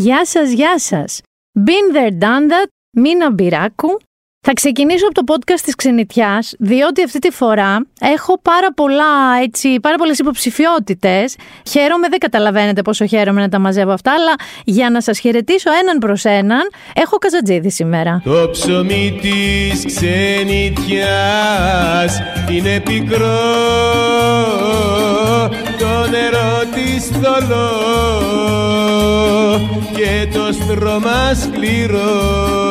Γεια σας, γεια σας. Been there, done that, Μίνα Μπυράκου. Θα ξεκινήσω από το podcast της Ξενιτιάς, διότι αυτή τη φορά έχω πάρα, πολλά, έτσι, πάρα πολλές υποψηφιότητες. Χαίρομαι, δεν καταλαβαίνετε πόσο χαίρομαι να τα μαζεύω αυτά, αλλά για να σας χαιρετήσω έναν προς έναν, έχω καζατζίδι σήμερα. Το ψωμί της ξενιτιάς είναι πικρό Το νερό της θολό Και το στρώμα σκληρό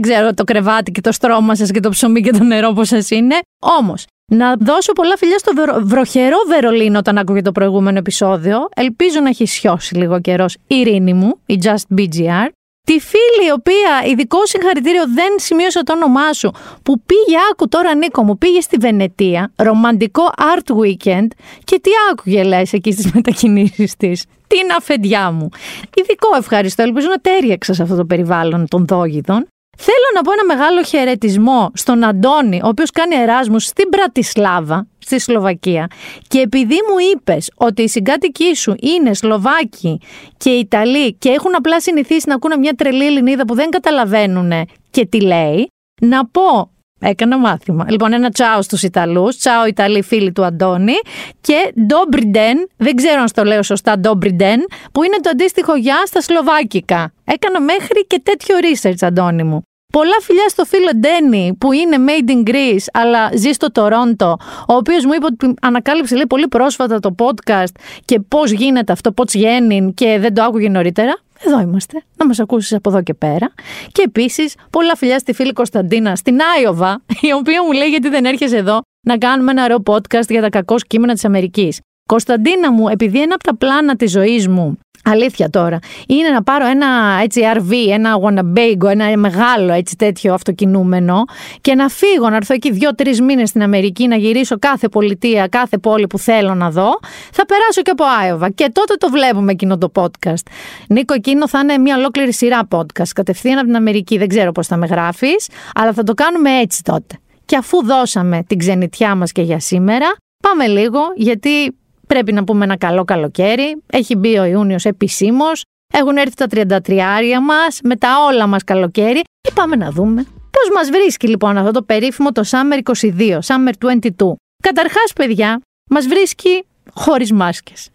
Δεν ξέρω το κρεβάτι και το στρώμα σας και το ψωμί και το νερό πώς σας είναι. Όμως, να δώσω πολλά φιλιά στο βερο... βροχερό Βερολίνο όταν άκουγε το προηγούμενο επεισόδιο. Ελπίζω να έχει σιώσει λίγο καιρός η Ειρήνη μου, η Just BGR. Τη φίλη η οποία ειδικό συγχαρητήριο δεν σημείωσε το όνομά σου, που πήγε, άκου τώρα Νίκο μου, πήγε στη Βενετία, ρομαντικό art weekend και τι άκουγε λες εκεί στις μετακινήσεις της. Την αφεντιά μου. Ειδικό ευχαριστώ, ελπίζω να τέριαξα σε αυτό το περιβάλλον των δόγιδων. Θέλω να πω ένα μεγάλο χαιρετισμό στον Αντώνη, ο οποίος κάνει εράσμους στην Πρατισλάβα, στη Σλοβακία. Και επειδή μου είπες ότι οι συγκάτοικοί σου είναι Σλοβάκοι και Ιταλοί και έχουν απλά συνηθίσει να ακούνε μια τρελή Ελληνίδα που δεν καταλαβαίνουν και τι λέει, να πω Έκανα μάθημα. Λοιπόν, ένα τσάο στους Ιταλούς, τσάο Ιταλοί φίλοι του Αντώνη και ντόμπριντεν, δεν ξέρω αν στο λέω σωστά ντόμπριντεν, που είναι το αντίστοιχο γεια στα Σλοβάκικα. Έκανα μέχρι και τέτοιο research, Αντώνη μου. Πολλά φιλιά στο φίλο Ντένι που είναι made in Greece αλλά ζει στο Τορόντο, ο οποίος μου είπε ότι ανακάλυψε λέει, πολύ πρόσφατα το podcast και πώς γίνεται αυτό, πώς γίνει και δεν το άκουγε νωρίτερα. Εδώ είμαστε, να μας ακούσεις από εδώ και πέρα. Και επίσης πολλά φιλιά στη φίλη Κωνσταντίνα στην Άιωβα, η οποία μου λέει γιατί δεν έρχεσαι εδώ να κάνουμε ένα ωραίο podcast για τα κακό κείμενα της Αμερικής. Κωνσταντίνα μου, επειδή ένα από τα πλάνα της ζωής μου Αλήθεια τώρα. Είναι να πάρω ένα έτσι RV, ένα Winnebago, ένα μεγάλο έτσι τέτοιο αυτοκινούμενο και να φύγω, να έρθω εκεί δύο-τρεις μήνες στην Αμερική, να γυρίσω κάθε πολιτεία, κάθε πόλη που θέλω να δω. Θα περάσω και από Άιωβα. Και τότε το βλέπουμε εκείνο το podcast. Νίκο, εκείνο θα είναι μια ολόκληρη σειρά podcast. Κατευθείαν από την Αμερική. Δεν ξέρω πώς θα με γράφεις, αλλά θα το κάνουμε έτσι τότε. Και αφού δώσαμε την ξενιτιά μας και για σήμερα, πάμε λίγο γιατί Πρέπει να πούμε ένα καλό καλοκαίρι. Έχει μπει ο Ιούνιος επισήμως. Έχουν έρθει τα 33 μας, με τα όλα μας καλοκαίρι. Και πάμε να δούμε πώς μας βρίσκει λοιπόν αυτό το περίφημο το Summer 22, Summer 22. Καταρχάς παιδιά, μας βρίσκει χωρίς μάσκες.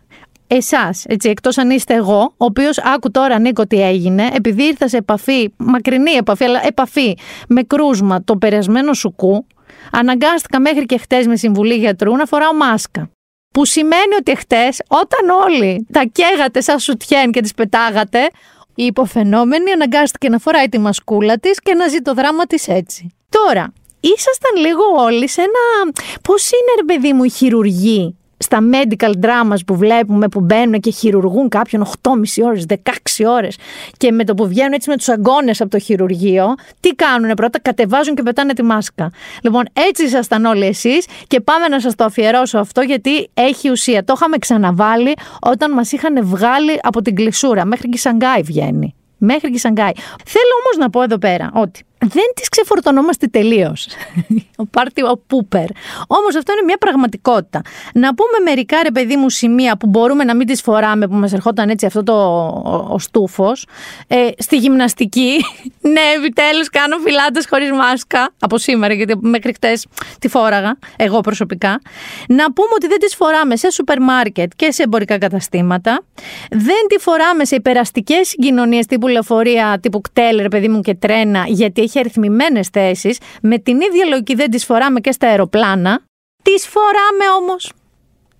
Εσάς, έτσι, εκτός αν είστε εγώ, ο οποίος άκου τώρα Νίκο τι έγινε, επειδή ήρθα σε επαφή, μακρινή επαφή, αλλά επαφή με κρούσμα το περασμένο σουκού, αναγκάστηκα μέχρι και χτες με συμβουλή γιατρού να φοράω μάσκα. Που σημαίνει ότι χτες, όταν όλοι τα καίγατε σαν σουτιέν και τις πετάγατε, η υποφαινόμενη αναγκάστηκε να φοράει τη μασκούλα της και να ζει το δράμα της έτσι. Τώρα, ήσασταν λίγο όλοι σε ένα... Πώς είναι ρε παιδί μου η χειρουργή στα medical dramas που βλέπουμε που μπαίνουν και χειρουργούν κάποιον 8,5 ώρες, 16 ώρες και με το που βγαίνουν έτσι με τους αγκώνες από το χειρουργείο, τι κάνουν πρώτα, κατεβάζουν και πετάνε τη μάσκα. Λοιπόν, έτσι ήσασταν όλοι εσείς και πάμε να σας το αφιερώσω αυτό γιατί έχει ουσία. Το είχαμε ξαναβάλει όταν μας είχαν βγάλει από την κλεισούρα, μέχρι και η Σανγκάη βγαίνει. Μέχρι και η Σανγκάη. Θέλω όμως να πω εδώ πέρα ότι δεν τις ξεφορτωνόμαστε τελείως. ο πάρτι ο πούπερ. Όμως αυτό είναι μια πραγματικότητα. Να πούμε μερικά ρε παιδί μου σημεία που μπορούμε να μην τις φοράμε που μας ερχόταν έτσι αυτό το ο, ο στούφος. Ε, στη γυμναστική, ναι επιτέλους κάνω φυλάτες χωρίς μάσκα από σήμερα γιατί μέχρι χτες τη φόραγα εγώ προσωπικά. Να πούμε ότι δεν τις φοράμε σε σούπερ μάρκετ και σε εμπορικά καταστήματα. Δεν τη φοράμε σε υπεραστικές συγκοινωνίες τύπου λεωφορεία, τύπου κτέλ ρε παιδί μου και τρένα γιατί έχει αριθμημένε θέσεις, με την ίδια λογική δεν τις φοράμε και στα αεροπλάνα. Τις φοράμε όμως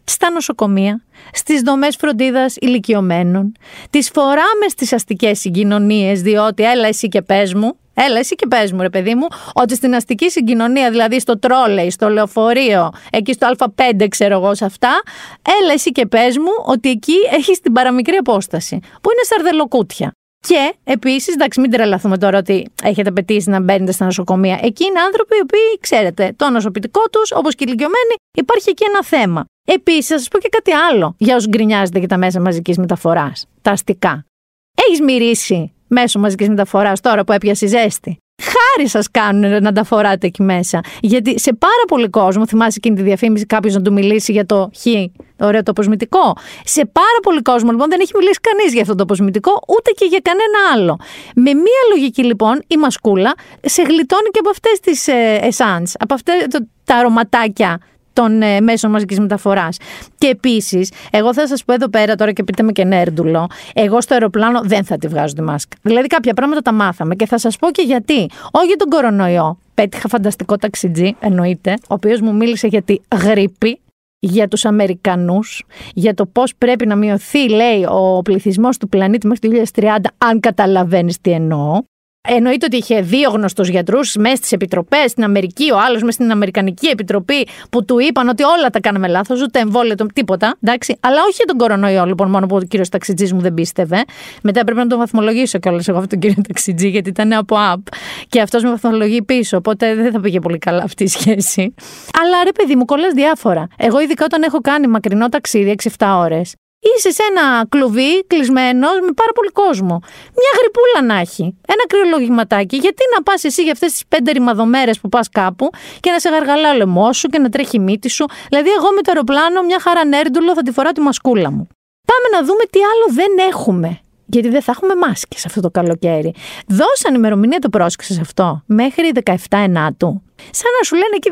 στα νοσοκομεία, στις δομές φροντίδας ηλικιωμένων. Τις φοράμε στις αστικές συγκοινωνίες, διότι έλα εσύ και πες μου, έλα εσύ και πες μου ρε παιδί μου, ότι στην αστική συγκοινωνία, δηλαδή στο τρόλεϊ, στο λεωφορείο, εκεί στο α5 ξέρω εγώ σε αυτά, έλα εσύ και πες μου ότι εκεί έχεις την παραμικρή απόσταση, που είναι σαρδελοκούτια. Και επίσης, εντάξει, μην τρελαθούμε τώρα ότι έχετε πετύσει να μπαίνετε στα νοσοκομεία. Εκεί είναι άνθρωποι οι οποίοι, ξέρετε, το νοσοποιητικό τους, όπως και οι ηλικιωμένοι, υπάρχει εκεί ένα θέμα. Επίσης, θα σας πω και κάτι άλλο για όσους γκρινιάζετε για τα μέσα μαζικής μεταφοράς. Τα αστικά. Έχεις μυρίσει μέσω μαζικής μεταφοράς τώρα που έπιασες ζέστη; Χάρη σας κάνουν να τα φοράτε εκεί μέσα. Γιατί σε πάρα πολύ κόσμο, θυμάσαι εκείνη τη διαφήμιση κάποιος να του μιλήσει για το χ, το ωραίο το αποσμητικό. Σε πάρα πολύ κόσμο λοιπόν δεν έχει μιλήσει κανείς για αυτό το αποσμητικό, ούτε και για κανένα άλλο. Με μία λογική λοιπόν η μασκούλα σε γλιτώνει και από αυτές τις ε, από αυτά τα αρωματάκια των ε, μέσων μαζικής μεταφοράς. Και επίσης, εγώ θα σας πω εδώ πέρα τώρα και πείτε με και νέρντουλο, εγώ στο αεροπλάνο δεν θα τη βγάζω τη μάσκα. Δηλαδή, κάποια πράγματα τα μάθαμε και θα σας πω και γιατί. Όχι για τον κορονοϊό. Πέτυχα φανταστικό ταξιτζή, εννοείται, ο οποίος μου μίλησε για τη γρήπη, για τους Αμερικανούς, για το πώς πρέπει να μειωθεί, λέει, ο πληθυσμός του πλανήτη μέχρι το 2030, αν καταλαβαίνεις τι εννοώ. Εννοείται ότι είχε δύο γνωστούς γιατρούς μέσα στις επιτροπές, στην Αμερική, ο άλλος μέσα στην Αμερικανική επιτροπή, που του είπαν ότι όλα τα κάναμε λάθος, ούτε εμβόλιο, τίποτα. Εντάξει. Αλλά όχι για τον κορονοϊό, λοιπόν, μόνο που ο κύριος Ταξιτζής μου δεν πίστευε. Μετά έπρεπε να τον βαθμολογήσω κιόλας εγώ αυτόν τον κύριο Ταξιτζή, γιατί ήταν από app. Και αυτός με βαθμολογεί πίσω. Οπότε δεν θα πήγε πολύ καλά αυτή η σχέση. Αλλά ρε παιδί μου, κολλάς διάφορα. Εγώ, ειδικά όταν έχω κάνει μακρινό ταξίδι 6-7 ώρες, είσαι σε ένα κλουβί κλεισμένος με πάρα πολύ κόσμο. Μια γρυπούλα να έχει. Ένα κρυολογηματάκι. Γιατί να πας εσύ για αυτές τις πέντε ρημαδομέρες που πας κάπου και να σε γαργαλά ο λαιμός σου και να τρέχει η μύτη σου. Δηλαδή, εγώ με το αεροπλάνο, μια χαρά νέρντουλο, θα τη φοράω τη μασκούλα μου. Πάμε να δούμε τι άλλο δεν έχουμε. Γιατί δεν θα έχουμε μάσκες αυτό το καλοκαίρι. Δώσαν ημερομηνία το πρόσεξες αυτό μέχρι 17 Ενάτου. Σαν να σου λένε εκεί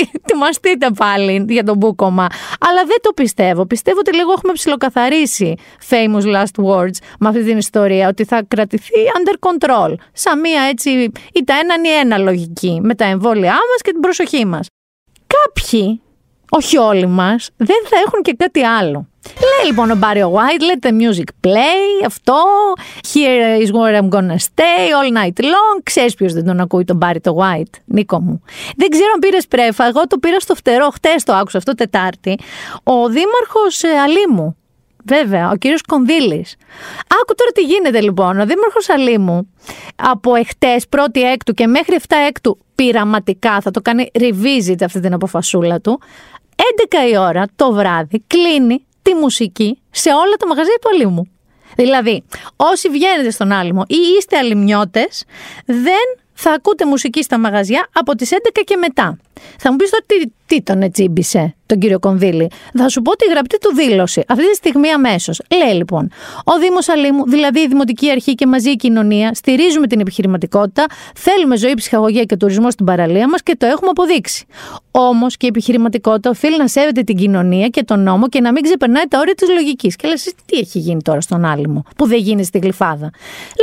18-20, τιμαστείτε πάλι για τον μπούκομα. Αλλά δεν το πιστεύω. Πιστεύω ότι λίγο έχουμε ψιλοκαθαρίσει famous last words με αυτή την ιστορία, ότι θα κρατηθεί under control. Σαν μία έτσι, ή τα έναν ή ένα λογική, με τα εμβόλια μας και την προσοχή μας. Κάποιοι, όχι όλοι μας, δεν θα έχουν και κάτι άλλο. Λέει λοιπόν ο Μπάριο White, let the music play, αυτό, here is where I'm gonna stay all night long. Ξέρεις ποιος δεν τον ακούει τον Μπάρι το White, Νίκο μου. Δεν ξέρω αν πήρες πρέφα, εγώ το πήρα στο φτερό, χτες το άκουσα αυτό Τετάρτη. Ο δήμαρχος ε, Αλήμου, Βέβαια, ο κύριος Κονδύλης. Άκου τώρα τι γίνεται λοιπόν. Ο δήμαρχος Αλήμου από εχθές πρώτη έκτου και μέχρι 7 έκτου πειραματικά θα το κάνει revisit αυτή την αποφασούλα του. 11 η ώρα το βράδυ κλείνει τη μουσική σε όλα τα μαγαζιά του Αλήμου. Δηλαδή, όσοι βγαίνετε στον Άλυμο ή είστε αλυμνιώτες, δεν θα ακούτε μουσική στα μαγαζιά από τις 11 και μετά. Θα μου πεις τώρα τι, τι τον ετσίμπησε τον κύριο Κονδύλη. Θα σου πω τη γραπτή του δήλωση. Αυτή τη στιγμή αμέσως. Λέει λοιπόν: Ο Δήμος Αλήμου, δηλαδή η Δημοτική Αρχή και μαζί η κοινωνία, στηρίζουμε την επιχειρηματικότητα, θέλουμε ζωή, ψυχαγωγία και τουρισμό στην παραλία μας και το έχουμε αποδείξει. Όμως και η επιχειρηματικότητα οφείλει να σέβεται την κοινωνία και τον νόμο και να μην ξεπερνάει τα όρια της λογικής. Και λες, τι έχει γίνει τώρα στον Άλυμο, που δεν γίνει στη γλυφάδα;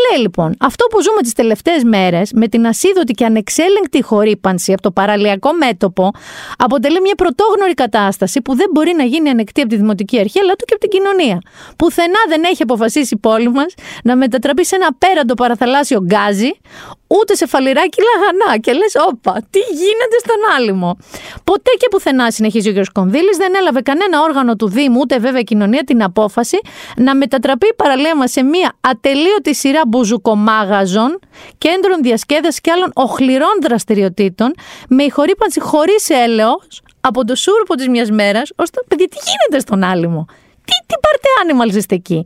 Λέει λοιπόν: Αυτό που ζούμε τις τελευταίες μέρες με την ασίδωτη και ανεξέλεγκτη χορύπανση από το παραλιακό μέτωπο αποτελεί μια πρωτόγνωρη κατάσταση που δεν μπορεί να γίνει ανεκτή από τη Δημοτική Αρχή, αλλά του και από την κοινωνία. Πουθενά δεν έχει αποφασίσει η πόλη μας να μετατραπεί σε ένα πέραντο παραθαλάσσιο γκάζι, ούτε σε φαλιράκι λαγανά. Και λες, όπα, τι γίνεται στον άλυμο; Ποτέ και πουθενά, συνεχίζει ο κ. Κονδύλης, δεν έλαβε κανένα όργανο του Δήμου, ούτε βέβαια η κοινωνία, την απόφαση να μετατραπεί η παραλία μας σε μια ατελείωτη σειρά μπουζουκομάγαζων, κέντρων διασκέδασης και άλλων οχληρών δραστηριοτήτων, με ηχορύπανση χωρίς έλεος από το σούρπο της μιας μέρας, ώστε παιδιά, τι γίνεται στον άλυμο; Τι, τι πάρτε animals είστε εκεί;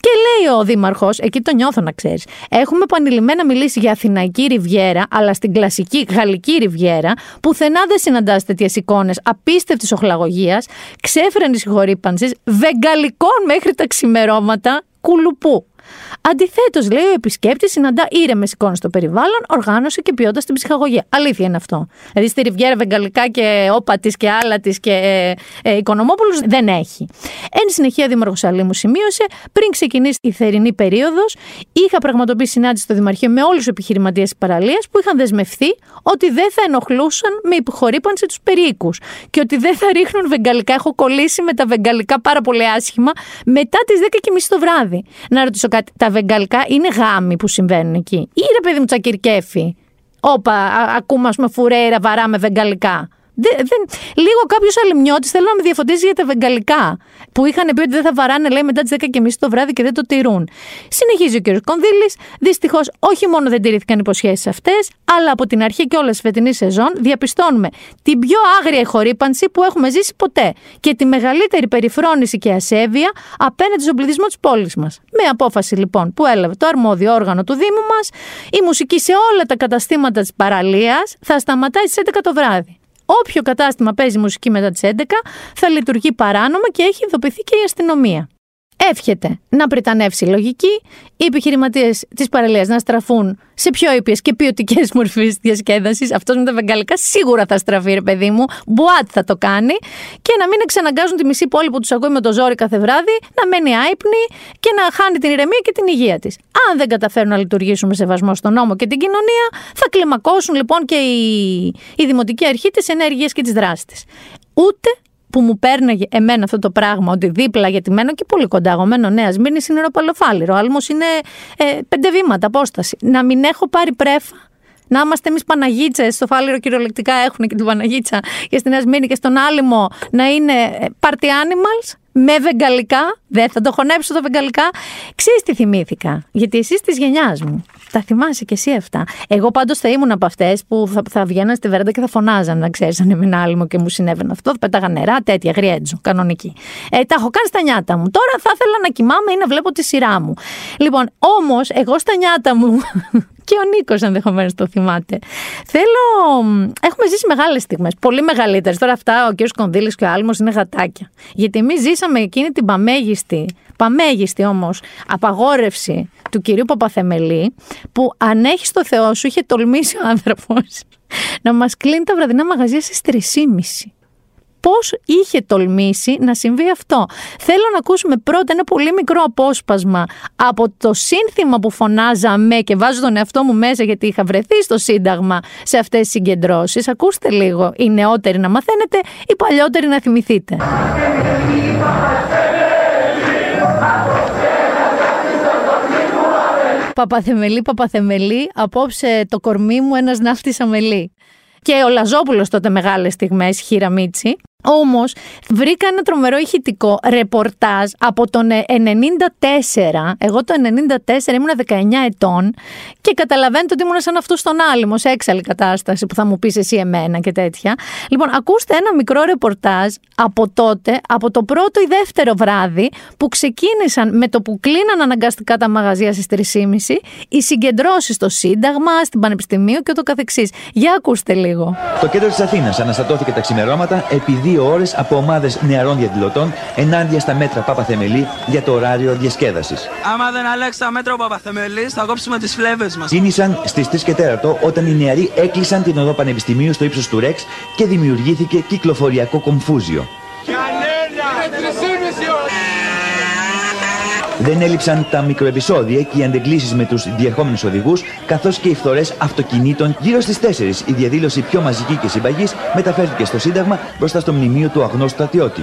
Και λέει ο Δήμαρχος, εκεί το νιώθω να ξέρεις. Έχουμε επανειλημμένα μιλήσει για Αθηναϊκή Ριβιέρα, αλλά στην κλασική Γαλλική Ριβιέρα, πουθενά δεν συναντάς τέτοιες εικόνες απίστευτης οχλαγωγίας, ξέφρενη συγχωρήπανση, βεγγαλικών μέχρι τα ξημερώματα κουλουπού. Αντιθέτως, λέει ο επισκέπτης, συναντά ήρεμες εικόνες στο περιβάλλον, οργάνωση και ποιότητα στην ψυχαγωγία. Αλήθεια είναι αυτό. Δηλαδή στη Ριβιέρα Βεγγαλικά και όπα της και άλλα της και ε, ε, Οικονομόπουλους δεν έχει. Εν συνεχεία, Δήμαρχος Αλήμου σημείωσε, πριν ξεκινήσει η θερινή περίοδος, είχα πραγματοποιήσει συνάντηση στο Δημαρχείο με όλους τους επιχειρηματίες της παραλίας που είχαν δεσμευθεί ότι δεν θα ενοχλούσαν με υποχωρήπανση τους περίοικους και ότι δεν θα ρίχνουν βεγγαλικά. Έχω κολλήσει με τα βεγγαλικά πάρα πολύ άσχημα μετά τις 10.30 το βράδυ. Να ρωτήσω κάτι, τα βεγγαλικά είναι γάμοι που συμβαίνουν εκεί. Ή ρε παιδί μου τσακυρκέφι. Όπα, ακούμε ας πούμε φουρέιρα βαρά με βεγγαλικά. Δεν, δεν, λίγο κάποιος αλλημιώτη θέλω να με διαφωτίσει για τα βεγγαλικά. Που είχαν πει ότι δεν θα βαράνε, λέει, μετά τις 10.30 το βράδυ και δεν το τηρούν. Συνεχίζει ο κ. Κονδύλης. Δυστυχώς, όχι μόνο δεν τηρήθηκαν υποσχέσεις αυτές, αλλά από την αρχή και όλες τη φετινή σεζόν διαπιστώνουμε την πιο άγρια χορύπανση που έχουμε ζήσει ποτέ και τη μεγαλύτερη περιφρόνηση και ασέβεια απέναντι στον πληθυσμό της πόλης μας. Με απόφαση λοιπόν που έλαβε το αρμόδιο όργανο του Δήμου μας, η μουσική σε όλα τα καταστήματα της παραλίας θα σταματάει στις 11 το βράδυ. Όποιο κατάστημα παίζει μουσική μετά τις 11 θα λειτουργεί παράνομα και έχει ειδοποιηθεί και η αστυνομία. Εύχεται να πριτανεύσει η λογική, οι επιχειρηματίες της παραλίας να στραφούν σε πιο ήπιες και ποιοτικές μορφές διασκέδασης. Αυτός με τα βεγγαλικά σίγουρα θα στραφεί, ρε παιδί μου. Μπουάτ θα το κάνει. Και να μην εξαναγκάζουν τη μισή πόλη που τους ακούει με το ζόρι κάθε βράδυ να μένει άϊπνη και να χάνει την ηρεμία και την υγεία της. Αν δεν καταφέρουν να λειτουργήσουν με σεβασμό στον νόμο και την κοινωνία, θα κλιμακώσουν λοιπόν και η, η δημοτική αρχή τι ενέργειες και τις δράσεις της. Ούτε που μου παίρνει εμένα αυτό το πράγμα, ότι δίπλα γιατί μένω και πολύ κοντά. Εγώ μένω Νέας Μήνη, είναι ροπαλοφάλιρο. Άλμος είναι ε, πέντε βήματα απόσταση. Να μην έχω πάρει πρέφα. Να είμαστε εμείς Παναγίτσες, στο φάληρο κυριολεκτικά έχουν και την Παναγίτσα και στη Νέα Μήνη και στον Άλυμο να είναι ε, party animals με βεγγαλικά. Δεν θα το χωνέψω το βεγγαλικά. Ξέρεις τι θυμήθηκα; Γιατί εσύ τη γενιάς μου. Τα θυμάσαι και εσύ αυτά. Εγώ πάντως θα ήμουν από αυτές που θα, θα βγαίναν στη βεράντα και θα φωνάζαν, να ξέρεις, αν ήμουν άλυμο και μου συνέβαινε αυτό. Θα πέταγα νερά, τέτοια, γριέτζο, κανονική. Ε, τα έχω κάνει στα νιάτα μου. Τώρα θα ήθελα να κοιμάμαι ή να βλέπω τη σειρά μου. Λοιπόν, όμως, εγώ στα νιάτα μου και ο Νίκος ενδεχομένως το θυμάται. Θέλω. Έχουμε ζήσει μεγάλες στιγμές, πολύ μεγαλύτερες. Τώρα αυτά ο κ. Κονδύλης και ο Άλμος είναι γατάκια. Γιατί εμείς ζήσαμε εκείνη την παμέγιστη, παμέγιστη όμως, απαγόρευση του κυρίου Παπαθεμελή, που αν έχεις το Θεό σου, είχε τολμήσει ο άνθρωπος να μας κλείνει τα βραδινά μαγαζιά στις 3.30 πώς είχε τολμήσει να συμβεί αυτό; Θέλω να ακούσουμε πρώτα ένα πολύ μικρό απόσπασμα από το σύνθημα που φωνάζαμε και βάζω τον εαυτό μου μέσα γιατί είχα βρεθεί στο Σύνταγμα σε αυτές τις συγκεντρώσεις. Ακούστε λίγο, οι νεότεροι να μαθαίνετε, οι παλιότεροι να θυμηθείτε. Παπαθεμελή, παπαθεμελή, απόψε το κορμί μου ένας ναύτης αμελή. Και ο Λαζόπουλος τότε μεγάλες στιγμές, χειραμίτσι. Όμως βρήκα ένα τρομερό ηχητικό ρεπορτάζ από τον 94. Εγώ το 94 ήμουν 19 ετών και καταλαβαίνετε ότι ήμουν σαν αυτός στον άλυμο, σε έξαλλη κατάσταση που θα μου πεις εσύ εμένα και τέτοια. Λοιπόν, ακούστε ένα μικρό ρεπορτάζ από τότε, από το πρώτο ή δεύτερο βράδυ που ξεκίνησαν με το που κλείναν αναγκαστικά τα μαγαζιά στις 3.30 οι συγκεντρώσεις στο Σύνταγμα, στην Πανεπιστημίου και ούτω καθεξής. Για ακούστε λίγο. Το κέντρο της Αθήνας αναστατώθηκε τα ξημερώματα επειδή δύο ώρες από ομάδες νεαρών διαδηλωτών ενάντια στα μέτρα Παπαθεμελή για το ωράριο διασκέδασης. Άμα δεν αλλάξει τα μέτρα ο Παπαθεμελή, θα κόψουμε τις φλέβες μας. Κίνησαν στις 3 και 4 όταν οι νεαροί έκλεισαν την οδό Πανεπιστημίου στο ύψος του Ρεξ και δημιουργήθηκε κυκλοφοριακό κομφούζιο. Δεν έλειψαν τα μικροεπισόδια και οι αντεγκλήσεις με τους διερχόμενους οδηγούς, καθώς και οι φθορές αυτοκινήτων. Γύρω στις 4 η διαδήλωση πιο μαζική και συμπαγής μεταφέρθηκε στο Σύνταγμα μπροστά στο μνημείο του αγνώστου στρατιώτη.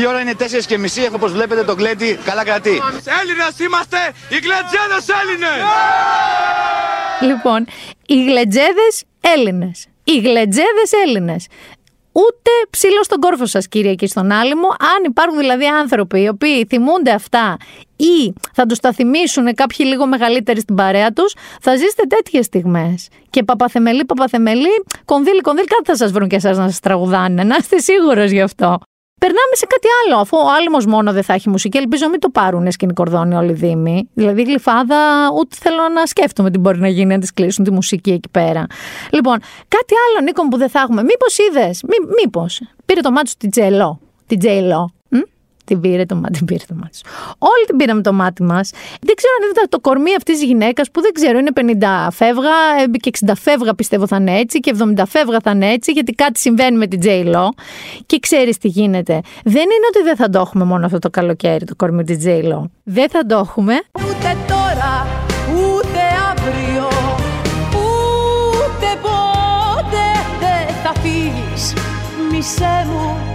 Η ώρα είναι 4 και μισή, όπως βλέπετε το γκλέντι καλά κρατεί. Έλληνες είμαστε, οι γλετζέδες Έλληνες! Λοιπόν, οι γλετζέδες Έλληνες. Οι γλετζέδες Έλληνες ούτε ψήλο στον κόρφο σας, κύριε, εκεί στον άλυμο. Αν υπάρχουν δηλαδή άνθρωποι οι οποίοι θυμούνται αυτά ή θα τους τα θυμίσουν κάποιοι λίγο μεγαλύτεροι στην παρέα τους, θα ζήσετε τέτοιες στιγμές. Και παπαθεμελή, παπαθεμελή, κονδύλι, κονδύλι, κάτι θα σας βρουν και εσάς να σας τραγουδάνε. Να είστε σίγουρος γι' αυτό. Περνάμε σε κάτι άλλο. Αφού ο Άλυμο μόνο δεν θα έχει μουσική, ελπίζω μην το πάρουν σκηνή κορδόνι όλοι οι Δήμοι. Δηλαδή, γλυφάδα, ούτε θέλω να σκέφτομαι τι μπορεί να γίνει να τη κλείσουν τη μουσική εκεί πέρα. Λοιπόν, κάτι άλλο, Νίκο, που δεν θα έχουμε. Μήπως είδες, μήπως. Πήρε το μάτι την Τζελό. Την Τζελό. Την πήρε το μάτι, την πήρε το μάτι. Όλοι την πήραμε το μάτι μας. Δεν ξέρω αν είδατε το κορμί αυτής της γυναίκας που δεν ξέρω, είναι 50 φεύγα ε, και 60 φεύγα πιστεύω θα είναι έτσι και 70 φεύγα θα είναι έτσι, γιατί κάτι συμβαίνει με την J. Lo. Και ξέρεις τι γίνεται. Δεν είναι ότι δεν θα το έχουμε μόνο αυτό το καλοκαίρι το κορμί της J. Lo. Δεν θα το έχουμε. Ούτε τώρα, ούτε αύριο, ούτε πότε δεν θα φύγεις. Μισέ μου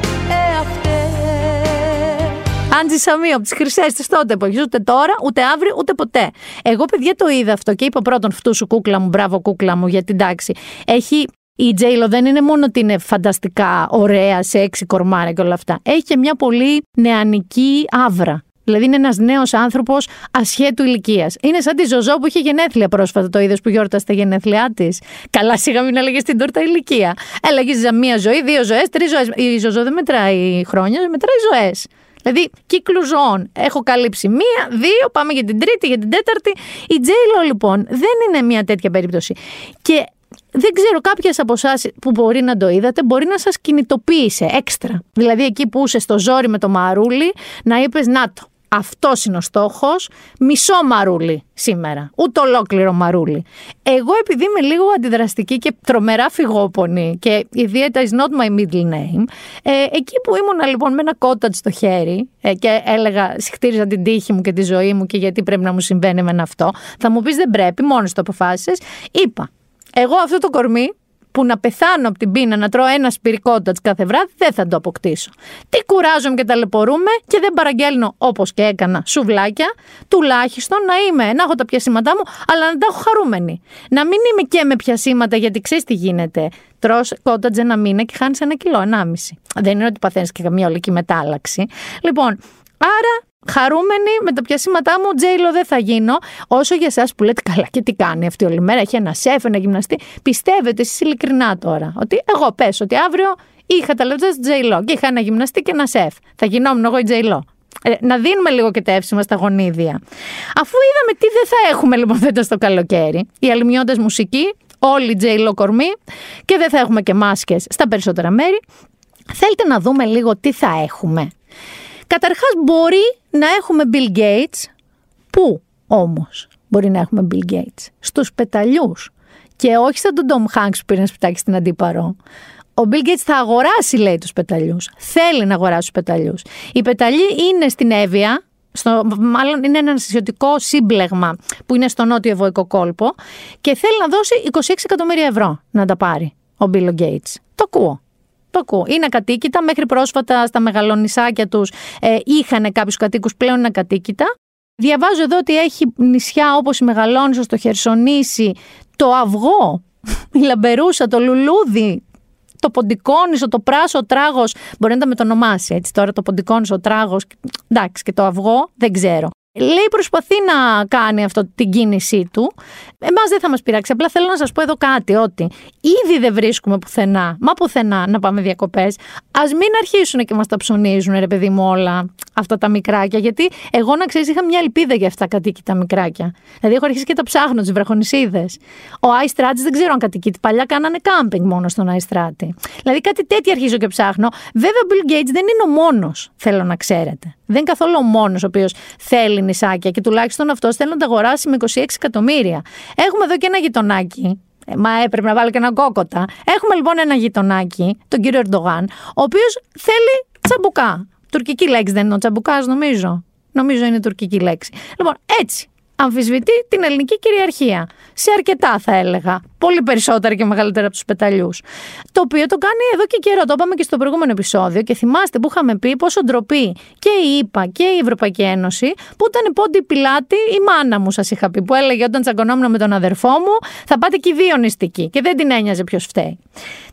Άντζη Σαμίου από τις χρυσές της τότε εποχή. Ούτε τώρα, ούτε αύριο, ούτε ποτέ. Εγώ, παιδιά, το είδα αυτό και είπα πρώτον φτού σου κούκλα μου, μπράβο κούκλα μου, για την τάξη. Έχει. Η Τζέιλο δεν είναι μόνο ότι είναι φανταστικά ωραία, σε έξι κορμάρια και όλα αυτά. Έχει και μια πολύ νεανική άβρα. Δηλαδή είναι ένας νέος άνθρωπος ασχέτου ηλικίας. Είναι σαν τη Ζωζό που είχε γενέθλια πρόσφατα. Το είδες που γιόρτασε τα γενέθλιά της. Καλά, σιγά μην έλεγες την τόρτα ηλικία. Έλεγες μία ζωή, δύο ζωές, τρεις ζωές. Η Ζωζό δεν μετράει χρόνια, μετράει ζωές. Δηλαδή, κύκλου ζώων. Έχω καλύψει μία, δύο, πάμε για την τρίτη, για την τέταρτη. Η Τζέιλο, λοιπόν, δεν είναι μια τέτοια περίπτωση. Και δεν ξέρω, κάποιες από εσάς που μπορεί να το είδατε, μπορεί να σας κινητοποίησε έξτρα. Δηλαδή, εκεί που είσαι στο ζόρι με το μαρούλι, να είπες Να το, αυτός είναι ο στόχος. Μισό μαρούλι σήμερα. Ούτε ολόκληρο μαρούλι. Εγώ, επειδή είμαι λίγο αντιδραστική και τρομερά φυγόπονη και η δίαιτα is not my middle name, ε, εκεί που ήμουνα λοιπόν με ένα κότατ στο χέρι ε, και έλεγα, συχτήριζα την τύχη μου και τη ζωή μου και γιατί πρέπει να μου συμβαίνει με αυτό, θα μου πεις δεν πρέπει, μόνος το αποφάσισες. Είπα, εγώ αυτό το κορμί που να πεθάνω από την πείνα να τρώω ένα σπυρικότατ κάθε βράδυ, δεν θα το αποκτήσω. Τι κουράζομαι και ταλαιπωρούμε και δεν παραγγέλνω όπως και έκανα σουβλάκια, τουλάχιστον να είμαι, να έχω τα πιασήματά μου, αλλά να τα έχω χαρούμενη. Να μην είμαι και με πιασήματα, γιατί ξέρεις τι γίνεται. Τρώ κότατζ ένα μήνα και χάνεις ένα κιλό, ενάμιση. Δεν είναι ότι παθαίνεις και καμία ολική μετάλλαξη. Λοιπόν, άρα Χαρούμενη με τα πιασήματά μου, Τζέιλο δεν θα γίνω. Όσο για εσάς που λέτε καλά και τι κάνει αυτή όλη μέρα, έχει ένα σεφ, ένα γυμναστή. Πιστεύετε εσείς ειλικρινά τώρα ότι εγώ πε ότι αύριο είχα τα λεπτά του Τζέιλο και είχα ένα γυμναστή και ένα σεφ. Θα γινόμουν εγώ η Τζέιλο. Ε, να δίνουμε λίγο και τα εύσημα στα γονίδια. Αφού είδαμε τι δεν θα έχουμε λοιπόν φέτος το καλοκαίρι, οι αλλημιώντε μουσική, όλοι Τζέιλο κορμί και δεν θα έχουμε και μάσκες στα περισσότερα μέρη. Θέλετε να δούμε λίγο τι θα έχουμε. Καταρχάς μπορεί να έχουμε Bill Gates. Πού όμως μπορεί να έχουμε Bill Gates; Στους πεταλιούς. Και όχι σαν τον Tom Hanks που πήρε ένα σπιτάκι στην Αντίπαρο. Ο Bill Gates θα αγοράσει, λέει, τους πεταλιούς. Θέλει να αγοράσει τους πεταλιούς. Οι πεταλοί είναι στην Εύβοια, στο, μάλλον είναι ένα νησιωτικό σύμπλεγμα που είναι στο νότιο ευωικό κόλπο και θέλει να δώσει 26 εκατομμύρια ευρώ να τα πάρει ο Bill Gates. Το ακούω. Το ακούω. Είναι ακατοίκητα. Μέχρι πρόσφατα στα μεγαλονισάκια τους ε, είχαν κάποιους κατοίκους, πλέον είναι ακατοίκητα. Διαβάζω εδώ ότι έχει νησιά όπως η Μεγαλόνισο, το Χερσονήσι, το Αυγό, η Λαμπερούσα, το Λουλούδι, το Ποντικόνισο, το Πράσο, ο Τράγος. Μπορεί να τα μετονομάσει έτσι τώρα το Ποντικόνισο, ο Τράγος. Εντάξει, και το Αυγό, δεν ξέρω. Λέει προσπαθεί να κάνει αυτό την κίνησή του. Εμάς δεν θα μας πειράξει. Απλά θέλω να σας πω εδώ κάτι, ότι ήδη δεν βρίσκουμε πουθενά, μα πουθενά να πάμε διακοπές. Α μην αρχίσουν και μας τα ψωνίζουν, ρε παιδί μου, όλα αυτά τα μικράκια. Γιατί εγώ να ξέρεις, είχα μια ελπίδα για αυτά κατοίκητα μικράκια. Δηλαδή, έχω αρχίσει και τα ψάχνω, τις βραχονισίδες. Ο Άιστράτη δεν ξέρω αν κατοικείται. Παλιά κάνανε κάμπινγκ μόνο στον Άιστράτη. Δηλαδή, κάτι τέτοιο αρχίζω και ψάχνω. Βέβαια, ο Bill Gates δεν είναι ο μόνος, θέλω να ξέρετε. Δεν είναι καθόλου ο μόνος ο οποίος θέλει νησάκια και τουλάχιστον αυτός θέλει να τα αγοράσει με 26 εκατομμύρια. Έχουμε εδώ και ένα γειτονάκι. Ε, μα έπρεπε να βάλω και ένα κόκοτα. Έχουμε λοιπόν ένα γειτονάκι, τον κύριο Ερντογάν, ο οποίος θέλει τσαμπουκά. Τουρκική λέξη δεν είναι ο τσαμπουκάς, νομίζω. Νομίζω είναι τουρκική λέξη. Λοιπόν, έτσι αμφισβητεί την ελληνική κυριαρχία. Σε αρκετά θα έλεγα. Πολύ περισσότερα και μεγαλύτερα από τους πεταλιούς. Το οποίο το κάνει εδώ και καιρό. Το είπαμε και στο προηγούμενο επεισόδιο και θυμάστε που είχαμε πει πόσο ντροπή και η ΕΠΑ και η Ευρωπαϊκή Ένωση που ήταν πόντι πιλάτη η μάνα μου, σας είχα πει, που έλεγε όταν τσακωνόμουν με τον αδερφό μου, θα πάτε και οι δύο νηστικοί και δεν την ένοιαζε ποιος φταίει.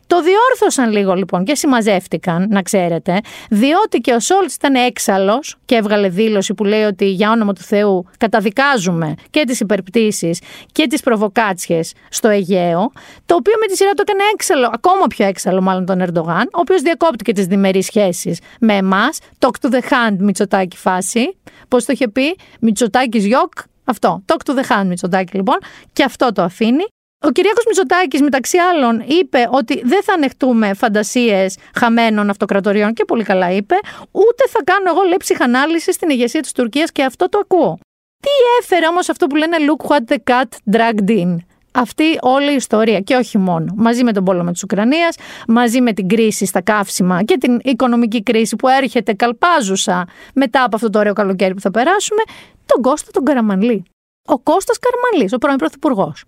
Το διόρθωσαν λίγο λοιπόν και συμμαζεύτηκαν, να ξέρετε, διότι και ο Σόλτς ήταν έξαλλος και έβγαλε δήλωση που λέει ότι για όνομα του Θεού καταδικάζουμε και τις υπερπτήσεις και τις προβοκάτσιες στο Αιγαίο, το οποίο με τη σειρά του έκανε έξαλλο, ακόμα πιο έξαλλο μάλλον τον Ερντογάν, ο οποίος διακόπτηκε τις διμερείς σχέσεις με εμάς, talk to the hand Μητσοτάκη φάση, πώς το είχε πει, Μητσοτάκης γιοκ, αυτό. Talk to the hand Μητσοτάκη λοιπόν, και αυτό το αφήνει. Ο Κυριάκος Μητσοτάκης, μεταξύ άλλων, είπε ότι δεν θα ανεχτούμε φαντασίες χαμένων αυτοκρατοριών και πολύ καλά είπε, ούτε θα κάνω εγώ λέει ψυχανάλυση στην ηγεσία της Τουρκίας και αυτό το ακούω. Τι έφερε όμως αυτό που λένε Look what the cat dragged in. Αυτή όλη η ιστορία και όχι μόνο. Μαζί με τον πόλεμο της Ουκρανίας, μαζί με την κρίση στα καύσιμα και την οικονομική κρίση που έρχεται καλπάζουσα μετά από αυτό το ωραίο καλοκαίρι που θα περάσουμε, τον Κώστα τον Καραμανλή. Ο Κώστας Καραμανλής, ο πρώην Πρωθυπουργός.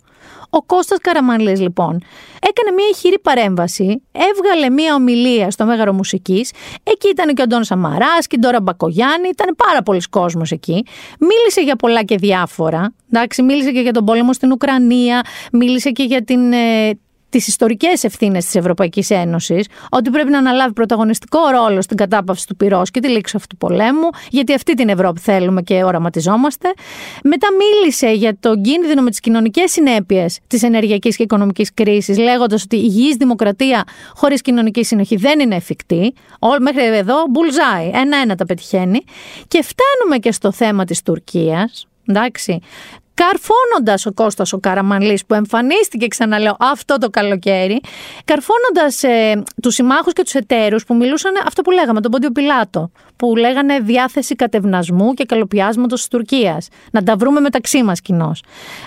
Ο Κώστας Καραμανλής λοιπόν έκανε μια ηχηρή παρέμβαση, έβγαλε μια ομιλία στο Μέγαρο Μουσικής, εκεί ήταν και ο Ντόν Σαμαράς και η Ντόρα Μπακογιάννη, ήταν πάρα πολλοί κόσμος εκεί, μίλησε για πολλά και διάφορα, εντάξει, μίλησε και για τον πόλεμο στην Ουκρανία, μίλησε και για την, ε, τις ιστορικές ευθύνες της Ευρωπαϊκής Ένωσης, ότι πρέπει να αναλάβει πρωταγωνιστικό ρόλο στην κατάπαυση του πυρός και τη λήξη αυτού του πολέμου, γιατί αυτή την Ευρώπη θέλουμε και οραματιζόμαστε. Μετά μίλησε για τον κίνδυνο με τις κοινωνικές συνέπειες της ενεργειακής και οικονομικής κρίσης, λέγοντας ότι η υγιής δημοκρατία χωρίς κοινωνική συνοχή δεν είναι εφικτή. Όλ, μέχρι εδώ, μπουλζάει, ένα-ένα τα πετυχαίνει. Και φτάνουμε και στο θέμα της Τουρκίας, εντάξει, καρφώνοντας ο Κώστας ο Καραμανλή, που εμφανίστηκε, ξαναλέω, αυτό το καλοκαίρι, καρφώνοντας ε, τους συμμάχους και τους εταίρους που μιλούσαν αυτό που λέγαμε, τον Πόντιο Πιλάτο, που λέγανε διάθεση κατευνασμού και καλοπιάσματος της Τουρκίας. Να τα βρούμε μεταξύ μας κοινώς.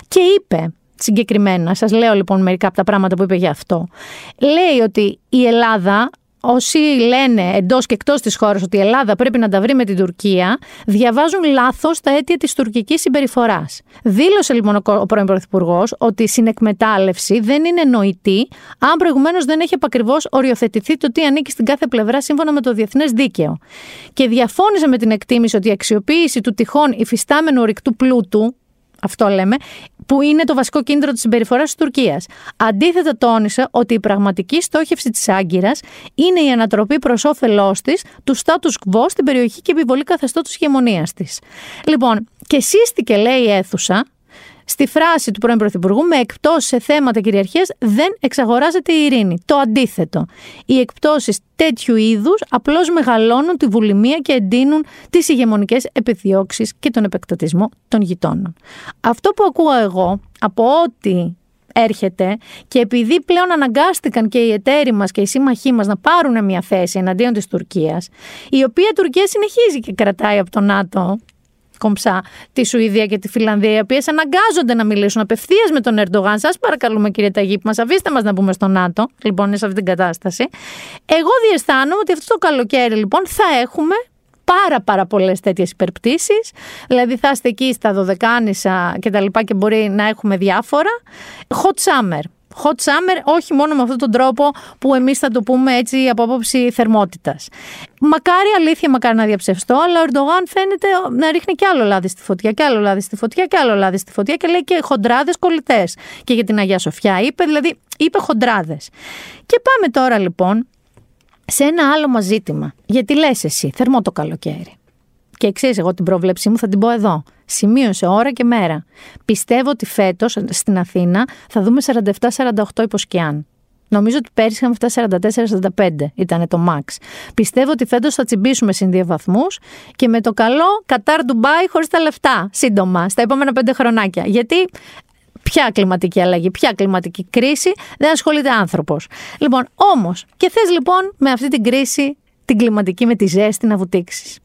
Και είπε, συγκεκριμένα, σας λέω λοιπόν μερικά από τα πράγματα που είπε για αυτό. Λέει ότι η Ελλάδα όσοι λένε εντός και εκτός της χώρας ότι η Ελλάδα πρέπει να τα βρει με την Τουρκία, διαβάζουν λάθος τα αίτια της τουρκικής συμπεριφοράς. Δήλωσε λοιπόν ο πρώην Πρωθυπουργός ότι η συνεκμετάλλευση δεν είναι νοητή, αν προηγουμένως δεν έχει επακριβώς οριοθετηθεί το τι ανήκει στην κάθε πλευρά σύμφωνα με το διεθνές δίκαιο. Και διαφώνησε με την εκτίμηση ότι η αξιοποίηση του τυχόν υφιστάμενου ορυκτού πλούτου, αυτό λέμε, που είναι το βασικό κίνητρο της συμπεριφοράς της Τουρκίας. Αντίθετα, τόνισε ότι η πραγματική στόχευση της Άγκυρας είναι η ανατροπή προς όφελός της του status quo στην περιοχή και επιβολή καθεστώτος ηγεμονίας της. Λοιπόν, και σύστηκε, λέει η αίθουσα, Στη φράση του πρώην Πρωθυπουργού, με εκπτώσεις σε θέματα κυριαρχίας δεν εξαγοράζεται η ειρήνη. Το αντίθετο. Οι εκπτώσεις τέτοιου είδους απλώς μεγαλώνουν τη βουλημία και εντείνουν τις ηγεμονικές επιδιώξεις και τον επεκτατισμό των γειτόνων. Αυτό που ακούω εγώ από ό,τι έρχεται και επειδή πλέον αναγκάστηκαν και οι εταίροι μας και οι σύμμαχοί μας να πάρουν μια θέση εναντίον της Τουρκίας, η οποία Τουρκία συνεχίζει και κρατάει από το ΝΑΤΟ κομψά τη Σουηδία και τη Φιλανδία, οι οποίες αναγκάζονται να μιλήσουν απευθείας με τον Ερντογάν. Σας παρακαλούμε, κύριε Ταγί, που μας αφήστε μας να μπούμε στο ΝΑΤΟ. Λοιπόν, είναι σε αυτή την κατάσταση. Εγώ διαισθάνομαι ότι αυτό το καλοκαίρι, λοιπόν, θα έχουμε πάρα πάρα πολλές τέτοιες υπερπτήσεις, δηλαδή θα είστε εκεί στα Δωδεκάνησα και τα λοιπά και μπορεί να έχουμε διάφορα. Hot summer, hot summer, όχι μόνο με αυτόν τον τρόπο που εμείς θα το πούμε έτσι από άποψη θερμότητας. Μακάρι αλήθεια, μακάρι να διαψευστώ, αλλά ο Ερντογάν φαίνεται να ρίχνει κι άλλο λάδι στη φωτιά, κι άλλο λάδι στη φωτιά, κι άλλο λάδι στη φωτιά και λέει και χοντράδες κολλητές. Και για την Αγία Σοφιά είπε, δηλαδή είπε χοντράδες. Και πάμε τώρα λοιπόν σε ένα άλλο μας ζήτημα. Γιατί λες εσύ, θερμό το καλοκαίρι. Και ξέρεις, εγώ την πρόβλεψή μου θα την πω εδώ. Σημείωσε ώρα και μέρα. Πιστεύω ότι φέτος στην Αθήνα θα δούμε 47-48 υποσκιάν. Νομίζω ότι πέρυσι είχαμε φτάσει 44-45 ήταν το max. Πιστεύω ότι φέτος θα τσιμπήσουμε συν δύο βαθμούς και με το καλό Κατάρ Ντουμπάι χωρίς τα λεφτά. Σύντομα, στα επόμενα πέντε χρονάκια. Γιατί ποια κλιματική αλλαγή, ποια κλιματική κρίση δεν ασχολείται άνθρωπος. Λοιπόν, όμως, και θες λοιπόν με αυτή την κρίση, την κλιματική με τη ζέστη να βουτήξεις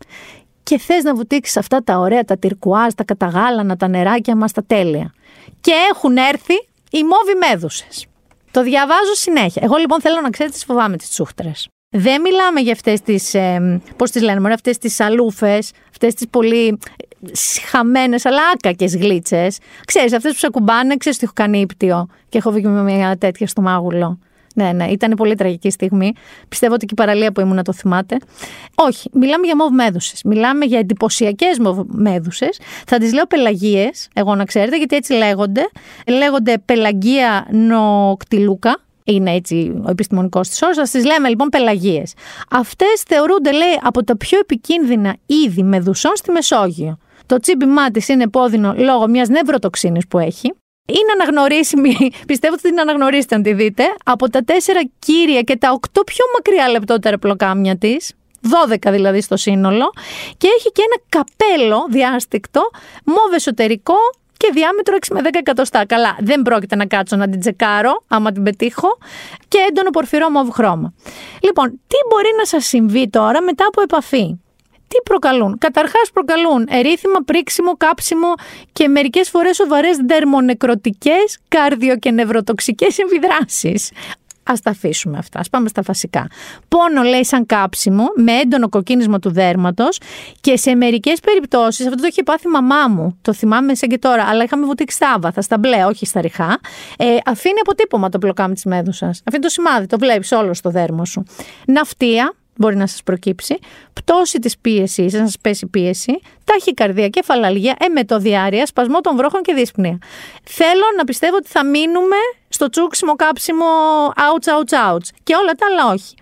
και θες να βουτήξεις αυτά τα ωραία, τα τυρκουάζ, τα καταγάλανα, τα νεράκια μας, τα τέλεια. Και έχουν έρθει οι μόβοι μέδουσες. Το διαβάζω συνέχεια. Εγώ λοιπόν θέλω να ξέρετε, τις φοβάμαι τις τσούχτρες. Δεν μιλάμε για αυτές τις, ε, πώς τις λένε, αυτές τις σαλούφες, αυτές τις πολύ χαμένες αλλά άκακες γλίτσες. Ξέρεις, αυτές που σε ακουμπάνε, ξέρεις τι έχω κάνει ύπτιο και έχω βγει με μια τέτοια στο μάγουλο. Ναι, ναι, ήταν πολύ τραγική στιγμή. Πιστεύω ότι και η παραλία που ήμουν να το θυμάται. Όχι, μιλάμε για μοβ μέδουσες. Μιλάμε για εντυπωσιακές μοβ μέδουσες. Θα τις λέω πελαγίες, εγώ να ξέρετε, γιατί έτσι λέγονται. Λέγονται πελαγία νοκτιλούκα. Είναι έτσι ο επιστημονικός της όρος. Α τις λέμε λοιπόν πελαγίες. Αυτές θεωρούνται, λέει, από τα πιο επικίνδυνα είδη μεδουσών στη Μεσόγειο. Το τσίμπημά της είναι επώδυνο λόγω μιας νευροτοξίνη που έχει. Είναι αναγνωρίσιμη, πιστεύω ότι την αναγνωρίσετε αν τη δείτε, από τα τέσσερα κύρια και τα οκτώ πιο μακριά λεπτότερα πλοκάμια της, 12 δηλαδή στο σύνολο, και έχει και ένα καπέλο διάστηκτο, μόβ εσωτερικό και διάμετρο 6 με 10 εκατοστά. Καλά, δεν πρόκειται να κάτσω να την τσεκάρω, άμα την πετύχω, και έντονο πορφυρό μοβ χρώμα. Λοιπόν, τι μπορεί να σας συμβεί τώρα μετά από επαφή; Τι προκαλούν; Καταρχάς προκαλούν ερήθημα, πρίξιμο, κάψιμο και μερικές φορές σοβαρές δερμονεκροτικές, καρδιο και νευροτοξικές επιδράσει. Α τα αφήσουμε αυτά. Α πάμε στα βασικά. Πόνο λέει σαν κάψιμο, με έντονο κοκκίνισμα του δέρματος και σε μερικές περιπτώσεις, αυτό το έχει πάθει η μαμά μου, το θυμάμαι σαν και τώρα, αλλά είχαμε βουτήξει στα άβαθα, στα μπλε, όχι στα ριχά. Ε, αφήνει αποτύπωμα το πλοκάμι της μέδουσας. Αφήνει το σημάδι, το βλέπεις όλο στο δέρμα σου. Ναυτία, μπορεί να σας προκύψει, πτώση της πίεσης, να σας πέσει πίεση, ταχυκαρδία, κεφαλαλγία, εμετοδιάρεια, σπασμό των βρόχων και δύσπνοια. Θέλω να πιστεύω ότι θα μείνουμε στο τσούξιμο κάψιμο ouch, ouch, ouch και όλα τα άλλα όχι.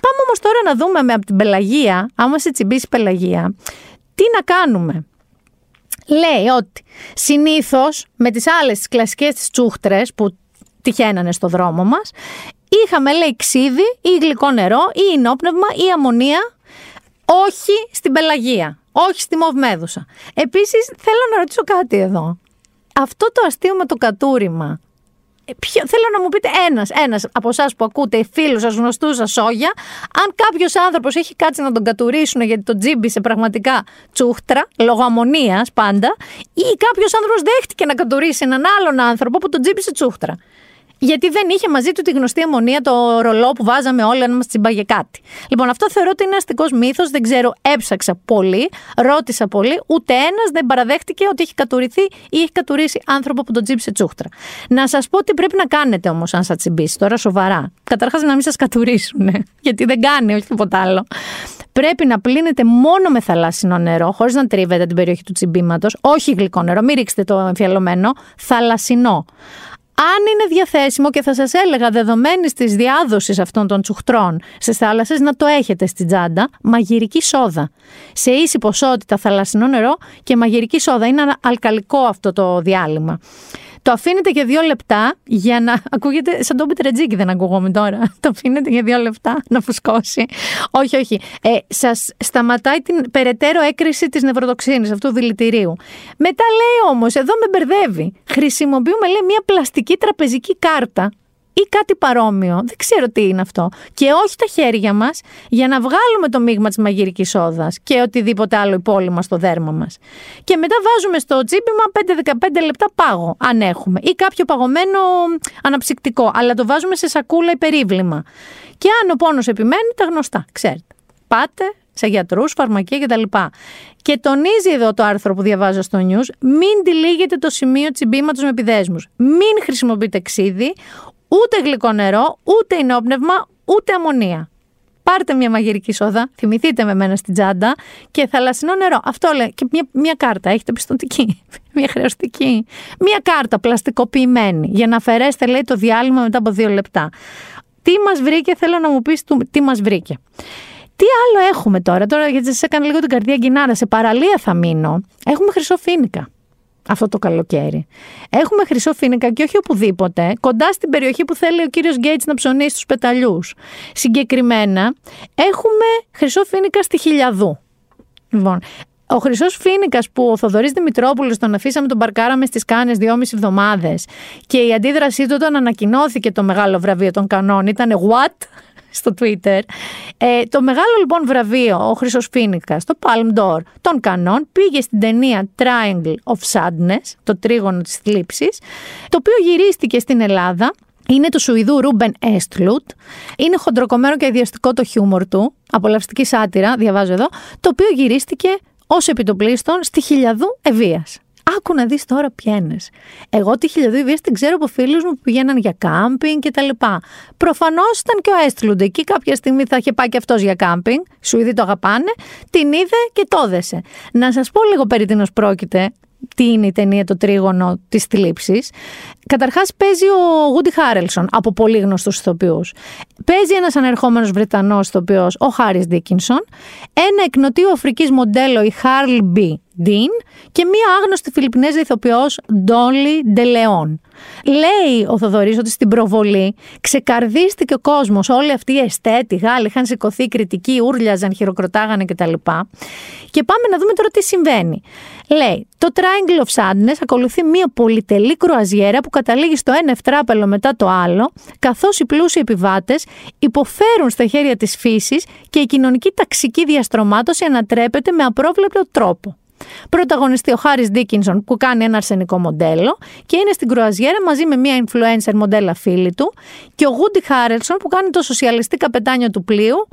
Πάμε όμως τώρα να δούμε με από την πελαγία, άμα σε τσιμπήσει πελαγία, τι να κάνουμε. Λέει ότι συνήθως με τις άλλες τις κλασικές τις τσούχτρες που τυχαίνανε στο δρόμο μας, είχαμε λέει ξύδι ή γλυκό νερό ή ενόπνευμα ή αμμονία, όχι στην πελαγία, όχι στη μοβμέδουσα. Επίσης θέλω να ρωτήσω κάτι εδώ. Αυτό το αστείο με το κατούριμα, ε, ποιο, θέλω να μου πείτε ένας, ένας από εσάς που ακούτε, φίλους σας, γνωστούς σας, σόγια, αν κάποιος άνθρωπος έχει κάτσει να τον κατουρίσουν γιατί τον τζίμπησε πραγματικά τσούχτρα, λόγω αμμονίας πάντα, ή κάποιος άνθρωπος δέχτηκε να κατουρίσει έναν άλλον άνθρωπο που τον τζίμπησε τσούχτρα. Γιατί δεν είχε μαζί του τη γνωστή αμμονία, το ρολό που βάζαμε όλοι αν μας τσιμπάγε κάτι. Λοιπόν, αυτό θεωρώ ότι είναι αστικός μύθος. Δεν ξέρω, έψαξα πολύ, ρώτησα πολύ. Ούτε ένας δεν παραδέχτηκε ότι έχει κατουριθεί ή έχει κατουρίσει άνθρωπο που τον τσίμπησε τσούχτρα. Να σας πω τι πρέπει να κάνετε όμως, αν σας τσιμπήσει τώρα σοβαρά. Καταρχάς, να μην σας κατουρίσουν. Γιατί δεν κάνει, όχι τίποτα άλλο. Πρέπει να πλύνετε μόνο με θαλάσσινο νερό, χωρίς να τρίβετε την περιοχή του τσιμπήματος. Όχι γλυκό νερό, μην ρίξετε το εμφιαλωμένο. Θαλασσινό αν είναι διαθέσιμο και θα σας έλεγα δεδομένης της διάδοσης αυτών των τσουχτρών στις θάλασσες να το έχετε στην τσάντα, μαγειρική σόδα. Σε ίση ποσότητα θαλασσινό νερό και μαγειρική σόδα. Είναι αλκαλικό αυτό το διάλειμμα. Το αφήνετε για δύο λεπτά για να. Ακούγεται σαν τον Πιτρετζίκι, δεν ακούγομαι τώρα. Το αφήνετε για δύο λεπτά να φουσκώσει. Όχι, όχι. Ε, Σας σταματάει την περαιτέρω έκρηση της νευροδοξίνη, αυτού του δηλητηρίου. Μετά λέει όμως, εδώ με μπερδεύει. Χρησιμοποιούμε, λέει, μια πλαστική τραπεζική κάρτα ή κάτι παρόμοιο. Δεν ξέρω τι είναι αυτό. Και όχι τα χέρια μας για να βγάλουμε το μείγμα της μαγειρικής σόδα και οτιδήποτε άλλο υπόλοιμα στο δέρμα μας. Και μετά βάζουμε στο τσίπημα 5-15 λεπτά πάγο, αν έχουμε. Ή κάποιο παγωμένο αναψυκτικό. Αλλά το βάζουμε σε σακούλα υπερίβλημα. Και αν ο πόνος επιμένει, τα γνωστά, ξέρετε. Πάτε σε γιατρούς, φαρμακεία κτλ. Και τονίζει εδώ το άρθρο που διαβάζω στο news, μην τυλίγετε το σημείο τσιμπήματος με επιδέσμους. Μην χρησιμοποιείτε ξύδι, ούτε γλυκό νερό, ούτε ενόπνευμα, ούτε αμμονία. Πάρτε μια μαγειρική σόδα, θυμηθείτε με μένα στην τσάντα και θαλασσινό νερό. Αυτό λέει. Και μια, μια κάρτα, έχετε πιστοτική. μια χρεωστική. Μια κάρτα πλαστικοποιημένη για να αφαιρέσετε, λέει, το διάλειμμα μετά από δύο λεπτά. Τι μας βρήκε, θέλω να μου πεις τι μας βρήκε. Τι άλλο έχουμε τώρα, τώρα γιατί σας έκανε λίγο την καρδιά γκινάρα. Σε παραλία θα μείνω. Έχουμε χρυσό φίνικα αυτό το καλοκαίρι. Έχουμε χρυσό φίνικα και όχι οπουδήποτε, κοντά στην περιοχή που θέλει ο κύριος Γκέιτς να ψωνίσει τους πεταλιούς. Συγκεκριμένα, έχουμε χρυσό φίνικα στη Χιλιαδού. Λοιπόν, ο Χρυσός Φίνικας που ο Θοδωρής Δημητρόπουλος τον αφήσαμε τον παρκάραμε στις Κάνες δυόμιση εβδομάδες και η αντίδρασή του όταν ανακοινώθηκε το μεγάλο βραβείο των Κανών ήταν What? Στο Twitter. Ε, το μεγάλο λοιπόν βραβείο, ο Χρυσός Φίνικας, το Palm d'Or των Κανών, πήγε στην ταινία Triangle of Sadness, το τρίγωνο της θλίψης, το οποίο γυρίστηκε στην Ελλάδα είναι του Σουηδού Ρούμπεν Έστλουτ. Είναι χοντροκομμένο και ιδιαστικό το χιούμορ του. Απολαυστική σάτυρα, διαβάζω εδώ. Το οποίο γυρίστηκε ως επιτοπλίστων στη Χιλιαδού Ευεία. Άκου να δεις τώρα πιένες. Εγώ τη χιλιοδουβία την ξέρω από φίλους μου που πηγαίναν για κάμπινγκ κτλ. Προφανώς ήταν και ο Έστλουντ. Εκεί κάποια στιγμή θα είχε πάει και αυτός για κάμπινγκ. Σουηδοί το αγαπάνε. Την είδε και το δέσε. Να σας πω λίγο περί τίνος πρόκειται τι είναι η ταινία Το Τρίγωνο της Θλίψης. Καταρχάς παίζει ο Γούντι Χάρελσον από πολύ γνωστούς ηθοποιούς. Παίζει ένας ανερχόμενος Βρετανός ηθοποιός, ο Χάρις Δίκινσον. Ένα εκ Νοτίου Αφρικής μοντέλο, η Τσάρλμπι Ντιν. Και μία άγνωστη Φιλιππινέζα ηθοποιός, Ντόλι Ντελεόν. Λέει ο Θοδωρής ότι στην προβολή ξεκαρδίστηκε ο κόσμος. Όλοι αυτοί οι εστέτοι, Γάλλοι, είχαν σηκωθεί κριτικοί, ούρλιαζαν, χειροκροτάγανε κτλ. Και πάμε να δούμε τώρα τι συμβαίνει. Λέει, το Triangle of Sadness ακολουθεί μία πολυτελή κρουαζιέρα που καταλήγει στο ένα ευτράπελο μετά το άλλο, καθώς οι πλούσιοι επιβάτες υποφέρουν στα χέρια της φύσης και η κοινωνική ταξική διαστρωμάτωση ανατρέπεται με απρόβλεπτο τρόπο. Πρωταγωνιστεί ο Χάρη Ντίκινσον που κάνει ένα αρσενικό μοντέλο και είναι στην κρουαζιέρα μαζί με μια influencer μοντέλα φίλη του και ο Γούντι Χάρελσον που κάνει το σοσιαλιστή καπετάνιο του πλοίου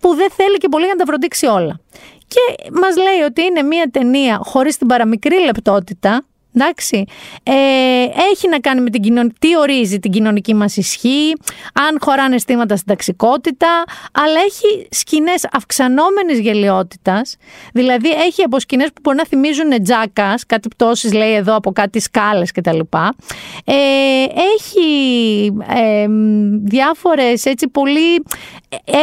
που δεν θέλει και πολύ για να τα βροντίξει όλα. Και μας λέει ότι είναι μια ταινία χωρίς την παραμικρή λεπτότητα, Εντάξει. Ε, έχει να κάνει με την κοινωνική. Τι ορίζει την κοινωνική μας ισχύ, αν χωράνε αισθήματα στην ταξικότητα, αλλά έχει σκηνές αυξανόμενης γελιότητας. Δηλαδή έχει από σκηνές που μπορεί να θυμίζουν τζάκας, κάτι πτώσεις λέει εδώ από κάτι σκάλες κτλ. Ε, έχει ε, διάφορες έτσι πολύ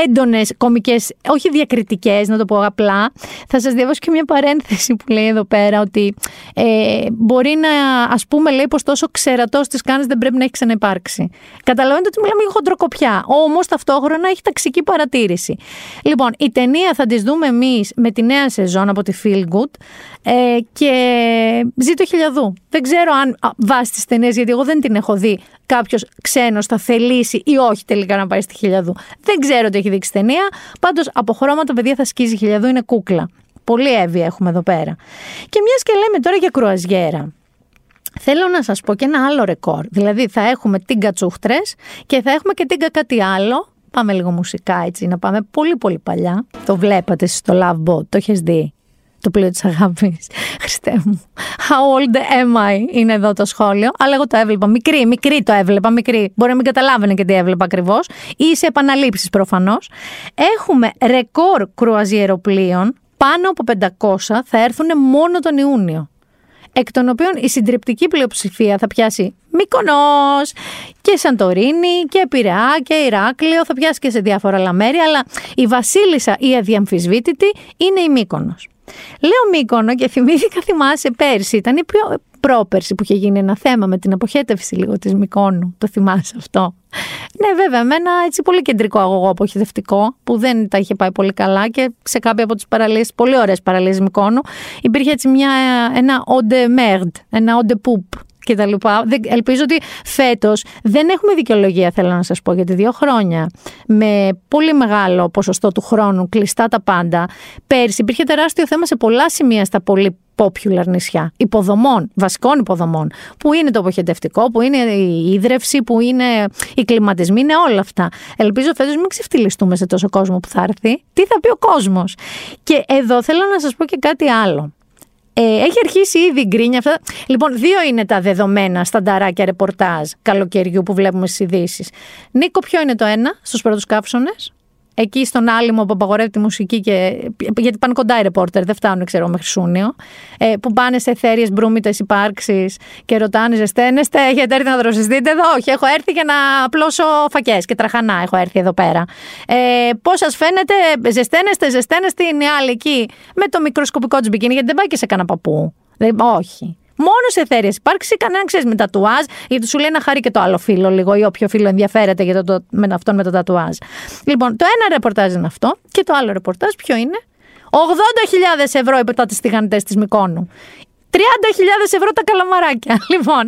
έντονες κομικές, όχι διακριτικές, να το πω απλά. Θα σας διαβάσω και μια παρένθεση που λέει εδώ πέρα ότι ε, μπορεί να, ας πούμε, λέει πως τόσο ξερατός της κάνεις δεν πρέπει να έχει ξαναυπάρξει. Καταλαβαίνετε ότι μιλάμε για χοντροκοπιά. Όμως ταυτόχρονα έχει ταξική παρατήρηση. Λοιπόν, η ταινία θα της δούμε εμείς με τη νέα σεζόν από τη Feel Good ε, και ζήτω χιλιαδού. Δεν ξέρω αν βάσει τις ταινίες, γιατί εγώ δεν την έχω δει, κάποιος ξένος θα θελήσει ή όχι τελικά να πάει στη χιλιαδού. Δεν ξέρω τι έχει δείξει ταινία. Πάντως από χρώματα, παιδιά, θα σκίζει χιλιαδού, είναι κούκλα. Πολύ εύη έχουμε εδώ πέρα. Και μιας και λέμε τώρα για κρουαζιέρα. Θέλω να σας πω και ένα άλλο ρεκόρ. Δηλαδή θα έχουμε τίγκα τσούχτρες και θα έχουμε και τίγκα κάτι άλλο. Πάμε λίγο μουσικά έτσι, να πάμε πολύ πολύ παλιά. Το βλέπατε στο Love Boat, το έχεις δει; Το πλοίο της αγάπης. Χριστέ μου. How old am I είναι εδώ το σχόλιο. Αλλά εγώ το έβλεπα. Μικρή, μικρή το έβλεπα. Μικρή. Μπορεί να μην καταλάβαινε και τι έβλεπα ακριβώς. Ή σε επαναλήψεις προφανώς. Έχουμε ρεκόρ κρουαζιεροπλοίων. Πάνω από 500 θα έρθουν μόνο τον Ιούνιο εκ των οποίων η συντριπτική πλειοψηφία θα πιάσει Μύκονος και Σαντορίνη και Πειραιά και Ηράκλειο, θα πιάσει και σε διάφορα άλλα μέρη, αλλά η βασίλισσα η αδιαμφισβήτητη είναι η Μύκονος. Λέω Μύκονο και θυμήθηκα, θυμάσαι, πέρσι ήταν η πιο πρόπερση που είχε γίνει ένα θέμα με την αποχέτευση λίγο της Μυκόνου. Το θυμάσαι αυτό; Ναι, βέβαια, με ένα έτσι πολύ κεντρικό αγωγό αποχετευτικό που δεν τα είχε πάει πολύ καλά και σε κάποια από τις παραλίες, πολύ ωραίες παραλίες Μικόνου, υπήρχε έτσι μια, ένα όντε μέρντ, ένα όντε πουπ και τα λοιπά. Ελπίζω ότι φέτος δεν έχουμε δικαιολογία, θέλω να σας πω, γιατί δύο χρόνια με πολύ μεγάλο ποσοστό του χρόνου κλειστά τα πάντα. Πέρσι υπήρχε τεράστιο θέμα σε πολλά σημεία στα πολύ popular νησιά. Υποδομών, βασικών υποδομών. Που είναι το αποχετευτικό, που είναι η ίδρυυση, που είναι οι κλιματισμοί, είναι όλα αυτά. Ελπίζω φέτος μην ξεφτυλιστούμε σε τόσο κόσμο που θα έρθει. Τι θα πει ο κόσμος; Και εδώ θέλω να σας πω και κάτι άλλο. Ε, έχει αρχίσει ήδη η γκρίνια αυτά. Λοιπόν, δύο είναι τα δεδομένα στανταράκια ρεπορτάζ καλοκαιριού που βλέπουμε στις ειδήσεις. Νίκο, ποιο είναι το ένα στους πρώτους καύσονες; Εκεί στον άλυμο που απαγορεύει τη μουσική και. Γιατί πάνε κοντά οι ρεπόρτερ, δεν φτάνουν, ξέρω, μέχρι Σούνιο. Ε, που πάνε σε εθέριε μπρούμητες υπάρξεις και ρωτάνε, ζεσταίνεστε, έχετε έρθει να δροσιστείτε εδώ; Όχι, έχω έρθει για να απλώσω φακές και τραχανά. Έχω έρθει εδώ πέρα. Ε, Πώς σας φαίνεται, ζεσταίνεστε, ζεσταίνεστε, είναι άλλοι εκεί με το μικροσκοπικό τους μπικίνι, γιατί δεν πάει και σε κανένα παππού. όχι. Μόνο σε εθέρειε υπάρξει, κανένα ξέρεις με τατουάζ, γιατί σου λέει να χάρη και το άλλο φίλο λίγο ή όποιο φίλο ενδιαφέρεται για το, το, με αυτόν με το τατουάζ. Λοιπόν, το ένα ρεπορτάζ είναι αυτό και το άλλο ρεπορτάζ ποιο είναι; 80.000 ευρώ υπερτά τι τηγανιτές της Μικόνου. 30.000 ευρώ τα καλαμαράκια. Λοιπόν,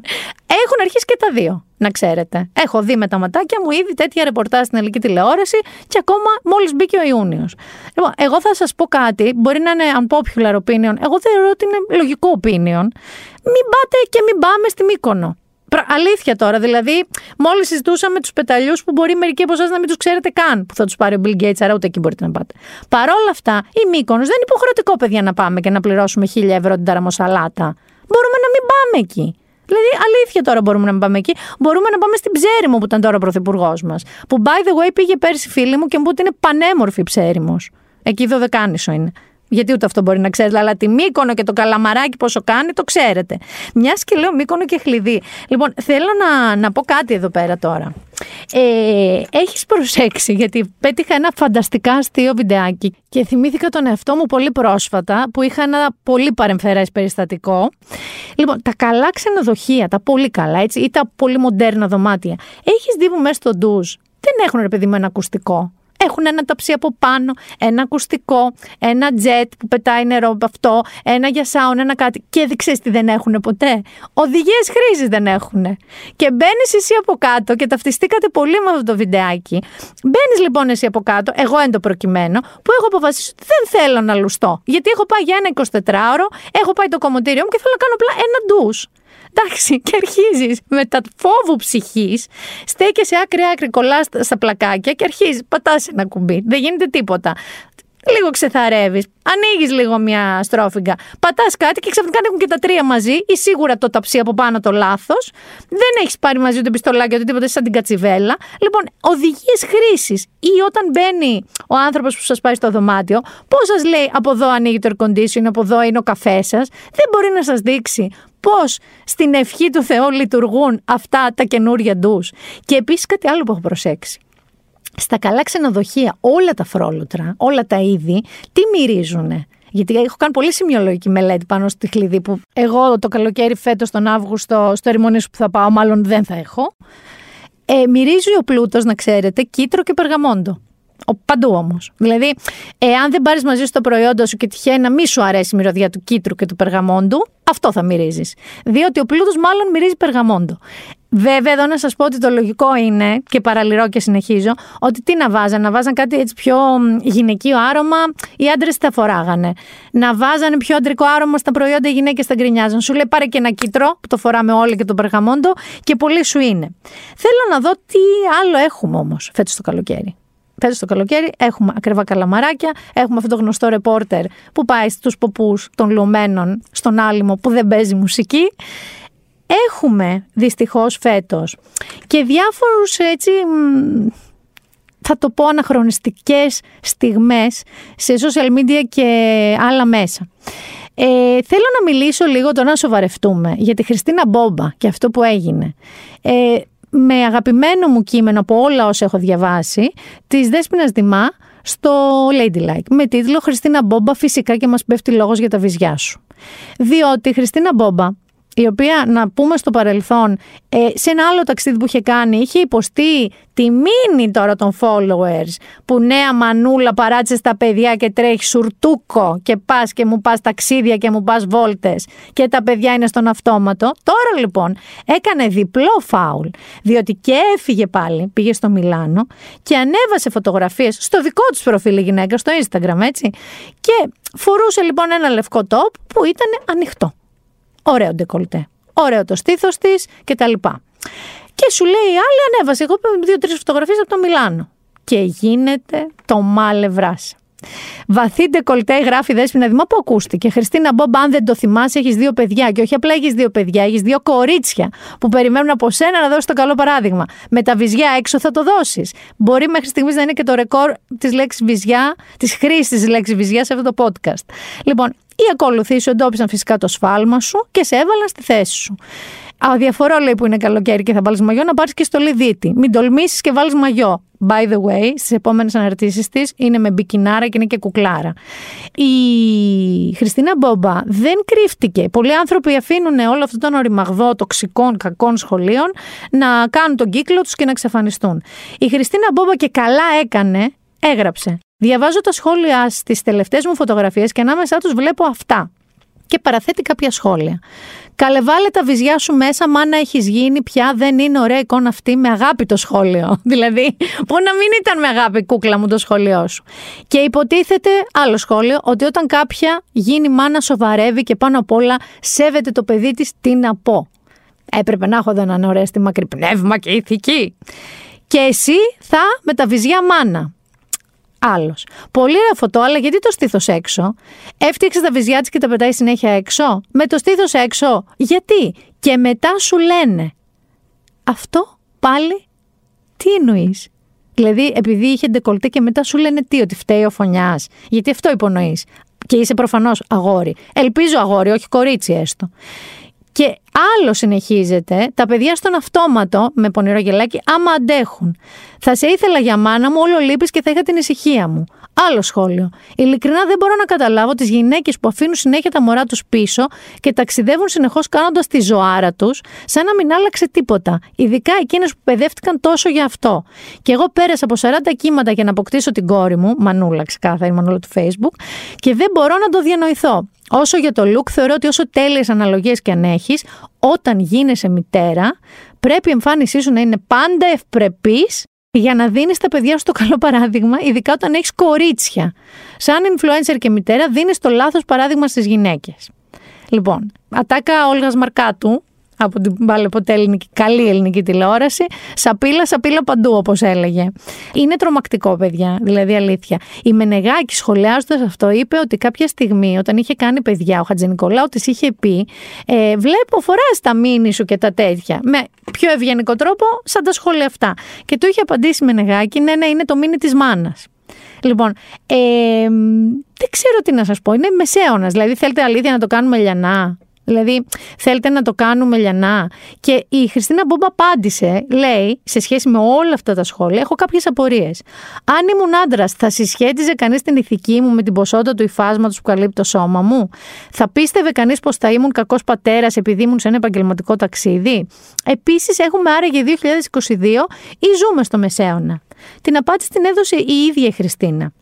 έχουν αρχίσει και τα δύο, να ξέρετε. Έχω δει με τα ματάκια μου ήδη τέτοια ρεπορτάζ στην ελληνική τηλεόραση και ακόμα μόλις μπήκε ο Ιούνιος. Λοιπόν, εγώ θα σας πω κάτι, μπορεί να είναι unpopular opinion. Εγώ θεωρώ ότι είναι λογικό opinion. Μην πάτε και μην πάμε στη Μύκονο. Αλήθεια τώρα, δηλαδή, μόλις συζητούσαμε τους πεταλιούς που μπορεί μερικοί από εσάς να μην τους ξέρετε καν που θα τους πάρει ο Bill Gates, άρα ούτε εκεί μπορείτε να πάτε. Παρ' όλα αυτά, η Μύκονο δεν είναι υποχρεωτικό, παιδιά, να πάμε και να πληρώσουμε χίλια ευρώ την ταραμοσαλάτα. Μπορούμε να μην πάμε εκεί. Δηλαδή, αλήθεια τώρα μπορούμε να μην πάμε εκεί. Μπορούμε να πάμε στην Ψέριμο που ήταν τώρα ο πρωθυπουργός μας. Που, by the way, πήγε πέρσι φίλη μου και μου είπε ότι είναι πανέμορφη Ψέριμος. Εκεί δωδεκάνησο είναι. Γιατί ούτε αυτό μπορεί να ξέρεις, αλλά τη Μύκονο και το καλαμαράκι πόσο κάνει, το ξέρετε. Μιας και λέω Μύκονο και χλειδί. Λοιπόν, θέλω να, να πω κάτι εδώ πέρα τώρα. Ε, έχεις προσέξει γιατί πέτυχα ένα φανταστικά αστείο βιντεάκι και θυμήθηκα τον εαυτό μου πολύ πρόσφατα που είχα ένα πολύ παρεμφερές περιστατικό. Λοιπόν, τα καλά ξενοδοχεία, τα πολύ καλά έτσι ή τα πολύ μοντέρνα δωμάτια, έχεις δει που μέσα στο ντουζ; Δεν έχουν ρε παιδί με ένα ακουστικό. Έχουν ένα ταψί από πάνω, ένα ακουστικό, ένα τζετ που πετάει νερό από αυτό, ένα για σάουν, ένα κάτι. Και δεν ξέρεις τι δεν έχουν ποτέ. Οδηγίες χρήση δεν έχουν. Και μπαίνεις εσύ από κάτω και ταυτιστήκατε πολύ με αυτό το βιντεάκι. Μπαίνεις λοιπόν εσύ από κάτω, εγώ εν το προκειμένο, που έχω αποφασίσει ότι δεν θέλω να λουστώ. Γιατί έχω πάει για ένα 24ωρο, έχω πάει το κομμωτήριο μου και θέλω να κάνω απλά ένα ντους. Εντάξει, και αρχίζεις με τα φόβου ψυχής, στέκεσαι άκρη-άκρη, κολλάς στα πλακάκια και αρχίζεις, πατάς ένα κουμπί. Δεν γίνεται τίποτα. Λίγο ξεθαρεύεις, ανοίγεις λίγο μια στρόφιγγα, πατάς κάτι και ξαφνικά έχουν και τα τρία μαζί, ή σίγουρα το ταψί από πάνω το λάθος. Δεν έχεις πάρει μαζί ούτε πιστολάκι ούτε τίποτα, σαν την κατσιβέλα. Λοιπόν, οδηγίες χρήσης ή όταν μπαίνει ο άνθρωπος που σας πάει στο δωμάτιο, πώς σας λέει από εδώ ανοίγει το air condition, από εδώ είναι ο καφέ σας, δεν μπορεί να σας δείξει πώς στην ευχή του Θεού λειτουργούν αυτά τα καινούρια ντους. Και επίσης κάτι άλλο που έχω προσέξει. Στα καλά ξενοδοχεία, όλα τα φρόλουτρα, όλα τα είδη, τι μυρίζουνε; Γιατί έχω κάνει πολύ σημειολογική μελέτη πάνω στη χλειδί που εγώ το καλοκαίρι φέτος τον Αύγουστο στο ερημονήσου που θα πάω μάλλον δεν θα έχω. Ε, μυρίζει ο πλούτος να ξέρετε κίτρο και περγαμόντο. Ο, παντού όμως. Δηλαδή, εάν δεν πάρεις μαζί σου το προϊόντα σου και τυχαίνει να μη σου αρέσει η μυρωδιά του κίτρου και του περγαμόντου, αυτό θα μυρίζεις. Διότι ο πλούτος μάλλον μυρίζει περγαμόντο. Βέβαια, εδώ να σας πω ότι το λογικό είναι, και παραλυρώ και συνεχίζω, ότι τι να βάζανε, να βάζανε κάτι έτσι πιο γυναικείο άρωμα, οι άντρες τα φοράγανε. Να βάζανε πιο αντρικό άρωμα στα προϊόντα, οι γυναίκες τα γκρινιάζαν. Σου λέει πάρε και ένα κίτρο, που το φοράμε όλοι και τον περγαμόντο, και πολύ σου είναι. Θέλω να δω τι άλλο έχουμε όμως φέτος το καλοκαίρι. Φέτος το καλοκαίρι έχουμε ακριβά καλαμαράκια, έχουμε αυτό το γνωστό ρεπόρτερ που πάει στους ποπούς των λωμένων στον άλυμο που δεν παίζει μουσική. Έχουμε δυστυχώς φέτος και διάφορους έτσι θα το πω αναχρονιστικές στιγμές σε social media και άλλα μέσα. Ε, θέλω να μιλήσω λίγο τώρα να σοβαρευτούμε για τη Χριστίνα Μπόμπα και αυτό που έγινε. Ε, με αγαπημένο μου κείμενο από όλα όσα έχω διαβάσει, της Δέσποινας Δημά στο Ladylike, με τίτλο «Χριστίνα Μπόμπα φυσικά και μας πέφτει λόγος για τα βυζιά σου». Διότι η Χριστίνα Μπόμπα η οποία να πούμε στο παρελθόν ε, σε ένα άλλο ταξίδι που είχε κάνει είχε υποστεί τη μήνυ τώρα των followers που νέα μανούλα παράτησες στα παιδιά και τρέχεις σουρτούκο και πας και μου πας ταξίδια και μου πας βόλτες και τα παιδιά είναι στον αυτόματο. Τώρα λοιπόν έκανε διπλό φάουλ διότι και έφυγε πάλι, πήγε στο Μιλάνο και ανέβασε φωτογραφίες στο δικό της προφίλ η γυναίκα, στο Instagram έτσι και φορούσε λοιπόν ένα λευκό top που ήταν ανοιχτό. Ωραίο ντεκολτέ. Ωραίο το στήθος της κτλ. Και σου λέει η άλλη, ανέβασε. Εγώ δύο-τρεις φωτογραφίες από το Μιλάνο. Και γίνεται το μάλε βράσε. Βαθύ ντεκολτέ γράφει δέσπινα Δημά που ακούστηκε. Χριστίνα Μπομπ, αν δεν το θυμάσαι, έχεις δύο παιδιά. Και όχι απλά έχεις δύο παιδιά, έχεις δύο κορίτσια που περιμένουν από σένα να δώσεις το καλό παράδειγμα. Με τα βυζιά έξω θα το δώσεις. Μπορεί μέχρι στιγμής να είναι και το ρεκόρ της λέξης βυζιά, της χρήσης της λέξης βυζιά σε αυτό το podcast. Λοιπόν, οι ακολουθοί σου εντόπισαν φυσικά το σφάλμα σου και σε έβαλαν στη θέση σου. Αδιαφορώ λέει που είναι καλοκαίρι και θα βάλεις μαγιό να πάρεις και στο λιδίτη. Μην τολμήσεις και βάλεις μαγιό. By the way, στις επόμενες αναρτήσεις της είναι με μπικινάρα και είναι και κουκλάρα. Η Χριστίνα Μπόμπα δεν κρύφτηκε. Πολλοί άνθρωποι αφήνουν όλο αυτόν τον οριμαγδό τοξικών κακών σχολείων να κάνουν τον κύκλο τους και να εξαφανιστούν. Η Χριστίνα Μπόμπα και καλά έκανε, έγραψε. Διαβάζω τα σχόλια στις τελευταίες μου φωτογραφίες και ανάμεσά τους βλέπω αυτά. Και παραθέτει κάποια σχόλια. Καλεβάλε τα βυζιά σου μέσα, μάνα έχεις γίνει πια. Δεν είναι ωραία εικόνα αυτή με αγάπη το σχόλιο. δηλαδή, που να μην ήταν με αγάπη, κούκλα μου, το σχόλιο σου. Και υποτίθεται, άλλο σχόλιο, ότι όταν κάποια γίνει μάνα, σοβαρεύει και πάνω απ' όλα σέβεται το παιδί της, τι να πω. Έπρεπε να έχω εδώ έναν ωραίο στη μακρύ πνεύμα και ηθική. Και εσύ θα με τα βυζιά μάνα άλλος. Πολύ ωραία φωτό, αλλά γιατί το στήθος έξω; Έφτιαξες τα βυζιά της και τα πετάει συνέχεια έξω; Με το στήθος έξω. Γιατί; Και μετά σου λένε. Αυτό πάλι τι εννοείς; Δηλαδή, επειδή είχε ντεκολτέ και μετά σου λένε τι, ότι φταίει ο φωνιάς. Γιατί αυτό υπονοείς; Και είσαι προφανώς αγόρι. Ελπίζω αγόρι, όχι κορίτσι έστω. Και άλλο συνεχίζεται, τα παιδιά στον αυτόματο, με πονηρό γελάκι, άμα αντέχουν. Θα σε ήθελα για μάνα μου, όλο λείπεις και θα είχα την ησυχία μου. Άλλο σχόλιο. Ειλικρινά δεν μπορώ να καταλάβω τις γυναίκες που αφήνουν συνέχεια τα μωρά τους πίσω και ταξιδεύουν συνεχώς κάνοντας τη ζωάρα τους, σαν να μην άλλαξε τίποτα. Ειδικά εκείνες που παιδεύτηκαν τόσο για αυτό. Και εγώ πέρασα από 40 κύματα για να αποκτήσω την κόρη μου, Μανούλα ξεκάθαρη, Μανούλα του Facebook, και δεν μπορώ να το διανοηθώ. Όσο για το look, θεωρώ ότι όσο τέλειες αναλογίες και αν έχεις, όταν γίνεσαι μητέρα, πρέπει η εμφάνισή σου να είναι πάντα ευπρεπής για να δίνεις τα παιδιά σου το καλό παράδειγμα, ειδικά όταν έχεις κορίτσια. Σαν influencer και μητέρα, δίνεις το λάθος παράδειγμα στις γυναίκες. Λοιπόν, ατάκα Όλγας Μαρκάτου, από την πάλι ποτέ ελληνική, καλή ελληνική τηλεόραση. Σαπίλα, σαπίλα παντού, όπως έλεγε. Είναι τρομακτικό, παιδιά, δηλαδή αλήθεια. Η Μενεγάκη, σχολιάζοντας αυτό, είπε ότι κάποια στιγμή, όταν είχε κάνει παιδιά, ο Χατζενικολάου τη είχε πει: ε, Βλέπω, φοράς τα μήνυ σου και τα τέτοια. Με πιο ευγενικό τρόπο, σαν τα σχόλια αυτά. Και του είχε απαντήσει η Μενεγάκη: Ναι, ναι, είναι το μήνυ της μάνας. Λοιπόν, ε, δεν ξέρω τι να σας πω. Είναι μεσαίωνας. Δηλαδή, θέλετε αλήθεια να το κάνουμε λιανά; Δηλαδή, θέλετε να το κάνουμε λιανά. Και η Χριστίνα Μπόμπα απάντησε, λέει, σε σχέση με όλα αυτά τα σχόλια, έχω κάποιες απορίες. Αν ήμουν άντρας, θα συσχέτιζε κανείς την ηθική μου με την ποσότητα του υφάσματος που καλύπτει το σώμα μου; Θα πίστευε κανείς πως θα ήμουν κακός πατέρας επειδή ήμουν σε ένα επαγγελματικό ταξίδι; Επίσης, έχουμε άραγε 2022 ή ζούμε στο μεσαίωνα; Την απάντηση την έδωσε η ίδια η Χριστίνα.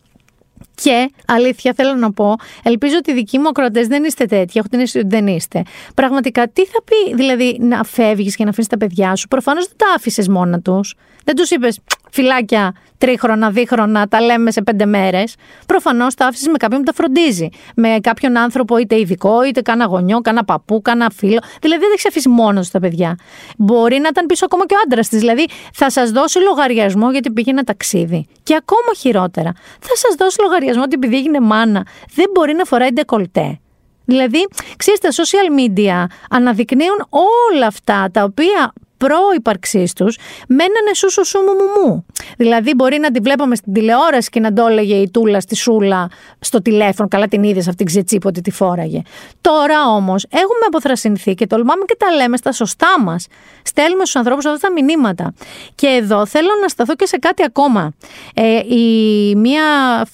Και αλήθεια θέλω να πω, ελπίζω ότι οι δικοί μου ακροατές δεν είστε τέτοιοι. Έχω την αίσθηση ότι δεν είστε. Πραγματικά, τι θα πει, δηλαδή, να φεύγεις και να αφήσει τα παιδιά σου; Προφανώς δεν τα άφησες μόνα τους. Δεν τους είπες, φυλάκια, τρίχρονα, δίχρονα, τα λέμε σε πέντε μέρες. Προφανώς τα άφησες με κάποιον που τα φροντίζει. Με κάποιον άνθρωπο, είτε ειδικό, είτε κάνα γονιό, κάνα παππού, κάνα φίλο. Δηλαδή δεν τα έχεις αφήσει μόνος τα παιδιά. Μπορεί να ήταν πίσω ακόμα και ο άντρας της. Δηλαδή θα σας δώσει λογαριασμό γιατί πήγε ένα ταξίδι. Και ακόμα χειρότερα, θα σας δώσει λογαριασμό ότι επειδή έγινε μάνα, δεν μπορεί να φοράει ντεκολτέ. Δηλαδή, ξέρετε, τα social media αναδεικνύουν όλα αυτά τα οποία προύπαρξής τους μένανε σούσου σου μου μου μου. Δηλαδή, μπορεί να τη βλέπαμε στην τηλεόραση και να το έλεγε η Τούλα στη Σούλα στο τηλέφωνο. Καλά, την είδες αυτήν ξετσίπ ότι τη φόραγε. Τώρα όμως έχουμε αποθρασινθεί και τολμάμε και τα λέμε στα σωστά μας. Στέλνουμε στους ανθρώπους αυτά τα μηνύματα. Και εδώ θέλω να σταθώ και σε κάτι ακόμα. Ε, η μία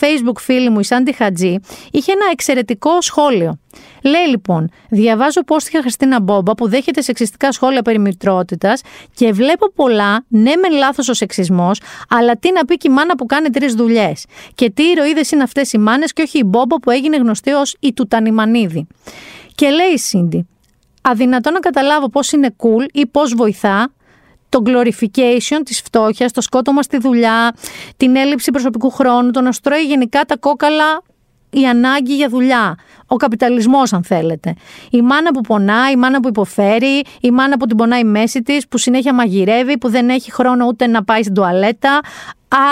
Facebook φίλη μου, η Σάντι Χατζή, είχε ένα εξαιρετικό σχόλιο. Λέει λοιπόν, διαβάζω πόστια Χριστίνα Μπόμπα που δέχεται σεξιστικά σχόλια περί μητρότητας και βλέπω πολλά, ναι μεν λάθος ο σεξισμός, αλλά τι να πει και η μάνα που κάνει τρεις δουλειές. Και τι ηρωίδες είναι αυτές οι μάνες και όχι η Μπόμπα που έγινε γνωστή ως η Τουτανιμανίδη. Και λέει η Σίντι, αδυνατό να καταλάβω πώς είναι cool ή πώς βοηθά το glorification της φτώχειας, το σκότωμα στη δουλειά, την έλλειψη προσωπικού χρόνου, το να στρώει γενικά τα κόκαλα η ανάγκη για δουλειά. Ο καπιταλισμός, αν θέλετε. Η μάνα που πονάει, η μάνα που υποφέρει, η μάνα που την πονάει η μέση της, που συνέχεια μαγειρεύει, που δεν έχει χρόνο ούτε να πάει στην τουαλέτα.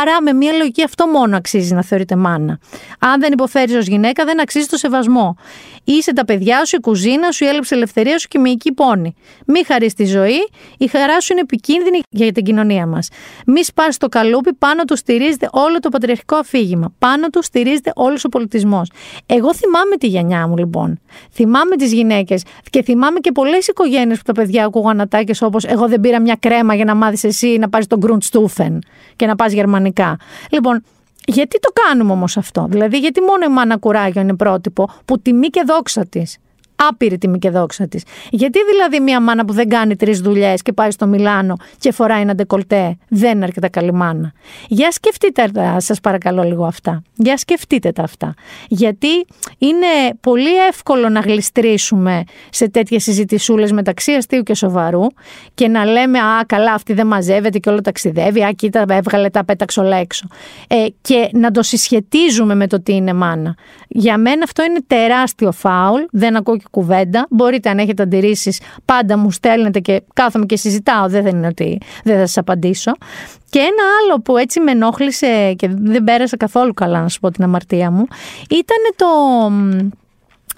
Άρα, με μια λογική, αυτό μόνο αξίζει να θεωρείται μάνα. Αν δεν υποφέρεις ως γυναίκα, δεν αξίζει το σεβασμό. Είσαι τα παιδιά σου, η κουζίνα σου, η έλλειψη ελευθερίας σου και η μυϊκή πόνη. Μη χαρείς τη ζωή, η χαρά σου είναι επικίνδυνη για την κοινωνία μας. Μη σπάς το καλούπι, πάνω του στηρίζεται όλο το πατριαρχικό αφήγημα. Πάνω του στηρίζεται όλος ο πολιτισμός. Εγώ θυμάμαι τη γενιά μου, λοιπόν. Θυμάμαι τις γυναίκες και θυμάμαι και πολλές οικογένειες που τα παιδιά ακούγαν ατάκες όπως Εγώ δεν πήρα μια κρέμα για να μάθεις εσύ να πάρεις τον Grundstufen και να πας γερμανικά. Λοιπόν, γιατί το κάνουμε όμως αυτό, Δηλαδή, γιατί μόνο η μάνα κουράγιο είναι πρότυπο που τιμή και δόξα της; Άπειρη τιμή και δόξα της. Γιατί δηλαδή μια μάνα που δεν κάνει τρεις δουλειές και πάει στο Μιλάνο και φοράει ένα ντεκολτέ δεν είναι αρκετά καλή μάνα; Για σκεφτείτε τα, σας παρακαλώ λίγο αυτά. Για σκεφτείτε τα αυτά. Γιατί είναι πολύ εύκολο να γλιστρήσουμε σε τέτοιες συζητησούλες μεταξύ αστείου και σοβαρού και να λέμε Α, καλά, αυτή δεν μαζεύεται και όλο ταξιδεύει. Α, κοίτα, έβγαλε τα πέταξ όλα έξω. Ε, και να το συσχετίζουμε με το τι είναι μάνα. Για μένα αυτό είναι τεράστιο φάουλ. Δεν ακούω κουβέντα. Μπορείτε, αν έχετε αντιρρήσεις, πάντα μου στέλνετε και κάθομαι και συζητάω. Δεν είναι ότι δεν θα σας απαντήσω. Και ένα άλλο που έτσι με ενόχλησε και δεν πέρασα καθόλου καλά, να σου πω την αμαρτία μου, ήταν το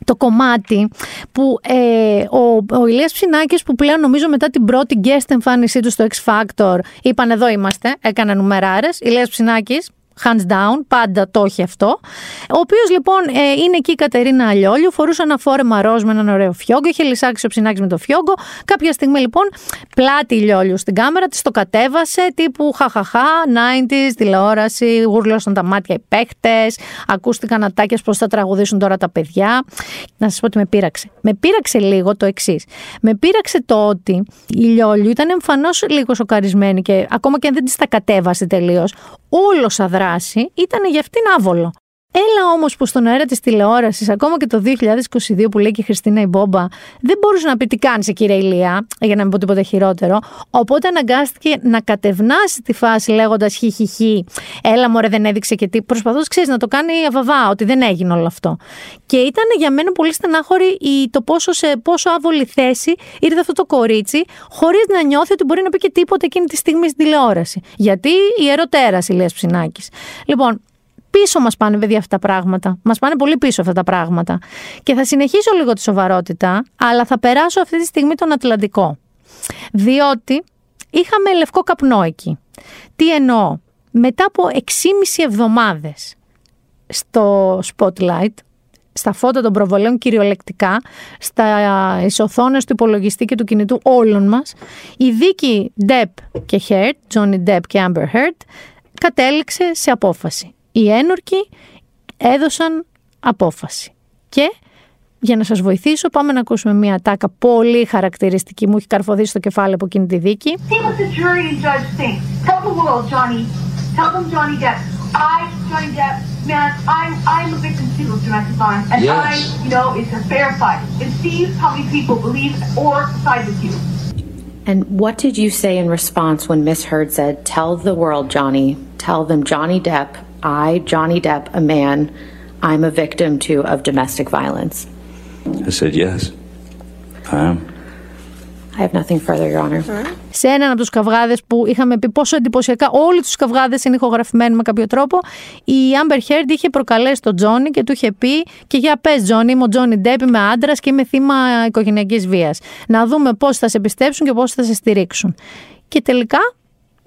το κομμάτι που ε, ο, ο Ηλίας Ψινάκης που πλέον νομίζω μετά την πρώτη guest εμφάνισή του στο X Factor είπαν εδώ είμαστε, έκανα νουμεράρες, Ηλίας Ψινάκης, hands down, πάντα το έχει αυτό. Ο οποίος λοιπόν ε, είναι εκεί η Κατερίνα Αλιόλιου, φορούσε ένα φόρεμα ροζ με έναν ωραίο φιόγκο, είχε λυσάξει ο ψινάκι με το φιόγκο. Κάποια στιγμή λοιπόν πλάτη Λιόλιου στην κάμερα, της το κατέβασε τύπου χαχαχά, 90s, τηλεόραση, γουρλώσαν τα μάτια οι παίχτε, ακούστηκαν ατάκες πώς θα τραγουδήσουν τώρα τα παιδιά. Να σας πω ότι με πείραξε. Με πείραξε λίγο το εξής. Με πείραξε το ότι η Λιόλιου ήταν εμφανώς λίγο σοκαρισμένη και ακόμα και αν δεν της τα κατέβασε τελείως, όλος σαν δράση ήταν για αυτήν άβολο. Έλα όμως που στον αέρα της τηλεόρασης, ακόμα και το 2022 που λέει και η Χριστίνα η Μπόμπα, δεν μπορούσε να πει τι κάνεις, κύριε Ηλία, για να μην πω τίποτα χειρότερο. Οπότε αναγκάστηκε να κατευνάσει τη φάση λέγοντας χι, έλα μωρέ δεν έδειξε και τι. Προσπαθούσε, ξέρεις, να το κάνει αβαβά, ότι δεν έγινε όλο αυτό. Και ήταν για μένα πολύ στενάχωρη το πόσο, σε πόσο άβολη θέση ήρθε αυτό το κορίτσι, χωρίς να νιώθει ότι μπορεί να πει και τίποτα εκείνη τη στιγμή στην τηλεόραση. Γιατί η ερωτέρας, Ηλίας Ψινάκης. Λοιπόν, Πίσω μας πάνε, παιδιά, αυτά τα πράγματα. Μας πάνε πολύ πίσω αυτά τα πράγματα. Και θα συνεχίσω λίγο τη σοβαρότητα, αλλά θα περάσω αυτή τη στιγμή τον Ατλαντικό. Διότι είχαμε λευκό καπνό εκεί. Τι εννοώ; Μετά από 6,5 εβδομάδες στο Spotlight, στα φώτα των προβολέων κυριολεκτικά, στα οθόνες του υπολογιστή και του κινητού όλων μας, η δίκη Depp και Heard, Johnny Depp και Amber Heard, κατέληξε σε απόφαση η ένορκοι έδωσαν απόφαση. Και για να σας βοηθήσω, πάμε να ακούσουμε μια τάκα πολύ χαρακτηριστική. Μου έχει καρφωθεί στο κεφάλι από εκείνη τη δίκη. I, Johnny Depp, a man, I'm a victim too of domestic violence? I said yes. I am. I have nothing further, Your Honor. Σε έναν από τους καυγάδες που είχαμε πει πόσο εντυπωσιακά όλοι τους καυγάδες είναι ηχογραφημένοι με κάποιο τρόπο, η Amber Heard είχε προκαλέσει τον Τζόνι και του είχε πει: Και για πες, Τζόνι, είμαι ο Τζόνι Ντέπ, είμαι άντρας και είμαι θύμα οικογενειακής βίας. Να δούμε πώς θα σε πιστέψουν και πώς θα σε στηρίξουν. Και τελικά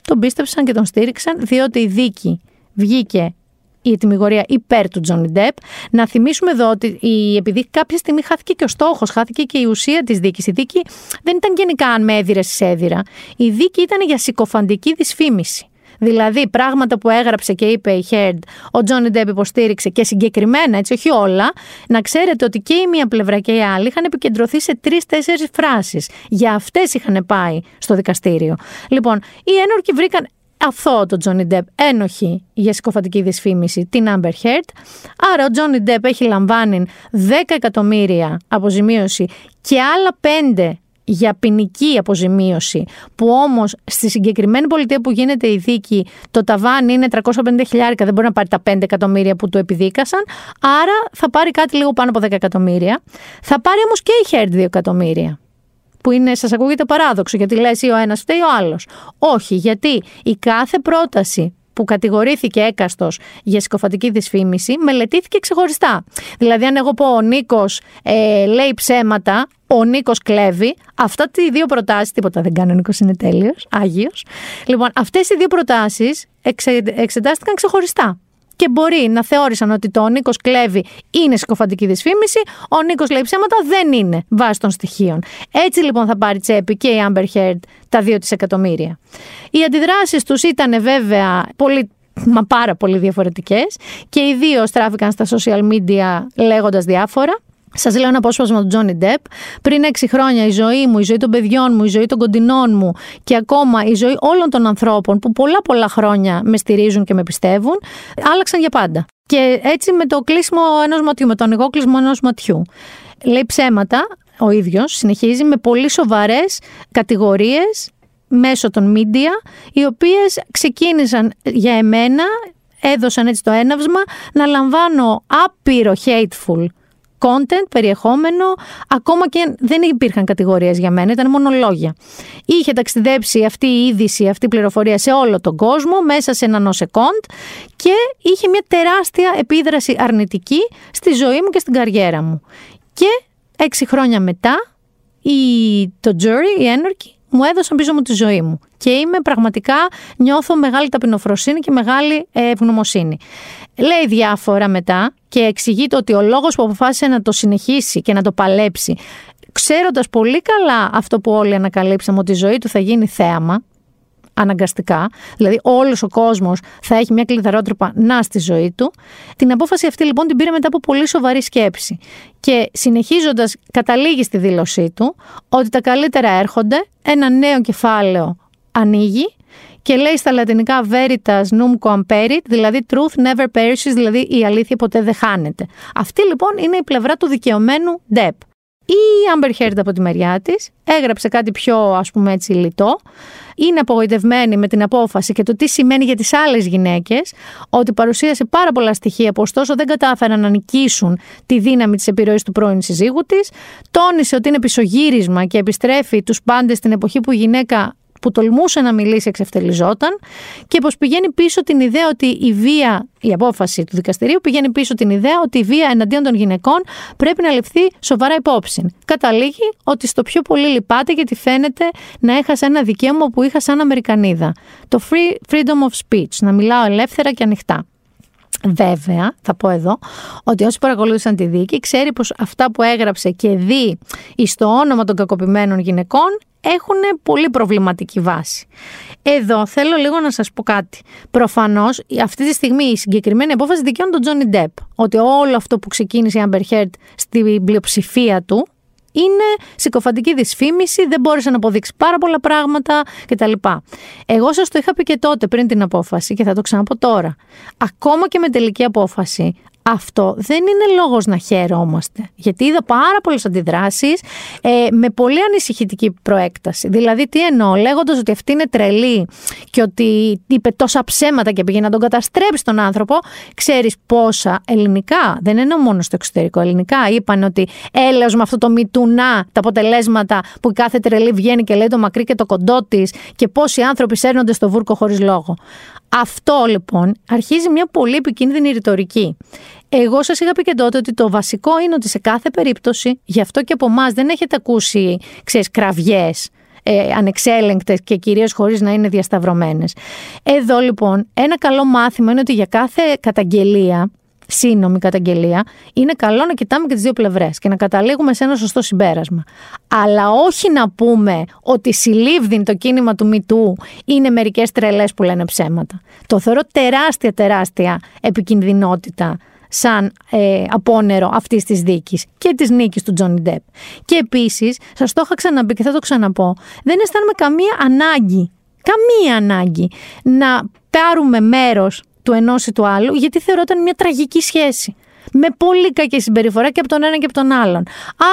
τον πίστεψαν και τον στήριξαν, διότι η δίκη βγήκε η ετοιμιγορία υπέρ του Τζόνι Ντεπ. Να θυμίσουμε εδώ ότι η, επειδή κάποια στιγμή χάθηκε και ο στόχος, χάθηκε και η ουσία της δίκης. Η δίκη δεν ήταν γενικά αν με έδιρες έδιρα. Η δίκη ήταν για συκοφαντική δυσφήμιση. Δηλαδή, πράγματα που έγραψε και είπε η Heard, ο Τζόνι Ντεπ υποστήριξε και συγκεκριμένα, έτσι, όχι όλα, να ξέρετε ότι και η μία πλευρά και η άλλη είχαν επικεντρωθεί σε τρει-τέσσερι φράσεις. Για αυτές είχαν πάει στο δικαστήριο. Λοιπόν, οι ένορκοι βρήκαν αθώο τον Τζόνι Ντεπ ένοχη για συκοφαντική δυσφήμιση την Amber Heard. Άρα ο Τζόνι Ντεπ έχει λαμβάνει 10 εκατομμύρια αποζημίωση και άλλα 5 για ποινική αποζημίωση, που όμως στη συγκεκριμένη πολιτεία που γίνεται η δίκη το ταβάνι είναι 350 χιλιάρικα, δεν μπορεί να πάρει τα 5 εκατομμύρια που του επιδίκασαν, άρα θα πάρει κάτι λίγο πάνω από 10 εκατομμύρια. Θα πάρει όμως και η Heard 2 εκατομμύρια που είναι, σας ακούγεται παράδοξο, γιατί λες ή ο ένας φταίει ο άλλος. Όχι, γιατί η κάθε πρόταση που κατηγορήθηκε έκαστος για συκοφαντική δυσφήμιση, μελετήθηκε ξεχωριστά. Δηλαδή, αν εγώ πω ο Νίκος ε, λέει ψέματα, ο Νίκος κλέβει, αυτά οι δύο προτάσεις, τίποτα δεν κάνει, ο Νίκος είναι τέλειος, άγιος. Λοιπόν, αυτές οι δύο προτάσεις εξε, εξετάστηκαν ξεχωριστά και μπορεί να θεώρησαν ότι το ο Νίκος κλέβει είναι συκοφαντική δυσφήμιση, ο Νίκος λέει ψέματα δεν είναι βάσει των στοιχείων. Έτσι λοιπόν θα πάρει τσέπη και η Amber Heard τα 2 εκατομμύρια. Οι αντιδράσεις τους ήταν βέβαια πολύ μα πάρα πολύ διαφορετικές και οι δύο στράφηκαν στα social media λέγοντας διάφορα. Σας λέω ένα απόσπασμα του Τζόνι Ντεπ. Πριν έξι χρόνια η ζωή μου, η ζωή των παιδιών μου, η ζωή των κοντινών μου και ακόμα η ζωή όλων των ανθρώπων που πολλά πολλά χρόνια με στηρίζουν και με πιστεύουν, άλλαξαν για πάντα. Και έτσι με το κλείσιμο ενός ματιού, με το ανοιγό κλείσιμο ενός ματιού. Λέει ψέματα ο ίδιος, συνεχίζει με πολύ σοβαρές κατηγορίες μέσω των media, οι οποίες ξεκίνησαν για εμένα, έδωσαν έτσι το έναυσμα, να λαμβάνω άπειρο hateful content, περιεχόμενο, ακόμα και δεν υπήρχαν κατηγορίες για μένα, ήταν μόνο λόγια. Είχε ταξιδέψει αυτή η είδηση, αυτή η πληροφορία σε όλο τον κόσμο, μέσα σε ένα νοσεκόντ και είχε μια τεράστια επίδραση αρνητική στη ζωή μου και στην καριέρα μου. Και έξι χρόνια μετά, η, το jury, η ένορκη, μου έδωσαν πίσω μου τη ζωή μου. Και είμαι πραγματικά, νιώθω μεγάλη ταπεινοφροσύνη και μεγάλη ε, ευγνωμοσύνη. Λέει διάφορα μετά και εξηγείται ότι ο λόγος που αποφάσισε να το συνεχίσει και να το παλέψει, ξέροντας πολύ καλά αυτό που όλοι ανακαλύψαμε, ότι η ζωή του θα γίνει θέαμα, αναγκαστικά, δηλαδή όλος ο κόσμος θα έχει μια κλειδαρότρυπα να στη ζωή του. Την απόφαση αυτή λοιπόν την πήρε μετά από πολύ σοβαρή σκέψη και συνεχίζοντας καταλήγει στη δήλωσή του ότι τα καλύτερα έρχονται, ένα νέο κεφάλαιο ανοίγει και λέει στα λατινικά veritas nunc amperit, δηλαδή truth never perishes, δηλαδή η αλήθεια ποτέ δεν χάνεται. Αυτή λοιπόν είναι η πλευρά του δικαιωμένου Depp. Η Amber Heard από τη μεριά της έγραψε κάτι πιο ας πούμε έτσι λιτό. Είναι απογοητευμένη με την απόφαση και το τι σημαίνει για τις άλλες γυναίκες ότι παρουσίασε πάρα πολλά στοιχεία που ωστόσο δεν κατάφεραν να νικήσουν τη δύναμη της επιρροής του πρώην συζύγου της. Τόνισε ότι είναι πισωγύρισμα και επιστρέφει τους πάντες στην εποχή που η γυναίκα που τολμούσε να μιλήσει εξευτελιζόταν και πως πηγαίνει πίσω την ιδέα ότι η βία, η απόφαση του δικαστηρίου πηγαίνει πίσω την ιδέα ότι η βία εναντίον των γυναικών πρέπει να ληφθεί σοβαρά υπόψη. Καταλήγει ότι στο πιο πολύ λυπάται γιατί φαίνεται να έχασε ένα δικαίωμα που είχα σαν Αμερικανίδα. Το free, freedom of speech, να μιλάω ελεύθερα και ανοιχτά. Βέβαια, θα πω εδώ, ότι όσοι παρακολούθησαν τη δίκη, ξέρει πως αυτά που έγραψε και δει στο όνομα των κακοποιημένων γυναικών έχουν πολύ προβληματική βάση. Εδώ θέλω λίγο να σας πω κάτι. Προφανώς αυτή τη στιγμή η συγκεκριμένη απόφαση δικαιώνει τον Τζόνι Ντεπ. Ότι όλο αυτό που ξεκίνησε η Amber Heard στην πλειοψηφία του είναι συκοφαντική δυσφήμιση, δεν μπόρεσε να αποδείξει πάρα πολλά πράγματα κτλ. Εγώ σας το είχα πει και τότε πριν την απόφαση και θα το ξαναπώ τώρα. Ακόμα και με τελική απόφαση, αυτό δεν είναι λόγος να χαίρομαστε. Γιατί είδα πάρα πολλές αντιδράσεις ε, με πολύ ανησυχητική προέκταση. Δηλαδή, τι εννοώ, λέγοντας ότι αυτή είναι τρελή και ότι είπε τόσα ψέματα και πήγε να τον καταστρέψει τον άνθρωπο, ξέρεις πόσα ελληνικά, δεν είναι μόνο στο εξωτερικό, ελληνικά είπαν ότι έλεος με αυτό το μητουνά τα αποτελέσματα που η κάθε τρελή βγαίνει και λέει το μακρύ και το κοντό της και πόσοι άνθρωποι σέρνονται στο βούρκο χωρίς λόγο. Αυτό λοιπόν αρχίζει μια πολύ επικίνδυνη ρητορική. Εγώ σας είχα πει και τότε ότι το βασικό είναι ότι σε κάθε περίπτωση, γι' αυτό και από εμάς δεν έχετε ακούσει, ξέρεις, κραυγές ε, ανεξέλεγκτες και κυρίως χωρίς να είναι διασταυρωμένες. Εδώ λοιπόν ένα καλό μάθημα είναι ότι για κάθε καταγγελία σύνομη καταγγελία, είναι καλό να κοιτάμε και τις δύο πλευρές και να καταλήγουμε σε ένα σωστό συμπέρασμα. Αλλά όχι να πούμε ότι συλλήβδιν το κίνημα του Μητού είναι μερικές τρελές που λένε ψέματα. Το θεωρώ τεράστια, τεράστια επικινδυνότητα σαν ε, απόνερο αυτής της δίκης και της νίκης του Τζόνι Ντεπ. Και επίσης, σας το είχα ξαναπεί και θα το ξαναπώ, δεν αισθάνομαι καμία ανάγκη, καμία ανάγκη να πάρουμε μέρος του ενός ή του άλλου, γιατί θεωρώ ότι μια τραγική σχέση. Με πολύ κακή συμπεριφορά και από τον ένα και από τον άλλον.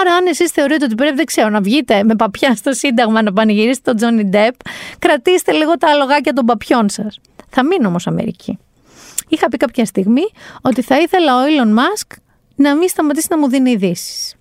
Άρα, αν εσείς θεωρείτε ότι πρέπει, δεν ξέρω, να βγείτε με παπιά στο Σύνταγμα να πανηγυρίσετε τον Τζόνι Ντεπ, κρατήστε λίγο τα αλογάκια των παπιών σας. Θα μείνω όμως Αμερική. Είχα πει κάποια στιγμή ότι θα ήθελα ο Elon Musk να μην σταματήσει να μου δίνει ειδήσεις.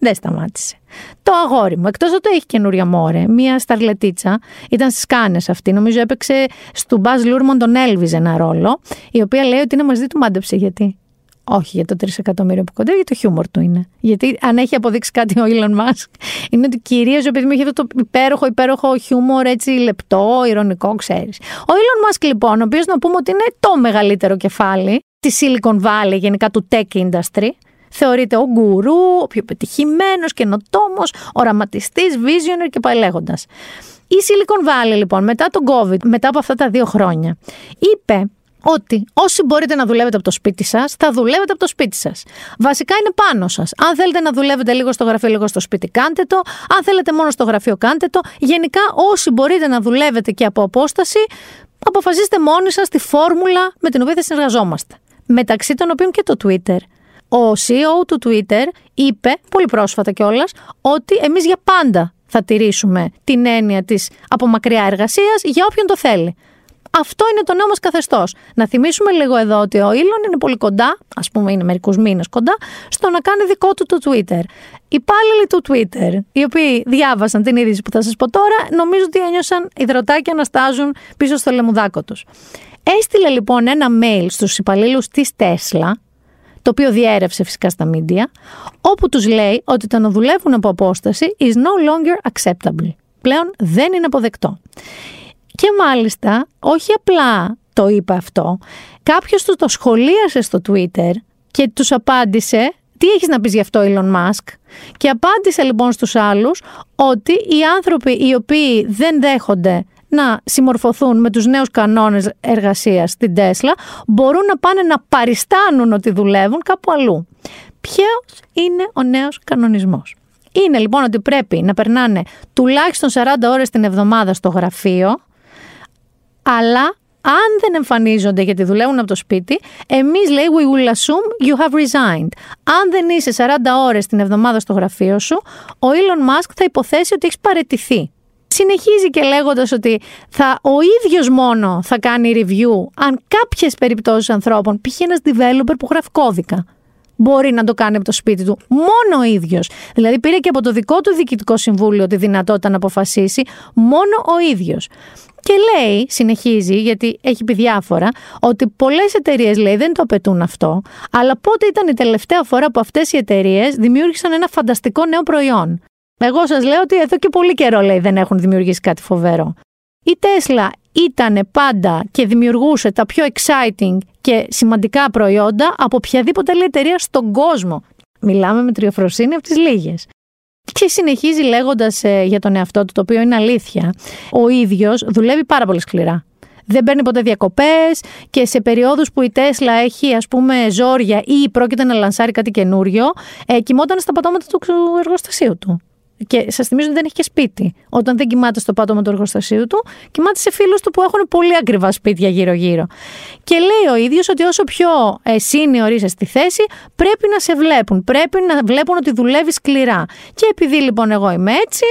Ε, δεν σταμάτησε. Το αγόρι μου, εκτός ότι έχει καινούρια μόρε, μία σταρλετίτσα, ήταν στις κάνες αυτή. Νομίζω έπαιξε στο Μπαζ Λούρμον τον Έλβιζ ένα ρόλο, η οποία λέει ότι είναι μαζί του μάντεψε. Γιατί όχι για το 3 εκατομμύριο που κοντεύει, για το χιούμορ του είναι. Γιατί αν έχει αποδείξει κάτι ο Elon Musk, είναι ότι κυρίως επειδή μου έχει αυτό το υπέροχο, υπέροχο χιούμορ, έτσι λεπτό, ηρωνικό, ξέρεις. Ο Elon Musk λοιπόν, ο οποίος να πούμε ότι είναι το μεγαλύτερο κεφάλι της Silicon Valley, γενικά του tech industry, θεωρείται ο γκουρού, ο πιο πετυχημένος, καινοτόμος, οραματιστής, visionary και πάει λέγοντα. Η Silicon Valley λοιπόν μετά τον COVID, μετά από αυτά τα δύο χρόνια, είπε ότι όσοι μπορείτε να δουλεύετε από το σπίτι σας, θα δουλεύετε από το σπίτι σας. Βασικά είναι πάνω σας. Αν θέλετε να δουλεύετε λίγο στο γραφείο, λίγο στο σπίτι, κάντε το. Αν θέλετε μόνο στο γραφείο, κάντε το. Γενικά, όσοι μπορείτε να δουλεύετε και από απόσταση, αποφασίστε μόνοι σας τη φόρμουλα με την οποία θα συνεργαζόμαστε. Μεταξύ των οποίων και το Twitter. Ο CEO του Twitter είπε, πολύ πρόσφατα κιόλας, ότι εμείς για πάντα θα τηρήσουμε την έννοια της από μακριά εργασίας για όποιον το θέλει. Αυτό είναι το νέο μας καθεστώς. Να θυμίσουμε λίγο εδώ ότι ο Ήλον είναι πολύ κοντά, ας πούμε είναι μερικούς μήνες κοντά, στο να κάνει δικό του το Twitter. Οι υπάλληλοι του Twitter, οι οποίοι διάβασαν την είδηση που θα σας πω τώρα, νομίζω ότι ένιωσαν υδροτάκια να στάζουν πίσω στο λεμουδάκο τους. Έστειλε λοιπόν ένα mail στους υπαλλήλους της Τέσλα, το οποίο διέρευσε φυσικά στα μίντια, όπου τους λέει ότι το να δουλεύουν από απόσταση is no longer acceptable. πλέον δεν είναι αποδεκτό. Και μάλιστα, όχι απλά το είπε αυτό, κάποιος του το σχολίασε στο Twitter και τους απάντησε τι έχεις να πεις γι' αυτό Elon Musk; Και απάντησε λοιπόν στους άλλους ότι οι άνθρωποι οι οποίοι δεν δέχονται να συμμορφωθούν με τους νέους κανόνες εργασίας στην Τέσλα μπορούν να πάνε να παριστάνουν ότι δουλεύουν κάπου αλλού. Ποιος είναι ο νέος κανονισμός; Είναι λοιπόν ότι πρέπει να περνάνε τουλάχιστον 40 ώρες την εβδομάδα στο γραφείο, αλλά αν δεν εμφανίζονται γιατί δουλεύουν από το σπίτι, εμείς λέει we will assume you have resigned. Αν δεν είσαι 40 ώρες την εβδομάδα στο γραφείο σου, ο Elon Musk θα υποθέσει ότι έχεις παρετηθεί. Συνεχίζει και λέγοντας ότι θα, ο ίδιος μόνο θα κάνει review αν κάποιες περιπτώσεις ανθρώπων, π.χ. ένας developer που γράφει κώδικα, μπορεί να το κάνει από το σπίτι του. Μόνο ο ίδιος. Δηλαδή πήρε και από το δικό του διοικητικό συμβούλιο τη δυνατότητα να αποφασίσει μόνο ο ίδιος. Και λέει, συνεχίζει, γιατί έχει πει διάφορα, ότι πολλές εταιρείες λέει δεν το απαιτούν αυτό, αλλά πότε ήταν η τελευταία φορά που αυτές οι εταιρείες δημιούργησαν ένα φανταστικό νέο προϊόν. Εγώ σας λέω ότι εδώ και πολύ καιρό λέει δεν έχουν δημιουργήσει κάτι φοβερό. Η Τέσλα ήταν πάντα και δημιουργούσε τα πιο exciting και σημαντικά προϊόντα από οποιαδήποτε άλλη εταιρεία στον κόσμο. Μιλάμε με τριοφροσύνη από τις λίγες. Και συνεχίζει λέγοντας ε, για τον εαυτό του, το οποίο είναι αλήθεια. Ο ίδιος δουλεύει πάρα πολύ σκληρά. Δεν παίρνει ποτέ διακοπές και σε περιόδους που η Τέσλα έχει ας πούμε ζόρια ή πρόκειται να λανσάρει κάτι καινούριο, ε, κοιμόταν στα πατώματα του εργοστασίου του. Και σας θυμίζω ότι δεν έχει και σπίτι. Όταν δεν κοιμάται στο πάτωμα του εργοστασίου του, κοιμάται σε φίλους του που έχουν πολύ ακριβά σπίτια γύρω-γύρω. Και λέει ο ίδιος ότι όσο πιο ε, senior είσαι στη θέση, πρέπει να σε βλέπουν. Πρέπει να βλέπουν ότι δουλεύεις σκληρά. Και επειδή λοιπόν εγώ είμαι έτσι,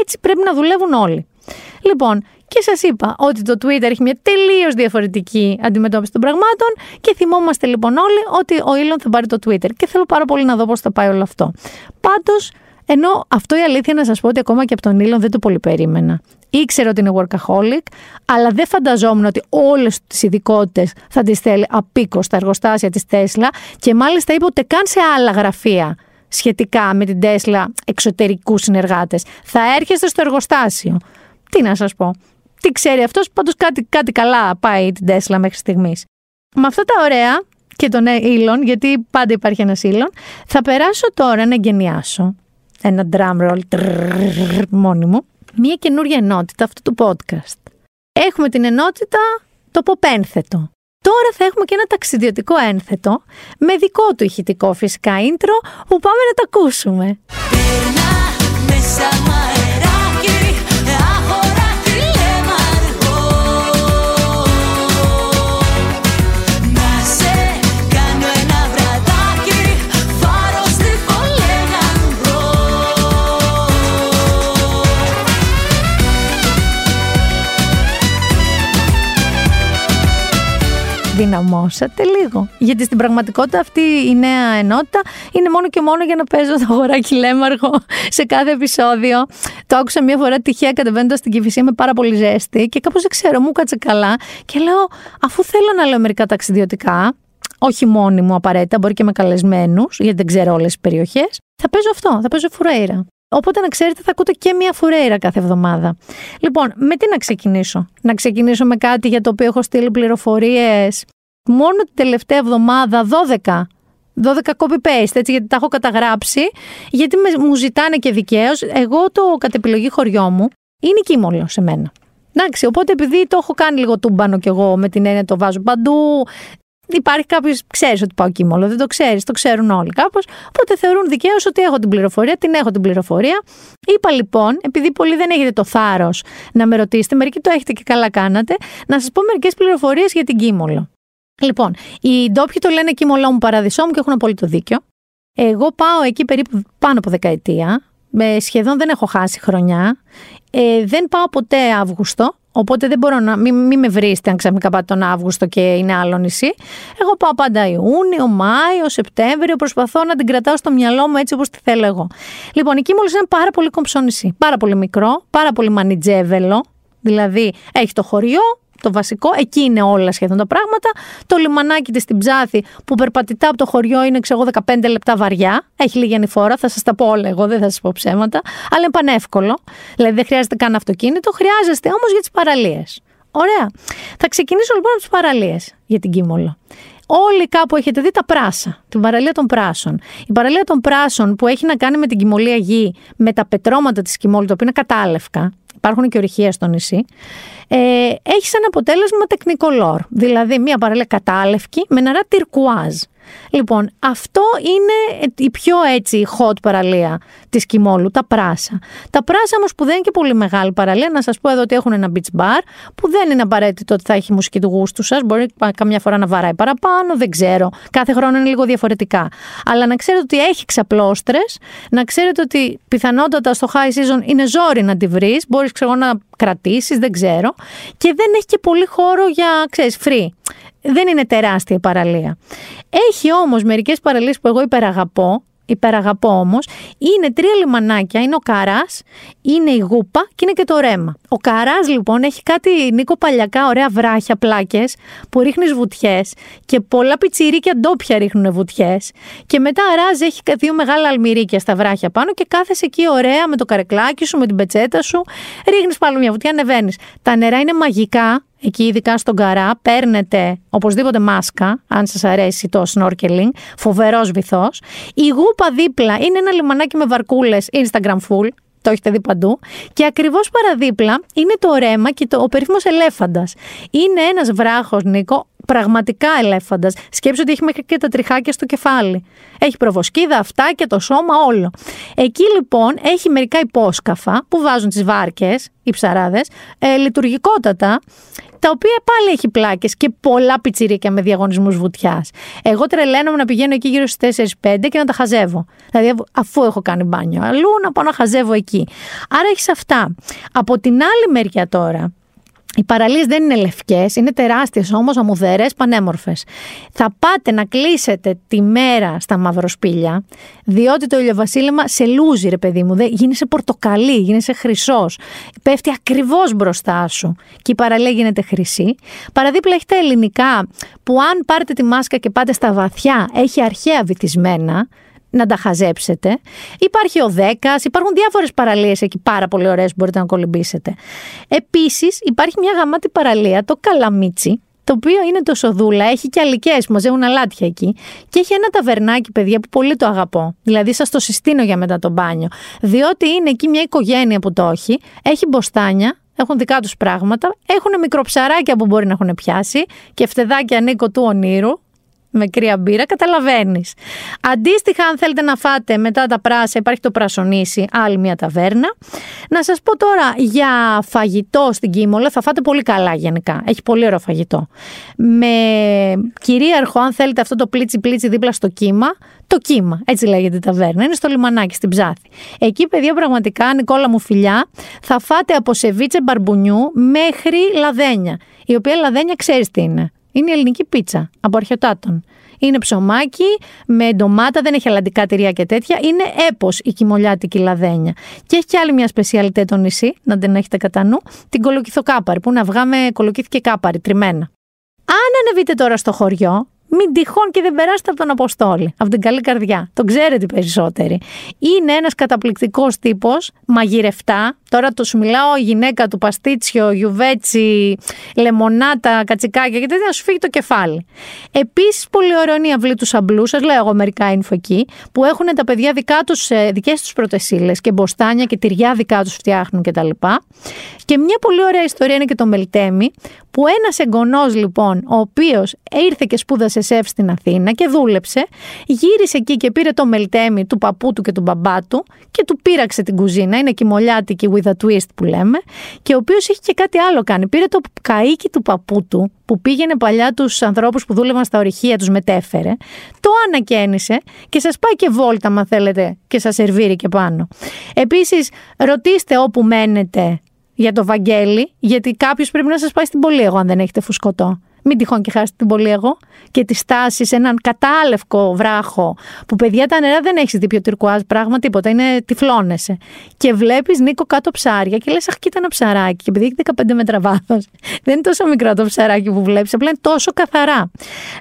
έτσι πρέπει να δουλεύουν όλοι. Λοιπόν, και σας είπα ότι το Twitter έχει μια τελείως διαφορετική αντιμετώπιση των πραγμάτων και θυμόμαστε λοιπόν όλοι ότι ο Elon θα πάρει το Twitter. Και θέλω πάρα πολύ να δω πώς θα πάει όλο αυτό. Πάντως, ενώ αυτό η αλήθεια να σας πω ότι ακόμα και από τον Ήλον δεν το πολύ περίμενα. Ήξερα ότι είναι workaholic, αλλά δεν φανταζόμουν ότι όλες τις ειδικότητες θα τις θέλει απίκο στα εργοστάσια της Τέσλα και μάλιστα είπε ότι καν σε άλλα γραφεία σχετικά με την Τέσλα εξωτερικούς συνεργάτες. Θα έρχεστε στο εργοστάσιο. Τι να σας πω. Τι ξέρει αυτός, πάντως κάτι, κάτι καλά πάει την Τέσλα μέχρι στιγμής. Με αυτά τα ωραία και τον Ήλον, γιατί πάντα υπάρχει ένας Ήλον, θα περάσω τώρα να εγκαινιάσω ένα drum roll τρρρρ, μόνιμο, μία καινούργια ενότητα αυτού του podcast. Έχουμε την ενότητα το ποπένθετο. Τώρα θα έχουμε και ένα ταξιδιωτικό ένθετο με δικό του ηχητικό φυσικά intro που πάμε να το ακούσουμε. Περνά μέσα Δυναμώσατε λίγο. Γιατί στην πραγματικότητα αυτή η νέα ενότητα είναι μόνο και μόνο για να παίζω το αγοράκι λέμαργο σε κάθε επεισόδιο. Το άκουσα μία φορά τυχαία κατεβαίνοντας στην κυφυσία με πάρα πολύ ζέστη και κάπως δεν ξέρω, μου κάτσε καλά. Και λέω, αφού θέλω να λέω μερικά ταξιδιωτικά, όχι μόνη μου απαραίτητα, μπορεί και με καλεσμένους, γιατί δεν ξέρω όλες τις περιοχές, θα παίζω αυτό, θα παίζω φουρέιρα. Οπότε να ξέρετε θα ακούτε και μία φουρέιρα κάθε εβδομάδα. Λοιπόν, με τι να ξεκινήσω; Να ξεκινήσω με κάτι για το οποίο έχω στείλει πληροφορίες μόνο την τελευταία εβδομάδα 12. 12 copy-paste, έτσι, γιατί τα έχω καταγράψει, γιατί με, μου ζητάνε και δικαίως. Εγώ το κατ' επιλογή χωριό μου είναι κίμολο σε μένα. Εντάξει, οπότε επειδή το έχω κάνει λίγο τούμπανο κι εγώ με την έννοια το βάζω παντού, υπάρχει κάποιος, ξέρεις ότι πάω κίμολο, δεν το ξέρεις, το ξέρουν όλοι κάπως. Οπότε θεωρούν δικαίως ότι έχω την πληροφορία, την έχω την πληροφορία. Είπα λοιπόν, επειδή πολλοί δεν έχετε το θάρρος να με ρωτήσετε, μερικοί το έχετε και καλά κάνατε, να σας πω μερικές πληροφορίες για την κίμολο. Λοιπόν, οι ντόπιοι το λένε κίμολό μου, παράδεισό μου και έχουν απόλυτο δίκιο. Εγώ πάω εκεί περίπου πάνω από δεκαετία. Με σχεδόν δεν έχω χάσει χρονιά. Ε, δεν πάω ποτέ Αύγουστο. Οπότε δεν μπορώ να. Μην, μη με βρείτε αν ξαφνικά πάτε τον Αύγουστο και είναι άλλο νησί. Εγώ πάω πάντα Ιούνιο, Μάιο, Σεπτέμβριο. Προσπαθώ να την κρατάω στο μυαλό μου έτσι όπως τη θέλω εγώ. Λοιπόν, η Κίμολο είναι πάρα πολύ κομψό νησί. Πάρα πολύ μικρό, πάρα πολύ μανιτζέβελο. Δηλαδή έχει το χωριό το βασικό. Εκεί είναι όλα σχεδόν τα πράγματα. Το λιμανάκι της στην Ψάθη που περπατητά από το χωριό είναι, ξέρω εγώ, 15 λεπτά βαριά. Έχει λίγη ανηφόρα, θα σας τα πω όλα εγώ, δεν θα σας πω ψέματα. Αλλά είναι πανεύκολο. Δηλαδή δεν χρειάζεται καν αυτοκίνητο, χρειάζεστε όμως για τις παραλίες. Ωραία. Θα ξεκινήσω λοιπόν από τις παραλίες για την Κίμολο. Όλοι κάπου έχετε δει τα πράσα, την παραλία των πράσων. Η παραλία των πράσων που έχει να κάνει με την κοιμωλία γη, με τα πετρώματα της Κιμόλου, τα οποία είναι κατάλευκα, υπάρχουν και ορυχεία στο νησί, ε, έχεις σαν αποτέλεσμα τεχνικολόρ. Δηλαδή μια παραλία κατάλευκη με νερά τυρκουάζ. Λοιπόν, αυτό είναι η πιο έτσι hot παραλία της Κιμόλου, τα πράσα. Τα πράσα όμως που δεν είναι και πολύ μεγάλη παραλία, να σας πω εδώ ότι έχουν ένα beach bar που δεν είναι απαραίτητο ότι θα έχει μουσική του γούστου σας, μπορεί καμιά φορά να βαράει παραπάνω, δεν ξέρω. Κάθε χρόνο είναι λίγο διαφορετικά. Αλλά να ξέρετε ότι έχει ξαπλώστρες, να ξέρετε ότι πιθανότατα στο high season είναι ζόρι να τη βρεις, μπορείς ξέρω να κρατήσεις, δεν ξέρω. Και δεν έχει και πολύ χώρο για, ξέρεις, free δεν είναι τεράστια η παραλία. Έχει όμως μερικές παραλίες που εγώ υπεραγαπώ, υπεραγαπώ όμως, είναι τρία λιμανάκια, είναι ο Καράς, είναι η Γούπα και είναι και το Ρέμα. Ο Καράς λοιπόν έχει κάτι Νίκο παλιακά ωραία βράχια, πλάκες που ρίχνεις βουτιές και πολλά πιτσιρίκια ντόπια ρίχνουν βουτιές και μετά αράζει έχει δύο μεγάλα αλμυρίκια στα βράχια πάνω και κάθεσαι εκεί ωραία με το καρεκλάκι σου, με την πετσέτα σου, ρίχνεις πάλι μια βουτιά, ανεβαίνεις. Τα νερά είναι μαγικά, εκεί ειδικά στον Καρά, παίρνετε οπωσδήποτε μάσκα, αν σας αρέσει το snorkeling, φοβερός βυθός. Η Γούπα δίπλα είναι ένα λιμανάκι με βαρκούλες Instagram full, το έχετε δει παντού. Και ακριβώς παραδίπλα είναι το ρέμα και το, ο περίφημος ελέφαντας. Είναι ένας βράχος, Νίκο, πραγματικά ελέφαντας. Σκέψου ότι έχει μέχρι και τα τριχάκια στο κεφάλι. Έχει προβοσκίδα, αυτά και το σώμα όλο. Εκεί λοιπόν έχει μερικά υπόσκαφα που βάζουν τις βάρκες, οι ψαράδες, ε, λειτουργικότατα, τα οποία πάλι έχει πλάκες και πολλά πιτσιρίκια με διαγωνισμούς βουτιάς. Εγώ τρελαίνομαι να πηγαίνω εκεί γύρω στις 4-5 και να τα χαζεύω. Δηλαδή, αφού έχω κάνει μπάνιο αλλού, να πάω να χαζεύω εκεί. Άρα έχεις αυτά. Από την άλλη μεριά τώρα, οι παραλίες δεν είναι λευκές, είναι τεράστιες όμως, αμμουδερές, πανέμορφες. Θα πάτε να κλείσετε τη μέρα στα μαυροσπήλια, διότι το ηλιοβασίλεμα σε λούζει ρε παιδί μου, δεν, γίνεσαι πορτοκαλί, γίνεσαι χρυσός, πέφτει ακριβώς μπροστά σου και η παραλία γίνεται χρυσή. Παραδίπλα έχει τα ελληνικά που αν πάρετε τη μάσκα και πάτε στα βαθιά, έχει αρχαία βυθισμένα, να τα χαζέψετε. Υπάρχει ο Δέκας, υπάρχουν διάφορες παραλίες εκεί πάρα πολύ ωραίες που μπορείτε να κολυμπήσετε. Επίσης, υπάρχει μια γαμάτη παραλία, το Καλαμίτσι, το οποίο είναι το Σοδούλα, έχει και αλικές που μαζεύουν αλάτια εκεί. Και έχει ένα ταβερνάκι, παιδιά, που πολύ το αγαπώ. Δηλαδή, σας το συστήνω για μετά το μπάνιο. Διότι είναι εκεί μια οικογένεια που το έχει, έχει μποστάνια, έχουν δικά τους πράγματα, έχουν μικροψαράκια που μπορεί να έχουν πιάσει και φτεδάκια Νίκο του ονείρου, με κρύα μπύρα, καταλαβαίνεις. Αντίστοιχα, αν θέλετε να φάτε μετά τα πράσα, υπάρχει το πρασονίσι, άλλη μια ταβέρνα. Να σας πω τώρα για φαγητό στην Κίμολα, θα φάτε πολύ καλά γενικά. Έχει πολύ ωραίο φαγητό. Με κυρίαρχο, αν θέλετε, αυτό το πλίτσι πλίτσι δίπλα στο κύμα, το κύμα, έτσι λέγεται η ταβέρνα. Είναι στο λιμανάκι, στην Ψάθη. Εκεί, παιδιά, πραγματικά, Νικόλα μου φιλιά, θα φάτε από σεβίτσε μπαρμπουνιού μέχρι λαδένια. Η οποία λαδένια ξέρεις τι είναι. Είναι η ελληνική πίτσα από αρχαιοτάτων. Είναι ψωμάκι με ντομάτα, δεν έχει αλλαντικά τυριά και τέτοια. Είναι έπος η κοιμολιάτικη λαδένια. Και έχει και άλλη μια σπεσιαλιτέ το νησί, να την έχετε κατά νου, την κολοκυθοκάπαρη, που είναι αυγά με κολοκύθι κάπαρη, τριμμένα. Αν ανεβείτε τώρα στο χωριό, μην τυχόν και δεν περάσετε από τον Αποστόλη, από την καλή καρδιά. Τον ξέρετε οι περισσότεροι. Είναι ένας καταπληκτικός τύπος, μαγειρευτά. Τώρα το σου μιλάω γυναίκα του παστίτσιο, γιουβέτσι, λεμονάτα, κατσικάκια και τέτοια να σου φύγει το κεφάλι. Επίσης, πολύ ωραίο είναι η αυλή του σαμπλού, σας λέω εγώ μερικά info εκεί, που έχουν τα παιδιά δικά τους, δικές τους πρωτεσίλες και μποστάνια και τυριά δικά τους φτιάχνουν κτλ. Και μια πολύ ωραία ιστορία είναι και το Μελτέμι, που ένας εγγονός λοιπόν, ο οποίος ήρθε και σπούδασε σεφ στην Αθήνα και δούλεψε, γύρισε εκεί και πήρε το μελτέμι του παππού του και του μπαμπά του και του πήραξε την κουζίνα. Είναι κοιμολιάτικη with a twist που λέμε. Και ο οποίος έχει και κάτι άλλο κάνει. Πήρε το καίκι του παππού του, που πήγαινε παλιά τους ανθρώπους που δούλευαν στα ορυχεία, τους μετέφερε, το ανακαίνισε και σας πάει και βόλτα, αν θέλετε, και σας σερβίρει και πάνω. Επίσης, ρωτήστε όπου μένετε για το Βαγγέλη, γιατί κάποιος πρέπει να σας πάει στην πόλη, εγώ αν δεν έχετε φουσκωτό. Μην τυχόν και χάσετε την πολύ εγώ. Και τη στάση σε έναν κατάλευκο βράχο, που παιδιά τα νερά δεν έχεις δει πιο τυρκουάζ πράγμα, τίποτα. Είναι τυφλώνεσαι. Και βλέπεις Νίκο κάτω ψάρια και λες, Αχ, κοίτα ένα ψαράκι. Και επειδή έχει 15 μέτρα βάθος, δεν είναι τόσο μικρό το ψαράκι που βλέπεις, απλά είναι τόσο καθαρά.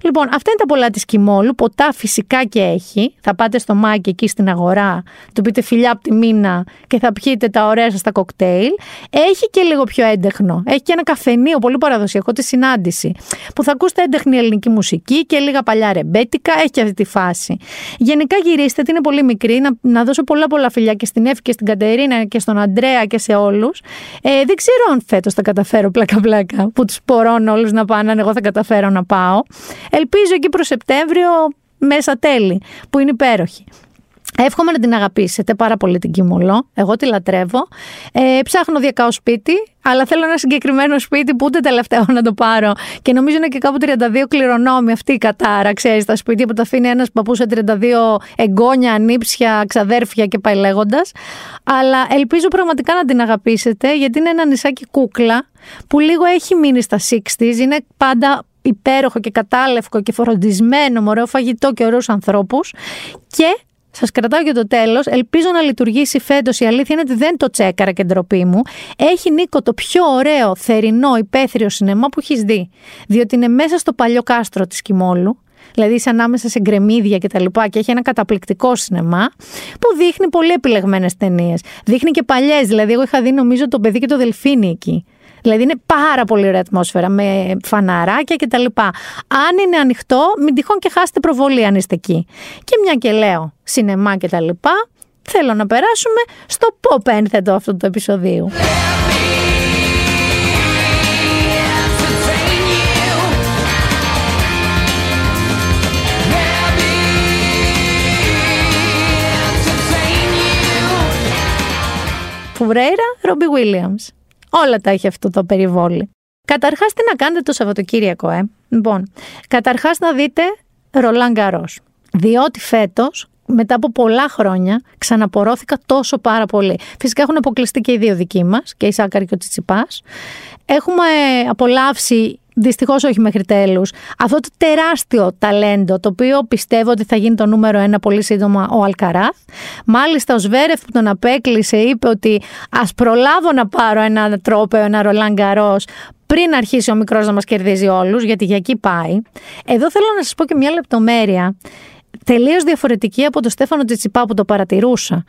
Λοιπόν, αυτά είναι τα πολλά της Κιμόλου. Ποτά φυσικά και έχει. Θα πάτε στο Μάκη εκεί στην αγορά, του πείτε φιλιά από τη μήνα και θα πιείτε τα ωραία σας τα κοκτέιλ. Έχει και λίγο πιο έντεχνο. Έχει και ένα καφενείο πολύ παραδοσιακό, τη συνάντηση, που θα ακούσετε έντεχνη ελληνική μουσική και λίγα παλιά ρεμπέτικα. Έχει και αυτή τη φάση. Γενικά γυρίστε, ότι είναι πολύ μικρή, να, να δώσω πολλά πολλά φιλιά και στην Εύη και στην Κατερίνα και στον Αντρέα και σε όλους. Ε, δεν ξέρω αν φέτος θα καταφέρω πλάκα-πλάκα, που τους πορώνω όλους να πάνε, αν εγώ θα καταφέρω να πάω. Ελπίζω εκεί προς Σεπτέμβριο μέσα τέλη, που είναι υπέροχη. Εύχομαι να την αγαπήσετε πάρα πολύ την Κιμολό. Εγώ τη λατρεύω. Ε, ψάχνω διακάω σπίτι, αλλά θέλω ένα συγκεκριμένο σπίτι που ούτε τελευταίο να το πάρω. Και νομίζω είναι και κάπου 32 κληρονόμοι αυτή η κατάρα. Ξέρεις, τα σπίτια που τα αφήνει ένας παππούς σε 32 εγγόνια, ανήψια, ξαδέρφια και πάει λέγοντας. Αλλά ελπίζω πραγματικά να την αγαπήσετε, γιατί είναι ένα νησάκι κούκλα που λίγο έχει μείνει στα 60s. Είναι πάντα υπέροχο και κατάλευκο και φροντισμένο με ωραίο φαγητό και ωραίους ανθρώπους και Σας κρατάω για το τέλος. Ελπίζω να λειτουργήσει φέτος. Η αλήθεια είναι ότι δεν το τσέκαρα και ντροπή μου. Έχει Νίκο το πιο ωραίο, θερινό, υπαίθριο σινεμά που έχεις δει. Διότι είναι μέσα στο παλιό κάστρο της Κιμόλου. Δηλαδή είσαι ανάμεσα σε γκρεμίδια και τα λοιπά και έχει ένα καταπληκτικό σινεμά που δείχνει πολύ επιλεγμένες ταινίες. Δείχνει και παλιές. Δηλαδή, εγώ είχα δει νομίζω το παιδί και το δελφίνι εκεί. Δηλαδή είναι πάρα πολύ ωραία ατμόσφαιρα με φαναράκια κτλ. Αν είναι ανοιχτό, μην τυχόν και χάσετε προβολή αν είστε εκεί. Και μια και λέω σινεμά κτλ. Θέλω να περάσουμε στο pop ένθετο αυτού του επεισοδίου. Φουρέιρα, Ρόμπι Williams. Όλα τα έχει αυτό το περιβόλι. Καταρχάς, τι να κάνετε το Σαββατοκύριακο, ε; Λοιπόν, καταρχάς να δείτε Ρολάν Γκαρός. Διότι φέτος, μετά από πολλά χρόνια, ξαναπορώθηκα τόσο πάρα πολύ. Φυσικά έχουν αποκλειστεί και οι δύο δικοί μας, και η Σάκαρη και ο Τσιτσιπάς. Έχουμε απολαύσει Δυστυχώς όχι μέχρι τέλους. Αυτό το τεράστιο ταλέντο, το οποίο πιστεύω ότι θα γίνει το νούμερο ένα πολύ σύντομα ο Αλκαράθ. Μάλιστα, ο Σβέρεφ που τον απέκλεισε είπε ότι ας προλάβω να πάρω ένα τρόπεο, ένα Ρολάν Γκαρός, πριν αρχίσει ο μικρός να μας κερδίζει όλους, γιατί για εκεί πάει. Εδώ θέλω να σας πω και μια λεπτομέρεια τελείως διαφορετική από τον Στέφανο Τσιτσιπά που το παρατηρούσα.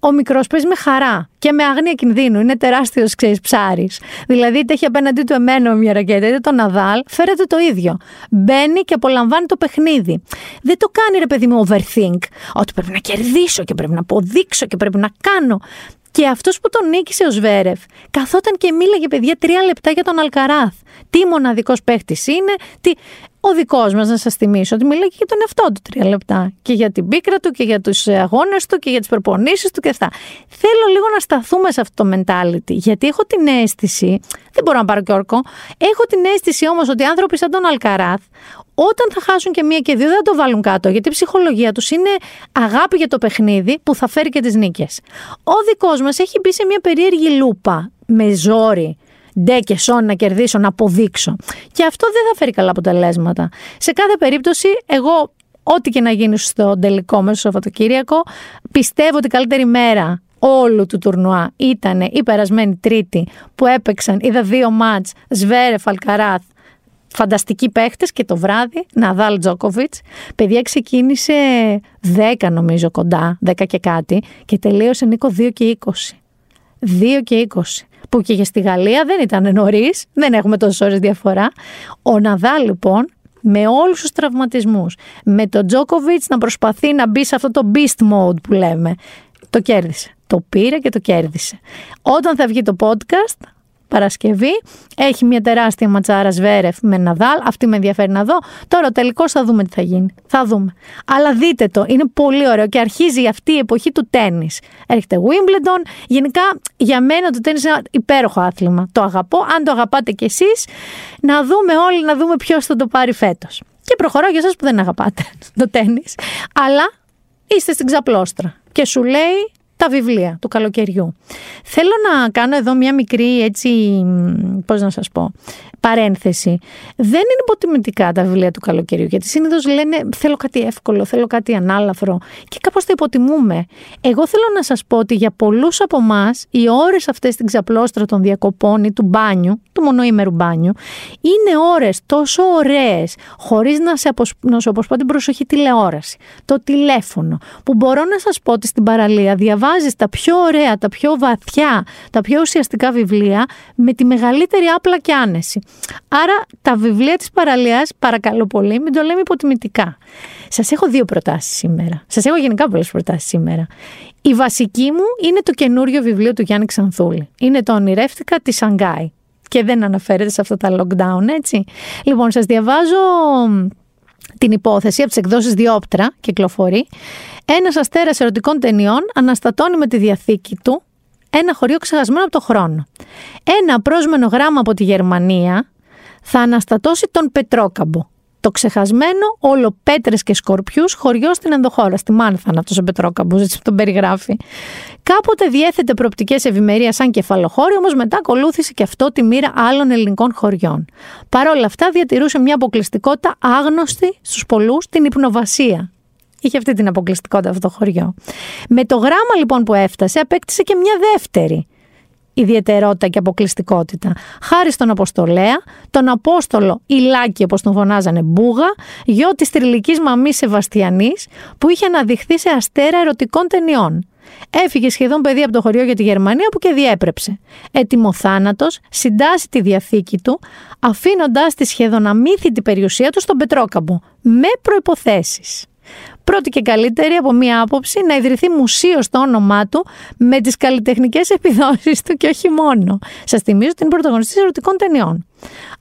Ο μικρός παίζει με χαρά και με αγνία κινδύνου. Είναι τεράστιος, ξέρεις, ψάρις. Δηλαδή, είτε έχει απέναντί του εμένα μια ρακέτα, είτε τον Ναδάλ, φέρεται το ίδιο. Μπαίνει και απολαμβάνει το παιχνίδι. Δεν το κάνει, ρε παιδί μου, overthink. Ότι πρέπει να κερδίσω και πρέπει να αποδείξω και πρέπει να κάνω. Και αυτός που τον νίκησε ο Σβέρεφ, καθόταν και μίλαγε παιδιά τρία λεπτά για τον Αλκαράθ. Τι μοναδικός παίχτης είναι, τι. Ο δικός μας, να σας θυμίσω, ότι μιλάει και για τον εαυτό του τρία λεπτά. Και για την πίκρα του και για τους αγώνες του και για τις προπονήσεις του και αυτά. Θέλω λίγο να σταθούμε σε αυτό το mentality. Γιατί έχω την αίσθηση, δεν μπορώ να πάρω και όρκο, έχω την αίσθηση όμως ότι άνθρωποι σαν τον Αλκαράθ, όταν θα χάσουν και μία και δύο, δεν θα το βάλουν κάτω. Γιατί η ψυχολογία τους είναι αγάπη για το παιχνίδι που θα φέρει και τις νίκες. Ο δικός μας έχει μπει σε μία περίεργη λούπα με ζόρι ντε και σόν να κερδίσω, να αποδείξω. Και αυτό δεν θα φέρει καλά αποτελέσματα. Σε κάθε περίπτωση, εγώ ό,τι και να γίνει στο τελικό μέσα στο Σαββατοκύριακο, πιστεύω ότι η καλύτερη μέρα όλου του τουρνουά ήταν η περασμένη Τρίτη που έπαιξαν, είδα δύο μάτς, Σβέρεφ, Αλκαράθ, φανταστικοί παίχτες και το βράδυ Ναδάλ Τζόκοβιτς. Παιδιά ξεκίνησε 10 νομίζω κοντά, 10 και κάτι και τελείωσε Νίκο 2 και 20. 2 και 20 που και στη Γαλλία δεν ήταν νωρίς, δεν έχουμε τόσες ώρες διαφορά. Ο Ναδά λοιπόν με όλους τους τραυματισμούς, με τον Τζόκοβιτς να προσπαθεί να μπει σε αυτό το beast mode που λέμε, το κέρδισε. Το πήρε και το κέρδισε. Όταν θα βγει το podcast, Παρασκευή. Έχει μια τεράστια ματσάρα Σβέρεφ με Ναδάλ. Αυτή με ενδιαφέρει να δω. Τώρα τελικώς θα δούμε τι θα γίνει. Θα δούμε. Αλλά δείτε το. Είναι πολύ ωραίο και αρχίζει αυτή η εποχή του τέννη. Έρχεται Wimbledon. Γενικά για μένα το τέννη είναι ένα υπέροχο άθλημα. Το αγαπώ. Αν το αγαπάτε κι εσείς, να δούμε όλοι, να δούμε ποιος θα το πάρει φέτος. Και προχωράω για εσάς που δεν αγαπάτε το τέννη. Αλλά είστε στην ξαπλώστρα. Και σου λέει τα βιβλία του καλοκαιριού. Θέλω να κάνω εδώ μια μικρή έτσι, μ, πώς να σας πω, παρένθεση. Δεν είναι υποτιμητικά τα βιβλία του καλοκαιριού, γιατί συνήθως λένε θέλω κάτι εύκολο, θέλω κάτι ανάλαφρο και κάπως τα υποτιμούμε. Εγώ θέλω να σας πω ότι για πολλούς από εμά οι ώρες αυτές στην ξαπλώστρα των διακοπών ή του μπάνιου, του μονοήμερου μπάνιου, είναι ώρες τόσο ωραίες, χωρίς να, σε αποσ... να σου αποσπά την προσοχή τηλεόραση, το τηλέφωνο, που μπορώ να σας πω ότι στην παραλία διαβάζεις τα πιο ωραία, τα πιο βαθιά, τα πιο ουσιαστικά βιβλία με τη μεγαλύτερη άπλα και άνεση. Άρα τα βιβλία της παραλίας, παρακαλώ πολύ, μην το λέμε υποτιμητικά. Σας έχω δύο προτάσεις σήμερα. Σας έχω γενικά πολλές προτάσεις σήμερα. Η βασική μου είναι το καινούριο βιβλίο του Γιάννη Ξανθούλη. Είναι το «Ονειρεύτηκα της Σανγκάη». Και δεν αναφέρεται σε αυτά τα lockdown, έτσι. Λοιπόν, σας διαβάζω την υπόθεση από τις εκδόσεις Διόπτρα, κυκλοφορεί. Ένας αστέρας ερωτικών ταινιών αναστατώνει με τη διαθήκη του ένα χωριό ξεχασμένο από το χρόνο. Ένα πρόσμενο γράμμα από τη Γερμανία θα αναστατώσει τον Πετρόκαμπο. Το ξεχασμένο, όλο πέτρες και σκορπιούς, χωριό στην ενδοχώρα. Στη Μάνθανα αυτό ο Πετρόκαμπος, έτσι τον περιγράφει. Κάποτε διέθετε προοπτικές ευημερίας σαν κεφαλοχώριο, όμως μετά ακολούθησε και αυτό τη μοίρα άλλων ελληνικών χωριών. Παρ' όλα αυτά, διατηρούσε μια αποκλειστικότητα άγνωστη στους πολλούς, την υπνοβασία. Είχε αυτή την αποκλειστικότητα αυτό το χωριό. Με το γράμμα λοιπόν που έφτασε, απέκτησε και μια δεύτερη ιδιαιτερότητα και αποκλειστικότητα. Χάρη στον Αποστολέα, τον Απόστολο Ηλάκη, όπως τον φωνάζανε Μπούγα, γιο τη τριλική μαμής Σεβαστιανής, που είχε αναδειχθεί σε αστέρα ερωτικών ταινιών. Έφυγε σχεδόν παιδί από το χωριό για τη Γερμανία που και διέπρεψε. Έτοιμο θάνατος, συντάσσει τη διαθήκη του, αφήνοντάς τη σχεδόν αμύθιτη περιουσία του στον Πετρόκαμπο, με προποθέσει. Πρώτη και καλύτερη από μία άποψη να ιδρυθεί μουσείο στο όνομά του με τις καλλιτεχνικές επιδόσεις του και όχι μόνο. Σας θυμίζω ότι είναι πρωταγωνιστής ερωτικών ταινιών.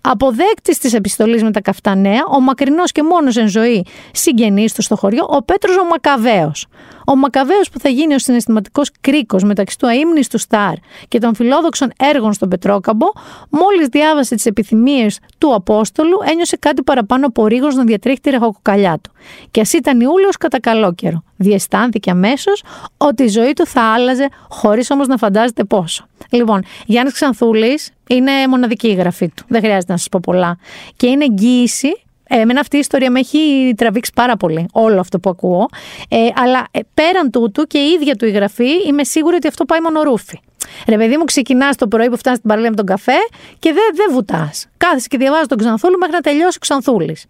Αποδέκτης της επιστολής με τα καυτά νέα, ο μακρινός και μόνος εν ζωή συγγενής του στο χωριό, ο Πέτρος ο Μακαβαίος. Ο Μακαβαίος που θα γίνει ο συναισθηματικός κρίκος μεταξύ του αείμνης του Σταρ και των φιλόδοξων έργων στον Πετρόκαμπο, μόλις διάβασε τις επιθυμίες του Απόστολου, ένιωσε κάτι παραπάνω από ρίγος να διατρέχει τη ρεχοκοκαλιά του. Και ας ήταν Ιούλιος κατά καλό καιρό. Διαισθάνθηκε αμέσως ότι η ζωή του θα άλλαζε, χωρίς όμως να φαντάζεται πόσο. Λοιπόν, Γιάννης Ξανθούλης είναι μοναδική η γραφή του. Δεν χρειάζεται να σας πω πολλά. Και είναι εγγύηση Εμένα αυτή η ιστορία με έχει τραβήξει πάρα πολύ, όλο αυτό που ακούω. Ε, αλλά ε, πέραν τούτου και η ίδια του η γραφή, είμαι σίγουρη ότι αυτό πάει μονορούφι. Ρε παιδί μου, ξεκινάς το πρωί που φτάνεις στην παραλία με τον καφέ και δεν δε βουτάς. Κάθεσαι και διαβάζεις τον Ξανθούλη μέχρι να τελειώσει ο Ξανθούλης.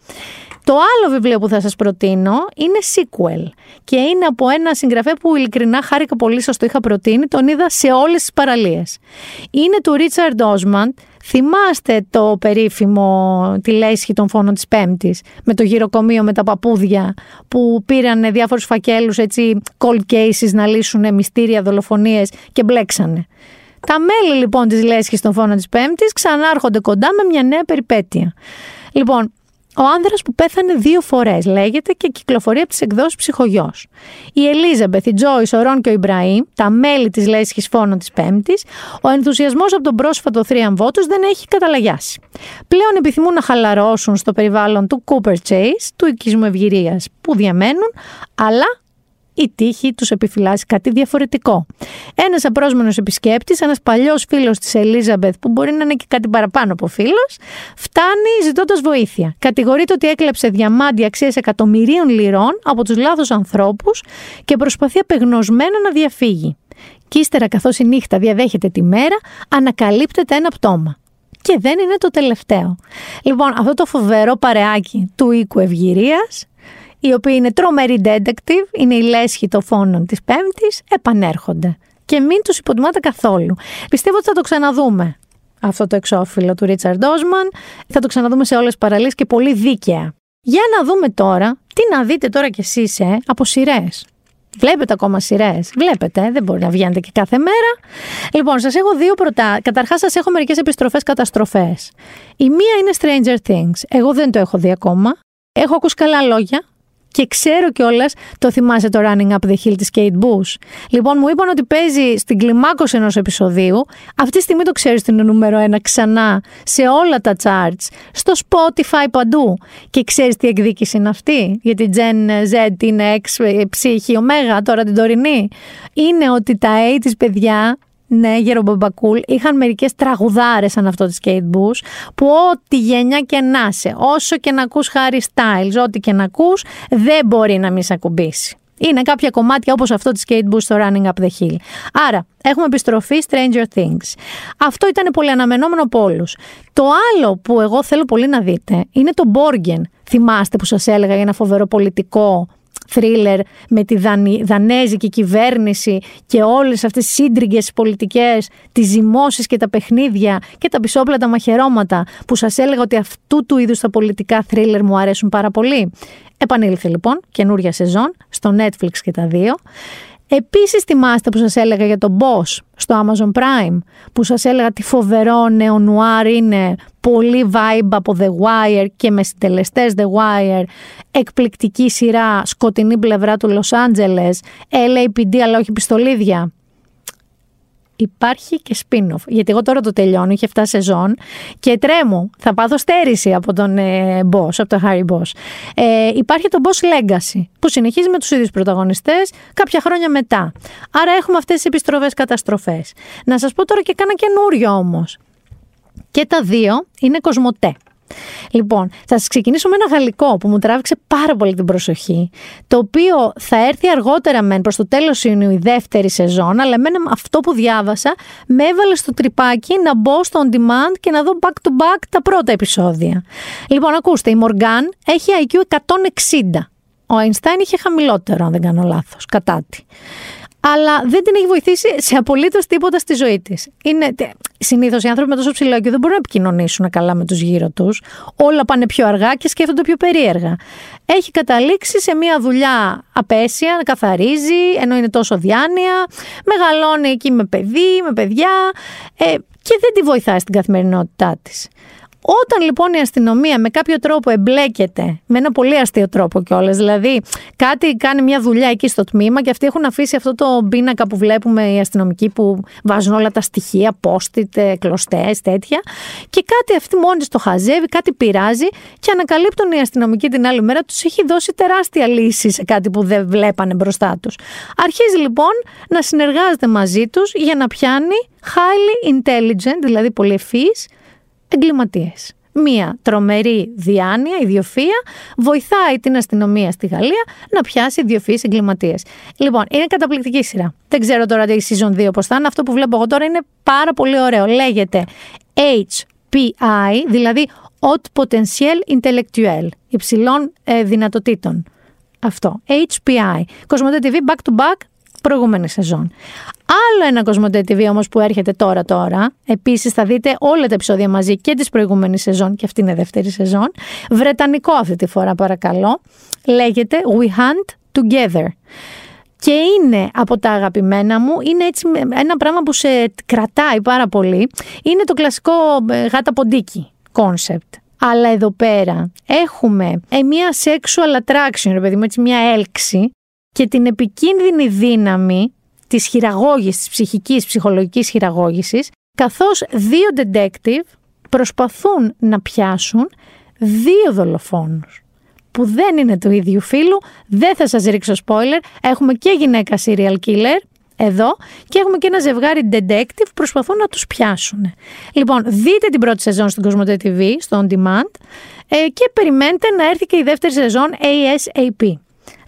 Το άλλο βιβλίο που θα σας προτείνω είναι sequel και είναι από ένα συγγραφέα που ειλικρινά χάρηκα πολύ σας το είχα προτείνει, τον είδα σε όλες τις παραλίες. Είναι του Richard Osman, θυμάστε το περίφημο τη λέσχη των φόνων της Πέμπτης με το γυροκομείο με τα παπούδια που πήραν διάφορους φακέλους έτσι cold cases να λύσουν μυστήρια δολοφονίες και μπλέξανε. Τα μέλη λοιπόν της λέσχης των φόνων της Πέμπτης ξανάρχονται κοντά με μια νέα περιπέτεια. Λοιπόν, ο άνδρας που πέθανε δύο φορές, λέγεται και κυκλοφορεί από τις εκδόσεις Ψυχογειό. Η Ελίζαμπεθ, η Τζόι, ο Ρον και ο Ιμπραήμ, τα μέλη της λέσχης φόνων της Πέμπτης, ο ενθουσιασμός από τον πρόσφατο θρίαμβό του δεν έχει καταλαγιάσει. Πλέον επιθυμούν να χαλαρώσουν στο περιβάλλον του Cooper Chase, του οικισμού ευγυρίας που διαμένουν, αλλά η τύχη τους επιφυλάσσει κάτι διαφορετικό. Ένας απρόσμενος επισκέπτης, ένας παλιός φίλος της Ελίζαμπεθ, που μπορεί να είναι και κάτι παραπάνω από φίλος, φτάνει ζητώντας βοήθεια. Κατηγορείται ότι έκλεψε διαμάντια αξίας εκατομμυρίων λιρών από τους λάθος ανθρώπους και προσπαθεί απεγνωσμένα να διαφύγει. Και ύστερα, καθώς η νύχτα διαδέχεται τη μέρα, ανακαλύπτεται ένα πτώμα. Και δεν είναι το τελευταίο. Λοιπόν, αυτό το φοβερό παρεάκι του οίκου ευγυρίας οι οποίοι είναι τρομεροί detective, είναι η λέσχη των φόνων της Πέμπτης, επανέρχονται. Και μην τους υποτιμάτε καθόλου. Πιστεύω ότι θα το ξαναδούμε αυτό το εξώφυλλο του Ρίτσαρντ Όσμαν. Θα το ξαναδούμε σε όλες τις παραλίες και πολύ δίκαια. Για να δούμε τώρα, τι να δείτε τώρα κι εσείς, ε, από σειρές. Βλέπετε ακόμα σειρές. Βλέπετε, δεν μπορεί να βγαίνετε και κάθε μέρα. Λοιπόν, σας έχω δύο πρωτά. Καταρχάς, σας έχω μερικές επιστροφές καταστροφές. Η μία είναι Stranger Things. Εγώ δεν το έχω δει ακόμα. Έχω ακούσει καλά λόγια. Και ξέρω κιόλας, το θυμάσαι το Running Up the Hill της Kate Bush. Λοιπόν, μου είπαν ότι παίζει στην κλιμάκωση ενός επεισοδίου. Αυτή τη στιγμή το ξέρεις ότι είναι νούμερο ένα ξανά σε όλα τα charts. Στο Spotify παντού. Και ξέρεις τι εκδίκηση είναι αυτή; Γιατί Gen Z είναι εξ ψύχη ωμέγα τώρα την τωρινή. Είναι ότι τα 80's παιδιά ναι, γερομπαμπακούλ. Είχαν μερικές τραγουδάρες σαν αυτό τη Kate Bush, που ό,τι γενιά και να είσαι, όσο και να ακούς Harry Styles, ό,τι και να ακούς, δεν μπορεί να μην σε ακουμπήσει. Είναι κάποια κομμάτια όπως αυτό της Kate Bush στο Running Up the Hill. Άρα, έχουμε επιστροφή Stranger Things. Αυτό ήταν πολύ αναμενόμενο από όλους. Το άλλο που εγώ θέλω πολύ να δείτε είναι το Borgen. Θυμάστε που σας έλεγα για ένα φοβερό πολιτικό θρίλερ με τη Δανη- δανέζικη κυβέρνηση και όλες αυτές τις σύντριγγες πολιτικές, τις ζυμώσεις και τα παιχνίδια και τα πισόπλατα μαχαιρώματα που σας έλεγα ότι αυτού του είδους τα πολιτικά θρίλερ μου αρέσουν πάρα πολύ. Επανήλθε λοιπόν, καινούρια σεζόν, στο Netflix και τα δύο. Επίσης θυμάστε που σας έλεγα για τον Boss στο Amazon Prime, που σας έλεγα τι φοβερό νεονουάρ είναι, πολύ vibe από The Wire και με συντελεστές The Wire, εκπληκτική σειρά, σκοτεινή πλευρά του Los Angeles, LAPD αλλά όχι πιστολίδια. Υπάρχει και spin-off. Γιατί εγώ τώρα το τελειώνω, είχε 7 σεζόν και τρέμω. Θα πάθω στέρηση από τον ε, Boss, από τον Harry Boss. Ε, υπάρχει το Boss Legacy, που συνεχίζει με τους ίδιους πρωταγωνιστές κάποια χρόνια μετά. Άρα έχουμε αυτές τις επιστροφές καταστροφές. Να σας πω τώρα και κάνα καινούριο όμως. Και τα δύο είναι κοσμοτέ. Λοιπόν, θα σας ξεκινήσω με ένα γαλλικό που μου τράβηξε πάρα πολύ την προσοχή, το οποίο θα έρθει αργότερα μεν προς το τέλος Ιουνίου η δεύτερη σεζόν, αλλά εμένα αυτό που διάβασα με έβαλε στο τρυπάκι να μπω στο on demand και να δω back to back τα πρώτα επεισόδια. Λοιπόν, ακούστε, η Μοργάν έχει IQ 160. Ο Einstein είχε χαμηλότερο, αν δεν κάνω λάθος, κατά τη αλλά δεν την έχει βοηθήσει σε απολύτως τίποτα στη ζωή της. Συνήθως οι άνθρωποι με τόσο ψηλό IQ δεν μπορούν να επικοινωνήσουν καλά με τους γύρω τους. Όλα πάνε πιο αργά και σκέφτονται πιο περίεργα. Έχει καταλήξει σε μια δουλειά απέσια, καθαρίζει, ενώ είναι τόσο διάνοια, μεγαλώνει εκεί με παιδί, με παιδιά ε, και δεν τη βοηθάει στην καθημερινότητά της. Όταν λοιπόν η αστυνομία με κάποιο τρόπο εμπλέκεται, με ένα πολύ αστείο τρόπο κιόλας, δηλαδή κάτι κάνει μια δουλειά εκεί στο τμήμα και αυτοί έχουν αφήσει αυτό το πίνακα που βλέπουμε οι αστυνομικοί που βάζουν όλα τα στοιχεία, post-it, κλωστές, τέτοια. Και κάτι αυτή μόνη της το χαζεύει, κάτι πειράζει και ανακαλύπτουν οι αστυνομικοί την άλλη μέρα τους έχει δώσει τεράστια λύση σε κάτι που δεν βλέπανε μπροστά τους. Αρχίζει λοιπόν να συνεργάζεται μαζί τους για να πιάνει highly intelligent, δηλαδή πολύ ευφύης, εγκληματίες. Μία τρομερή διάνοια, ιδιοφία, βοηθάει την αστυνομία στη Γαλλία να πιάσει ιδιοφυείς εγκληματίες. Λοιπόν, είναι καταπληκτική σειρά. Δεν ξέρω τώρα τι season 2 πώς θα είναι. Αυτό που βλέπω εγώ τώρα είναι πάρα πολύ ωραίο. Λέγεται HPI, δηλαδή Haute Potentiel Intellectuel, υψηλών ε, δυνατοτήτων. Αυτό. HPI. Κοσμοτέ TV back to back προηγούμενη σεζόν. Άλλο ένα Κοσμοτέ TV όμως που έρχεται τώρα τώρα, επίσης θα δείτε όλα τα επεισόδια μαζί και της προηγούμενης σεζόν και αυτή είναι δεύτερη σεζόν, βρετανικό αυτή τη φορά παρακαλώ, λέγεται We Hunt Together. Και είναι από τα αγαπημένα μου, είναι έτσι ένα πράγμα που σε κρατάει πάρα πολύ. Είναι το κλασικό ε, γάτα ποντίκι concept. Αλλά εδώ πέρα έχουμε ε, μια sexual attraction, ρε παιδί μου, έτσι μια έλξη και την επικίνδυνη δύναμη της χειραγώγησης, της ψυχικής, ψυχολογικής χειραγώγησης, καθώς δύο detective προσπαθούν να πιάσουν δύο δολοφόνους που δεν είναι του ίδιου φίλου, δεν θα σας ρίξω spoiler, έχουμε και γυναίκα serial killer εδώ και έχουμε και ένα ζευγάρι detective που προσπαθούν να τους πιάσουν. Λοιπόν, δείτε την πρώτη σεζόν στην Cosmote TV, στο On Demand ε, και περιμένετε να έρθει και η δεύτερη σεζόν ASAP.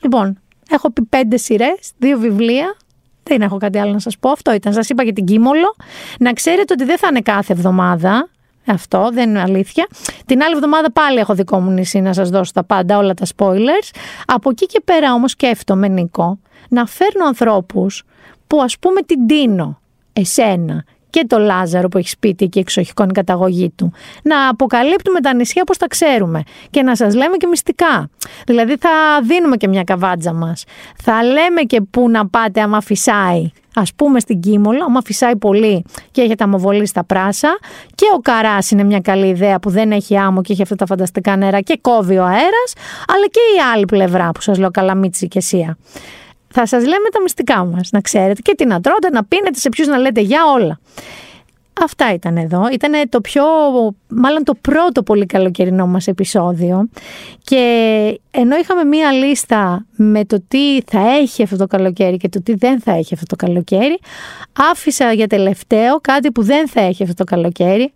Λοιπόν, Έχω πει πέντε σειρές, δύο βιβλία. Δεν έχω κάτι άλλο να σας πω. Αυτό ήταν. Σας είπα για την Κίμολο. Να ξέρετε ότι δεν θα είναι κάθε εβδομάδα. Αυτό δεν είναι αλήθεια. Την άλλη εβδομάδα πάλι έχω δικό μου νησί να σας δώσω τα πάντα, όλα τα spoilers. Από εκεί και πέρα όμως σκέφτομαι, Νίκο, να φέρνω ανθρώπους που ας πούμε την τίνω, εσένα και το Λάζαρο που έχει σπίτι και εξοχικών καταγωγή του. Να αποκαλύπτουμε τα νησιά όπως τα ξέρουμε και να σας λέμε και μυστικά. Δηλαδή θα δίνουμε και μια καβάτζα μας. Θα λέμε και πού να πάτε άμα φυσάει. Ας πούμε στην Κίμολο, άμα φυσάει πολύ και έχετε αμοβολή στα πράσα και ο Καράς είναι μια καλή ιδέα που δεν έχει άμμο και έχει αυτά τα φανταστικά νερά και κόβει ο αέρας, αλλά και η άλλη πλευρά που σας λέω Καλαμίτσι και Σία. Θα σας λέμε τα μυστικά μας, να ξέρετε και τι να τρώτε, να πίνετε, σε ποιους να λέτε για όλα. Αυτά ήταν εδώ. Ήταν το πιο, μάλλον το πρώτο πολύ καλοκαιρινό μας επεισόδιο και ενώ είχαμε μία λίστα με το τι θα έχει αυτό το καλοκαίρι και το τι δεν θα έχει αυτό το καλοκαίρι, άφησα για τελευταίο κάτι που δεν θα έχει αυτό το καλοκαίρι,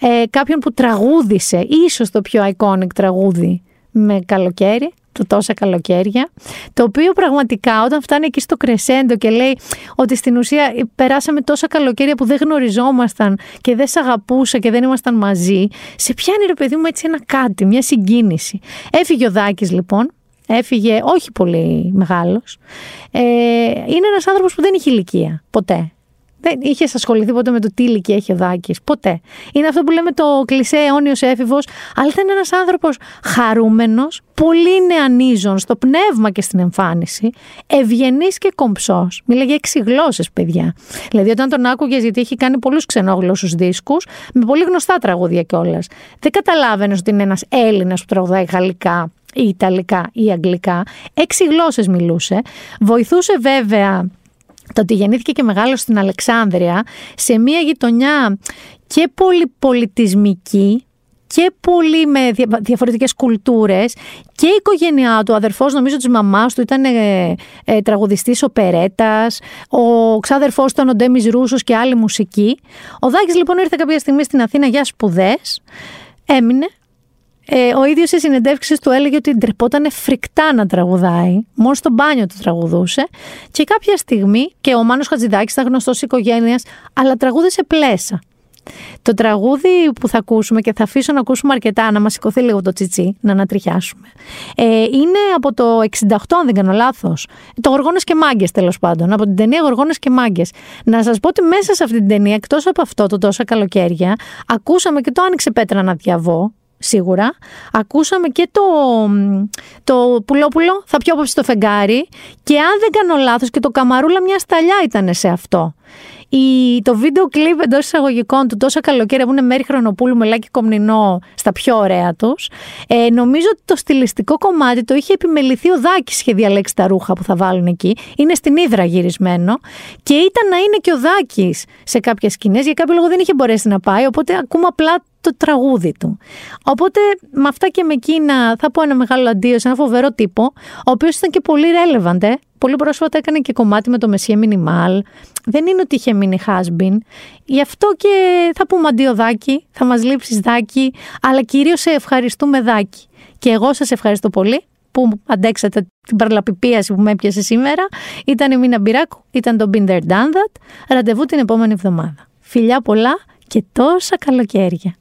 ε, κάποιον που τραγούδισε, ίσως το πιο iconic τραγούδι με καλοκαίρι, το τόσα καλοκαίρια, το οποίο πραγματικά όταν φτάνει εκεί στο κρεσέντο και λέει ότι στην ουσία περάσαμε τόσα καλοκαίρια που δεν γνωριζόμασταν και δεν σε αγαπούσα και δεν ήμασταν μαζί, σε πιάνει ρε παιδί μου έτσι ένα κάτι, μια συγκίνηση. Έφυγε ο Δάκης λοιπόν, έφυγε όχι πολύ μεγάλος, ε, είναι ένας άνθρωπος που δεν είχε ηλικία, ποτέ. Δεν είχες ασχοληθεί ποτέ με το τι ηλικία έχει ο Δάκης. Ποτέ. Είναι αυτό που λέμε το κλισέ αιώνιος έφηβος, αλλά ήταν ένας άνθρωπος χαρούμενος, πολύ νεανίζων στο πνεύμα και στην εμφάνιση, ευγενής και κομψός. Μίλαγε έξι γλώσσες, παιδιά. Δηλαδή, όταν τον άκουγες, γιατί έχει κάνει πολλούς ξενόγλωσσους δίσκους, με πολύ γνωστά τραγούδια κιόλας. Δεν καταλάβαινες ότι είναι ένας Έλληνας που τραγουδάει γαλλικά ή Ιταλικά ή Αγγλικά. Έξι γλώσσες μιλούσε. Βοηθούσε βέβαια το ότι γεννήθηκε και μεγάλος στην Αλεξάνδρεια σε μια γειτονιά και πολύ πολιτισμική και πολύ με δια- διαφορετικές κουλτούρες και η οικογένειά του, ο αδερφός νομίζω της μαμάς του ήταν ε, ε, τραγουδιστής οπερέτας, ο ξάδερφός του ήταν ο Ντέμις Ρούσος και άλλη μουσική. Ο Δάκης λοιπόν ήρθε κάποια στιγμή στην Αθήνα για σπουδές, έμεινε, ε, ο ίδιος σε συνεντεύξεις του έλεγε ότι ντρεπόταν φρικτά να τραγουδάει. Μόνο στο μπάνιο του τραγουδούσε. Και κάποια στιγμή, και ο Μάνος Χατζηδάκης ήταν γνωστός οικογένειας, αλλά τραγούδισε πλέσα. Το τραγούδι που θα ακούσουμε και θα αφήσω να ακούσουμε αρκετά, να μας σηκωθεί λίγο το τσιτσί, να ανατριχιάσουμε. Ε, είναι από το 68, αν δεν κάνω λάθος. Το Γοργόνες και Μάγκες, τέλος πάντων. Από την ταινία Γοργόνες και Μάγκες. Να σας πω ότι μέσα σε αυτή την ταινία, εκτός από αυτό το τόσα καλοκαίρια, ακούσαμε και το Άνοιξε Πέτρα να διαβώ, σίγουρα. Ακούσαμε και το, το πουλόπουλο, θα πιω απόψε το φεγγάρι. Και αν δεν κάνω λάθος και το καμαρούλα μια σταλιά ήταν σε αυτό. Η, το βίντεο κλιπ εντός εισαγωγικών του τόσα καλοκαίρια που είναι μέρη χρονοπούλου με λάκι κομνηνό στα πιο ωραία τους. Ε, νομίζω ότι το στιλιστικό κομμάτι το είχε επιμεληθεί ο Δάκης είχε διαλέξει τα ρούχα που θα βάλουν εκεί. Είναι στην Ήδρα γυρισμένο. Και ήταν να είναι και ο Δάκης σε κάποιες σκηνές. Για κάποιο λόγο δεν είχε μπορέσει να πάει. Οπότε ακούμε απλά το τραγούδι του. Οπότε με αυτά και με εκείνα θα πω ένα μεγάλο αντίο σε ένα φοβερό τύπο, ο οποίος ήταν και πολύ relevant. Ε. Πολύ πρόσφατα έκανε και κομμάτι με το Μεσία Μινιμάλ. Δεν είναι ότι είχε μείνει has-been. Γι' αυτό και θα πούμε αντίο Δάκη, θα μας λείψεις Δάκη, αλλά κυρίως σε ευχαριστούμε Δάκη. Και εγώ σας ευχαριστώ πολύ που αντέξατε την παραλαπιπίαση που με έπιασε σήμερα. Ήταν η Μίνα Μπυράκου, ήταν το Been There Done That. Ραντεβού την επόμενη εβδομάδα. Φιλιά πολλά και τόσα καλοκαίρια.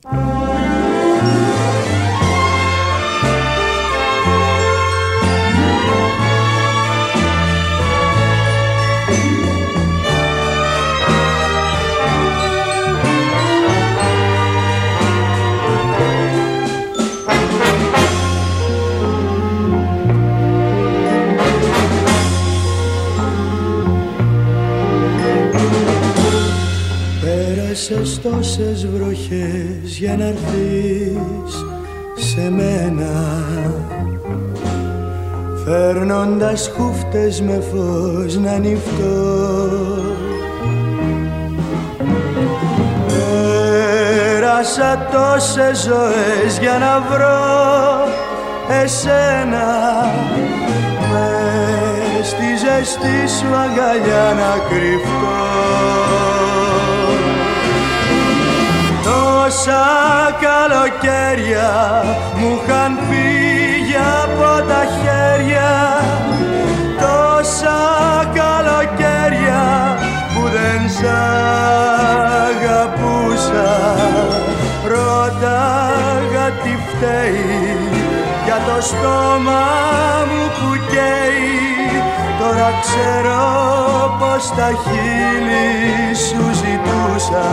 Πέρασες τόσες βροχές για να έρθεις σε μένα. Φέρνοντας χούφτες με φως να ανοιχτώ Πέρασα τόσες ζωές για να βρω εσένα. Μες στη ζεστή σου αγκαλιά να κρυφτώ Τόσα καλοκαίρια μου είχαν φύγει από τα χέρια Τόσα καλοκαίρια που δεν σ' αγαπούσα. Ρώταγα τι φταίει για το στόμα μου που καίει. Τώρα Τώρα ξέρω πως τα χείλη σου ζητούσα